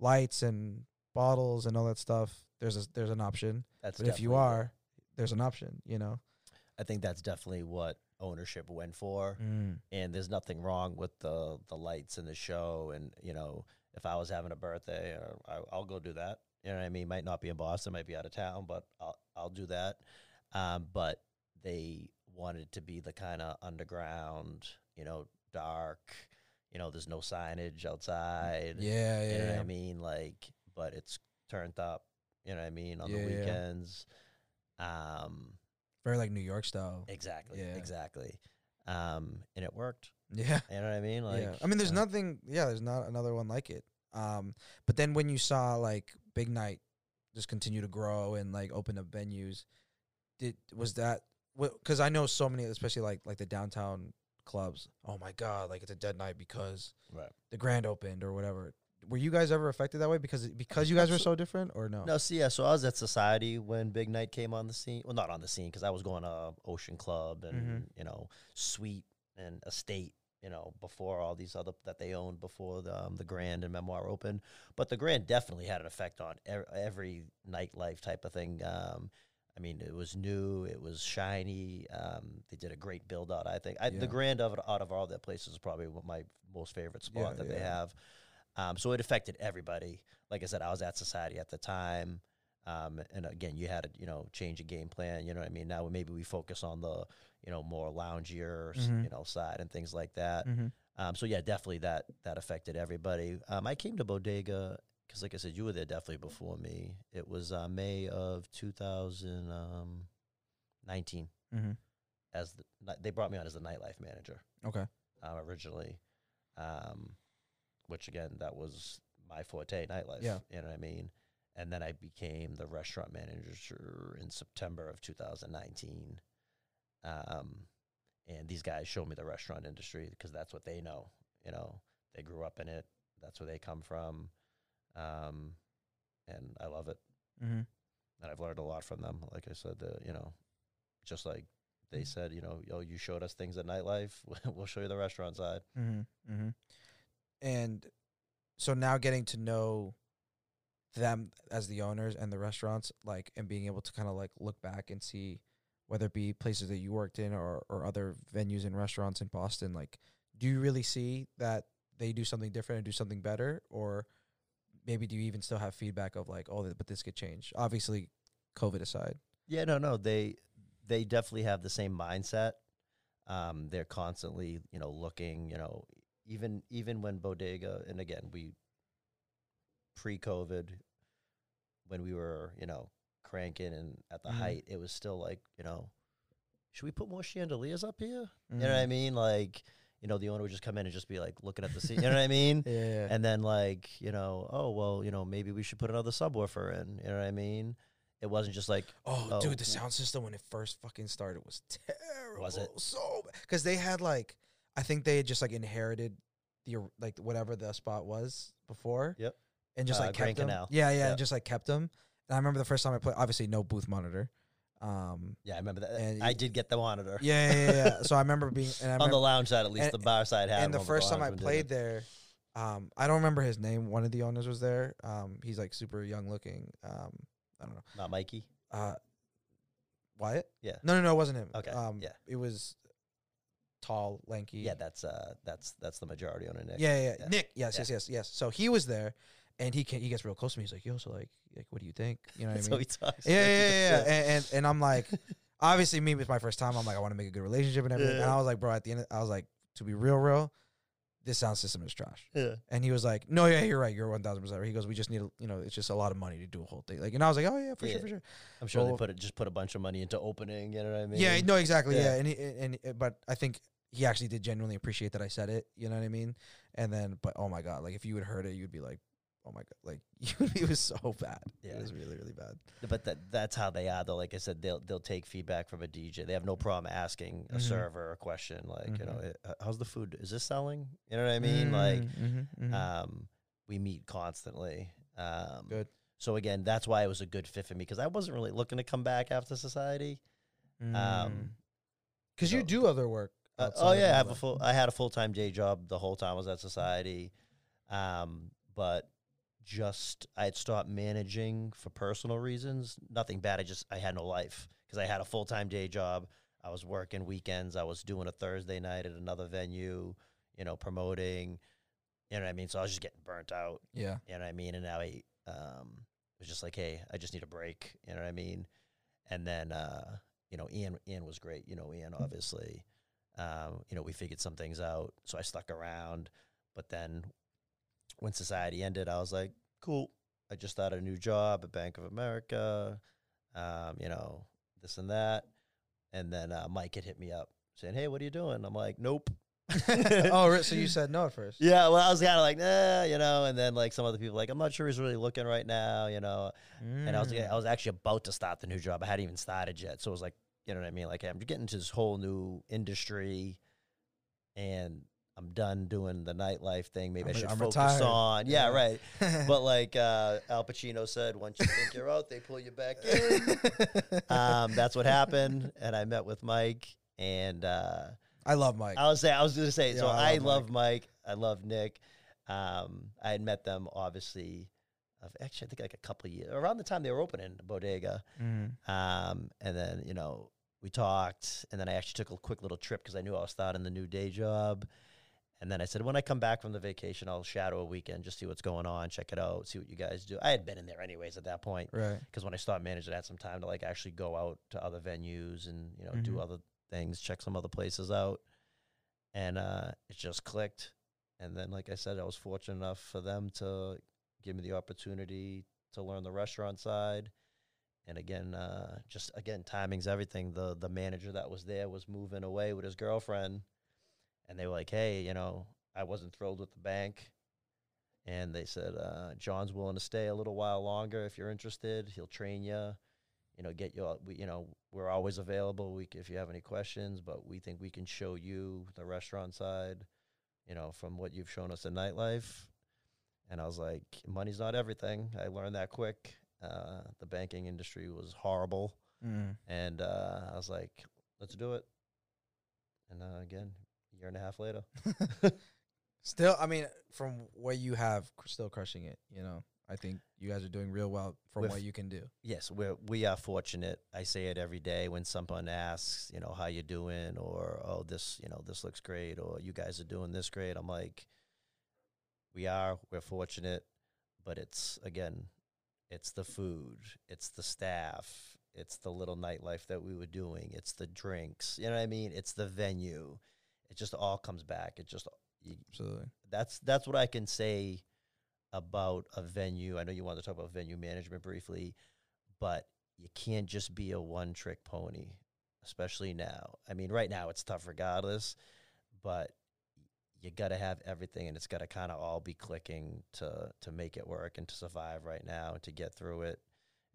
lights and bottles and all that stuff, there's a there's an option.
That's
But if you are, there's an option. You know.
I think that's definitely what ownership went for.
Mm.
and there's nothing wrong with the the lights and the show and you know if i was having a birthday or I, i'll go do that you know what i mean might not be in boston might be out of town but i'll i'll do that um, but they wanted to be the kind of underground you know dark you know there's no signage outside
Yeah, yeah.
you know what i mean like but it's turned up you know what i mean on
Yeah,
the
yeah.
weekends um
Very like New York style.
exactly
Yeah.
exactly um and it worked *laughs*
Yeah.
you know what I mean? Like,
yeah. I mean, there's
uh,
nothing. Yeah, there's not another one like it. Um, but then when you saw like Big Night just continue to grow and like open up venues, did was that? Because I know so many, especially like like the downtown clubs. Oh my god, like it's a dead night because
Right.
the Grand opened or whatever. Were you guys ever affected that way because because you guys were so different or no?
No, see, yeah. So I was at Society when Big Night came on the scene. Well, not on the scene because I was going to Ocean Club and
Mhm.
you know Suite and Estate. You know, before all these other that they owned before the um, the Grand and Memoir opened, but the Grand definitely had an effect on er- every nightlife type of thing. Um, I mean, it was new, it was shiny. Um, they did a great build out. I think I,
Yeah.
the Grand of it, out of all their places is probably my most favorite spot
Yeah,
that they have. Um, so it affected everybody. Like I said, I was at Society at the time. Um, and again, you had to, you know, change a game plan. You know what I mean? Now maybe we focus on the, you know, more loungier, s
Mhm.
you know, side and things like that.
Mm-hmm.
Um, so yeah, definitely that that affected everybody. Um, I came to Bodega because, like I said, you were there definitely before me. It was uh, May of 2019
Mm-hmm.
as the, they brought me on as the nightlife manager
Okay.
um, originally, um, which again that was my forte, nightlife.
Yeah.
you know what I mean. And then I became the restaurant manager in September of 2019. Um, and these guys showed me the restaurant industry because that's what they know. You know, they grew up in it. That's where they come from. Um, and I love it.
Mm-hmm.
And I've learned a lot from them. Like I said, the, you know, just like they said, you know, yo, you showed us things at nightlife. *laughs* we'll show you the restaurant side.
Mm-hmm. Mm-hmm. And so now getting to know them as the owners and the restaurants, like, and being able to kind of like look back and see whether it be places that you worked in or, or other venues and restaurants in Boston, like, do you really see that they do something different and do something better? Or maybe do you even still have feedback of like, oh, but this could change? Obviously, COVID aside.
Yeah, no, no, they they definitely have the same mindset. Um, they're constantly, you know, looking, you know, even even when bodega, and again, we pre-COVID, when we were, you know, cranking and at the
Mhm.
height, it was still like, you know, should we put more chandeliers up here? You know what I mean? Like, you know, the owner would just come in and just be like looking at the scene. You know what I mean? *laughs*
Yeah, yeah.
And then like, you know, oh well, you know, maybe we should put another subwoofer in. You know what I mean? It wasn't just like
Oh,
Oh,
dude, the sound system when it first fucking started was terrible.
Was it?
so? Because they had like, I think they had just like inherited the like whatever the spot was before.
Yep.
And just
Uh,
like kept them.
Canal.
Yeah, yeah,
Yep.
and just like kept them. And I remember the first time I played. Obviously, no booth monitor. Um.
Yeah, I remember that.
And
I did get the monitor.
Yeah, yeah, yeah. yeah. so I *laughs* remember being. And I
on the lounge side, at least
and-
the bar side had.
and the first time I played there, um, I don't remember his name. One of the owners was there. Um, he's like super young looking. Um, I don't know.
not Mikey.
Uh, Wyatt?
Yeah.
No, no, no, it wasn't him.
Okay,
Um,
yeah.
It was tall, lanky.
Yeah, that's uh, that's that's the majority on it. Nick.
Yeah, yeah, yeah. Nick. Yes,
Yeah.
yes, yes, yes. So he was there, and he can, he gets real close to me. He's like, "Yo, so like, like, what do you think?" You know what I *laughs*
how
mean?
he talks.
yeah, yeah, yeah, yeah. *laughs* And, and and I'm like, obviously, me it's my first time. I'm like, I want to make a good relationship and everything. And I was like, bro, at the end, of, I was like, to be real, real, this sound system is trash.
yeah.
And he was like, "No, yeah, you're right. You're one thousand percent right." He goes, "We just need, a, you know, it's just a lot of money to do a whole thing." Like, and I was like, "Oh yeah, for
Yeah.
sure, for sure."
I'm sure
Well-
they put it just put a bunch of money into opening. You know what I mean?
Yeah, no, exactly. Yeah,
Yeah.
and, he, and and- but I think he actually did genuinely appreciate that I said it. You know what I mean? And then, but oh my god, like if you had heard it, you'd be like, "Oh my god!" Like *laughs* it was so bad.
Yeah.
It was really, really bad.
But that that's how they are. Though, like I said, they'll they'll take feedback from a DJ. They have no problem asking a
Mhm.
server a question like, you know,
Mhm.
"Eh, how's the food? Is this selling? You know what I mean? Like,
mm-hmm,
um, we meet constantly. Um,
Good.
So again, that's why it was a good fit for me because I wasn't really looking to come back after society. Um,
because you
so-
do other work.
Uh, oh yeah, I have a full. I had a full time day job the whole time I was at society, um, but just I had stopped managing for personal reasons. Nothing bad. I just I had no life because I had a full time day job. I was working weekends. I was doing a Thursday night at another venue. You know, promoting. You know what I mean. So I was just getting burnt out.
Yeah.
You know what I mean? And now I um, was just like, hey, I just need a break. You know what I mean? And then, uh, you know, Ian, Ian was great. You know, Ian, obviously. Um, you know, we figured some things out. So I stuck around. But then when society ended, I was like, cool. I just started a new job at Bank of America, um, you know, this and that. And then uh, Mike had hit me up saying, hey, what are you doing? I'm like, nope. *laughs*
oh, so you *laughs* said no at first?
Yeah, well, I was kind of like, nah, you know, and then like some other people like, I'm not sure he's really looking right now, you know. And I was
Mm.
I was actually about to start the new job. I hadn't even started yet, so it was like, you know what I mean? Like I'm getting into this whole new industry, and I'm done doing the nightlife thing. Maybe
I'm
I should
I'm
focus
retired.
on, yeah,
Yeah.
right. *laughs* But like uh, Al Pacino said, once you think you're out, they pull you back in. *laughs* um, that's what happened, and I met with Mike, and. Uh,
I love Mike.
I was say I was gonna say.
Yeah,
so
I
I,
love
love Mike. I love Nick. Um, I had met them obviously. Of actually, I think like a couple of years around the time they were opening Bodega.
Mm.
Um, and then you know we talked, and then I actually took a quick little trip because I knew I was starting the new day job. And then I said, when I come back from the vacation, I'll shadow a weekend, just see what's going on, check it out, see what you guys do. I had been in there anyways at that point
Right.
because when I started managing, I had some time to like actually go out to other venues and you know
Mhm.
do other things, check some other places out, and uh, it just clicked. And then, like I said, I was fortunate enough for them to give me the opportunity to learn the restaurant side. And again, uh, just again, timing's everything. The the manager that was there was moving away with his girlfriend, and they were like, "Hey, you know, I wasn't thrilled with the bank." And they said, uh, John's willing to stay a little while longer if you're interested. He'll train you, you know, get you. We, you know, we're always available. We, c- if you have any questions, but we think we can show you the restaurant side, you know, from what you've shown us in nightlife. And I was like, money's not everything. I learned that quick. Uh, the banking industry was horrible,
Mm.
and uh, I was like, let's do it. And uh, again, year and a half later, *laughs* *laughs*
Still, I mean, from what you have, cr- still crushing it. You know, I think you guys are doing real well from
With-
what you can do.
Yes, we're we are fortunate. I say it every day when someone asks, you know, how you doing, or oh, this, you know, this looks great, or you guys are doing this great. I'm like, we are, we're fortunate, but it's again, it's the food, it's the staff, it's the little nightlife that we were doing, it's the drinks. You know what I mean? It's the venue. It just all comes back. It just you,
Absolutely.
that's that's what I can say about a venue. I know you want to talk about venue management briefly, but you can't just be a one trick pony, especially now. I mean, right now it's tough regardless, but you got to have everything and it's got to kind of all be clicking to to make it work and to survive right now and to get through it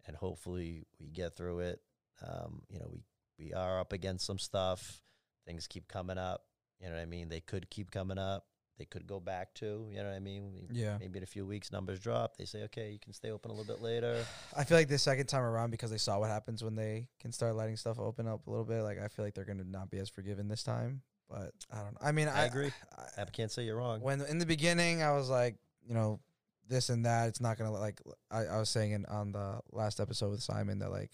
and hopefully we get through it um, you know we we are up against some stuff things keep coming up you know what i mean they could keep coming up they could go back to you know what i mean
Yeah.
maybe in a few weeks numbers drop they say okay you can stay open a little bit later
I feel like the second time around because they saw what happens when they can start letting stuff open up a little bit. Like I feel like they're gonna not be as forgiving this time. But I don't know. I mean, I,
I agree.
I,
i can't say you're wrong
when in the beginning I was like, you know, this and that. It's not gonna like I, I was saying in, on the last episode with Simon that like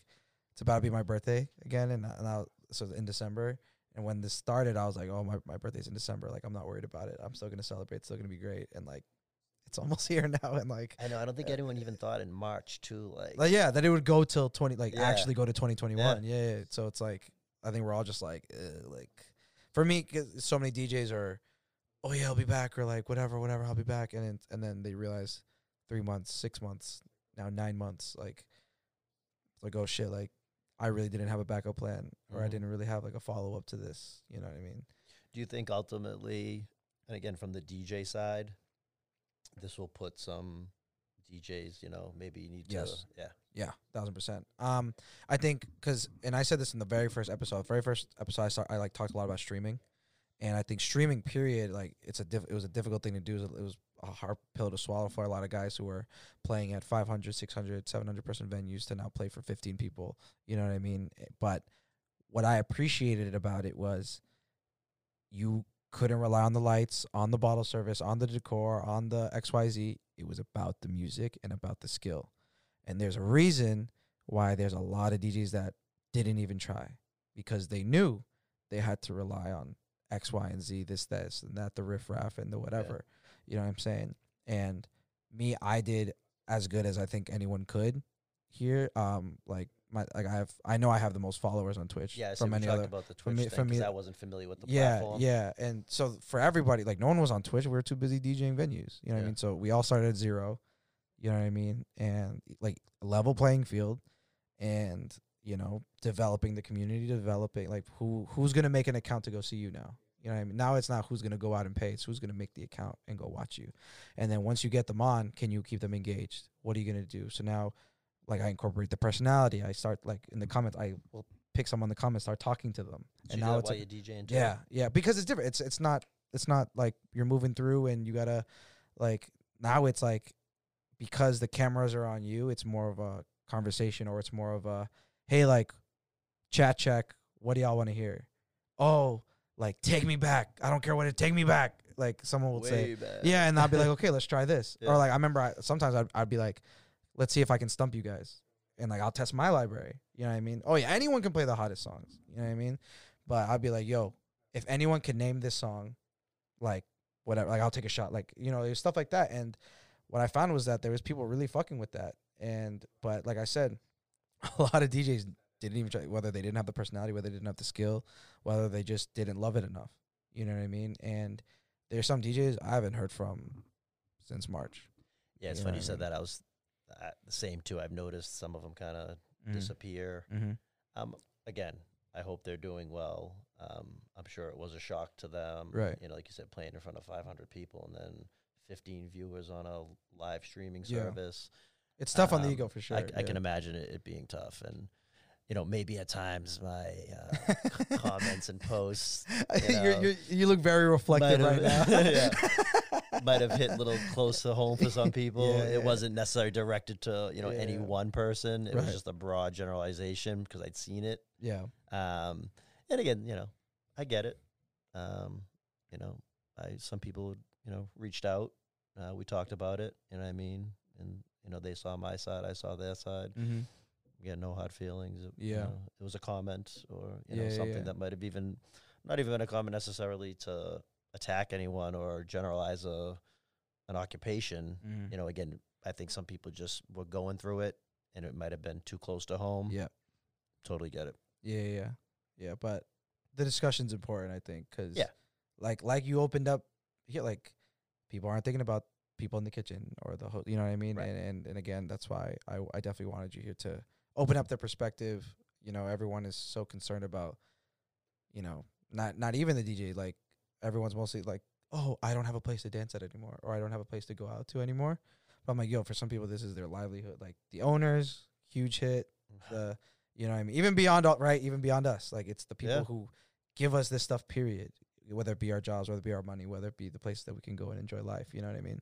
it's about to be my birthday again, and and I, so in December. And when this started, I was like, oh my my birthday's in December. Like I'm not worried about it. I'm still gonna celebrate. It's still gonna be great. And like it's *laughs* almost here now. And like
i know i don't think anyone even thought in march too like
like yeah, that it would go till twenty, like
Yeah.
actually go to twenty twenty one. Yeah. yeah. So it's like I think we're all just like, uh, like for me, 'cause so many DJs are, oh yeah, I'll be back, or like whatever, whatever, I'll be back, and then, and then they realize three months, six months, now nine months, like, like oh shit, like I really didn't have a backup plan, or I
Mhm.
didn't really have like a follow up to this. You know what I mean?
Do you think ultimately, and again from the DJ side, this will put some DJs, you know, maybe you need
Yes.
to, yeah,
Yeah, thousand percent. Um, I think because, and I said this in the very first episode. Very first episode, I, start, I like talked a lot about streaming, and I think streaming, period, like it's a diff- it was a difficult thing to do. It was, a, hard pill to swallow for a lot of guys who were playing at 500, 600, 700 person venues to now play for 15 people. You know what I mean? Eh, But what I appreciated about it was you couldn't rely on the lights, on the bottle service, on the decor, on the XYZ. It was about the music and about the skill. And there's a reason why there's a lot of DJs that didn't even try because they knew they had to rely on X, Y, and Z, this, this, and that, the riffraff and the whatever. You know what I'm saying? And me, I did as good as I think anyone could here. Um, like my, like I have, I know I have the most followers on Twitch
yeah. So
from
we
any
talked
other.
about the
from
Twitch
me- from me-
I wasn't familiar with the
Yeah,
platform.
yeah, and so for everybody, like no one was on Twitch. We were too busy DJing venues. You know what I mean? So we all started at zero. You know what I mean? And like level playing field, and you know developing the community, developing like who who's gonna make an account to go see you now. You know what I mean? Now it's not who's gonna go out and pay; it's who's gonna make the account and go watch you. And then once you get them on, can you keep them engaged? What are you gonna do? So now, like I incorporate the personality. I start like in the comments. I will pick someone in the comments, start talking to them, and now it's
while
like,
you're DJing
yeah, yeah, because it's different. It's it's not it's not like you're moving through and you gotta like now it's like because the cameras are on you. It's more of a conversation or it's more of a hey like chat check. What do y'all want to hear? Oh, like take me back. I don't care what it take me back. Like someone will say
back.
yeah, and I'll be like, *laughs* okay, let's try this.
Yeah.
Or like I remember I, sometimes I'd, I'd be like, let's see if I can stump you guys, and like I'll test my library. You know what I mean? Oh yeah, anyone can play the hottest songs. You know what I mean? But I'd be like, yo, if anyone can name this song, like whatever, like I'll take a shot. Like you know, there's stuff like that. And what I found was that there was people really fucking with that. And but like I said, *laughs* a lot of DJs didn't even try, whether they didn't have the personality, whether they didn't have the skill, whether they just didn't love it enough. You know what I mean? And there's some DJs I haven't heard from since March.
Yeah, it's
You
funny you
I
said
mean?
that. I was uh, the same too. I've noticed some of them kind of disappear.
Mm-hmm.
Um, again, I hope they're doing well. Um, I'm sure it was a shock to them.
Right.
You know, like you said, playing in front of 500 people and then 15 viewers on a live streaming
Yeah.
service.
It's tough on the
Um,
ego for sure.
I, I
yeah.
can imagine it, it being tough, and you know, maybe at times my uh, c- *laughs* comments and posts *laughs* you
You're- you're- you look very reflective right now. *laughs*
yeah. might have hit a little close to home for some people.
Yeah,
it
yeah.
wasn't necessarily directed to you know any one person. It was just a broad generalization because I'd seen it.
yeah.
Um, and again, you know, I get it. Um, you know, I some people you know reached out. Uh, we talked about it. You know what I mean? And you know, they saw my side, I saw their side.
Mm-hmm.
Had no hard feelings. It, you
Yeah.
know, it was a comment or you
Yeah,
know
yeah,
something
yeah.
that might have even not even been a comment necessarily to attack anyone or generalize a an occupation.
Mm-hmm.
You know, again, I think some people just were going through it, and it might have been too close to home.
Yeah.
totally get it.
Yeah, yeah, yeah. yeah. But the discussion's important, I think, because
Yeah.
like like you opened up here, like people aren't thinking about people in the kitchen or the ho- you know what I mean.
Right.
And, and and again, that's why I I definitely wanted you here to open up their perspective. You know, everyone is so concerned about, you know, not not even the DJ. Like everyone's mostly like, oh, I don't have a place to dance at anymore, or I don't have a place to go out to anymore. But I'm like, yo, for some people, this is their livelihood. Like the owners, huge hit. The you know what I mean? Even beyond all right, even beyond us. Like it's the people
Yeah.
who give us this stuff, period. Whether it be our jobs, whether it be our money, whether it be the place that we can go and enjoy life. You know what I mean?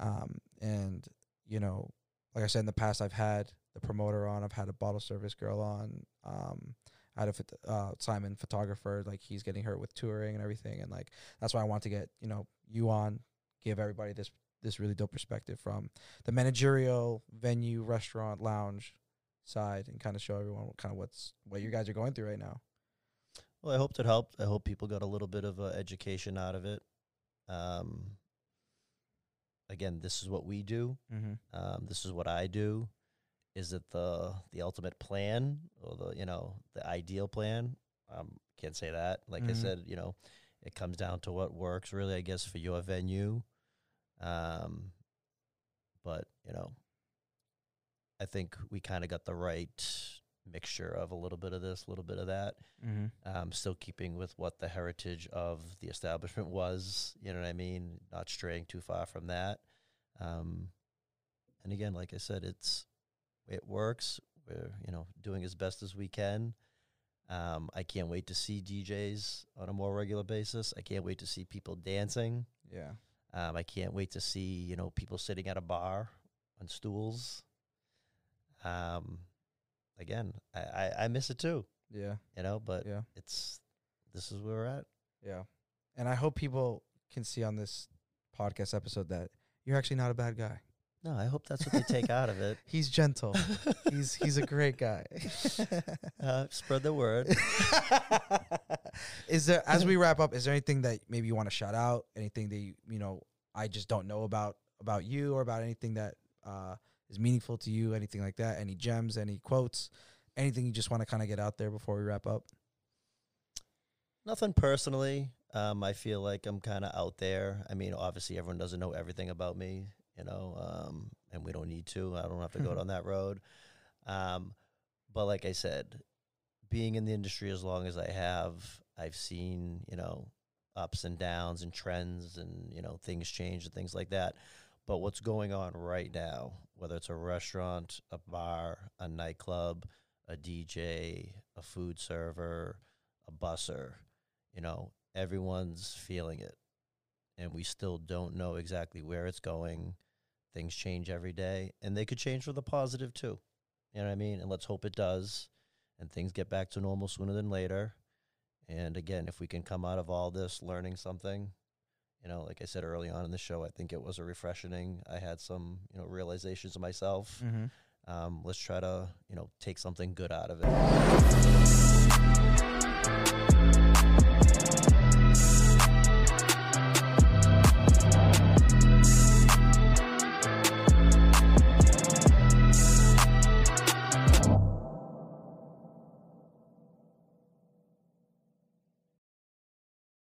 Um, and you know, like I said in the past, I've had the promoter on, I've had a bottle service girl on, um, I had a uh, Simon photographer, like he's getting hurt with touring and everything, and like that's why I want to get you know you on, give everybody this this really dope perspective from the managerial venue, restaurant, lounge side, and kind of show everyone what kind of what's what you guys are going through right now.
Well, I hope it helped. I hope people got a little bit of uh, education out of it. Um, again, this is what we do.
Mm-hmm.
Um, this is what I do. Is it the the ultimate plan or the you know the ideal plan? Um, can't say that. Like I
Mhm.
said, you know, it comes down to what works really. I guess for your venue. Um, but you know, I think we kind of got the right mixture of a little bit of this, a little bit of that
Mm-hmm.
um, still keeping with what the heritage of the establishment was. You know what I mean? Not straying too far from that. Um, and again, like I said, it's it works. We're you know doing as best as we can. Um, I can't wait to see DJs on a more regular basis. I can't wait to see people dancing.
Yeah.
Um, I can't wait to see you know people sitting at a bar on stools. Um, again, I, I, I miss it too.
Yeah.
You know, but
Yeah.
it's this is where we're at.
Yeah. And I hope people can see on this podcast episode that you're actually not a bad guy.
No, I hope that's what they take out of it. *laughs*
He's gentle. he's he's a great guy. *laughs*
Uh, spread the word. *laughs*
is there as we wrap up, is there anything that maybe you want to shout out? Anything that you, you know I just don't know about about you or about anything that uh, is meaningful to you? Anything like that? Any gems? Any quotes? Anything you just want to kind of get out there before we wrap up?
Nothing personally. Um, I feel like I'm kind of out there. I mean, obviously, everyone doesn't know everything about me, you know, um, and we don't need to. I don't have to go down that road. Um, but like I said, being in the industry as long as I have, I've seen, you know, ups and downs and trends and, you know, things change and things like that. But what's going on right now, whether it's a restaurant, a bar, a nightclub, a DJ, a food server, a busser, you know, everyone's feeling it. And we still don't know exactly where it's going. Things change every day, and they could change for the positive too. You know what I mean? And let's hope it does, and things get back to normal sooner than later. And again, if we can come out of all this learning something, you know, like I said early on in the show, I think it was a refreshing. I had some, you know, realizations of myself.
Mm-hmm.
Um, let's try to, you know, take something good out of it.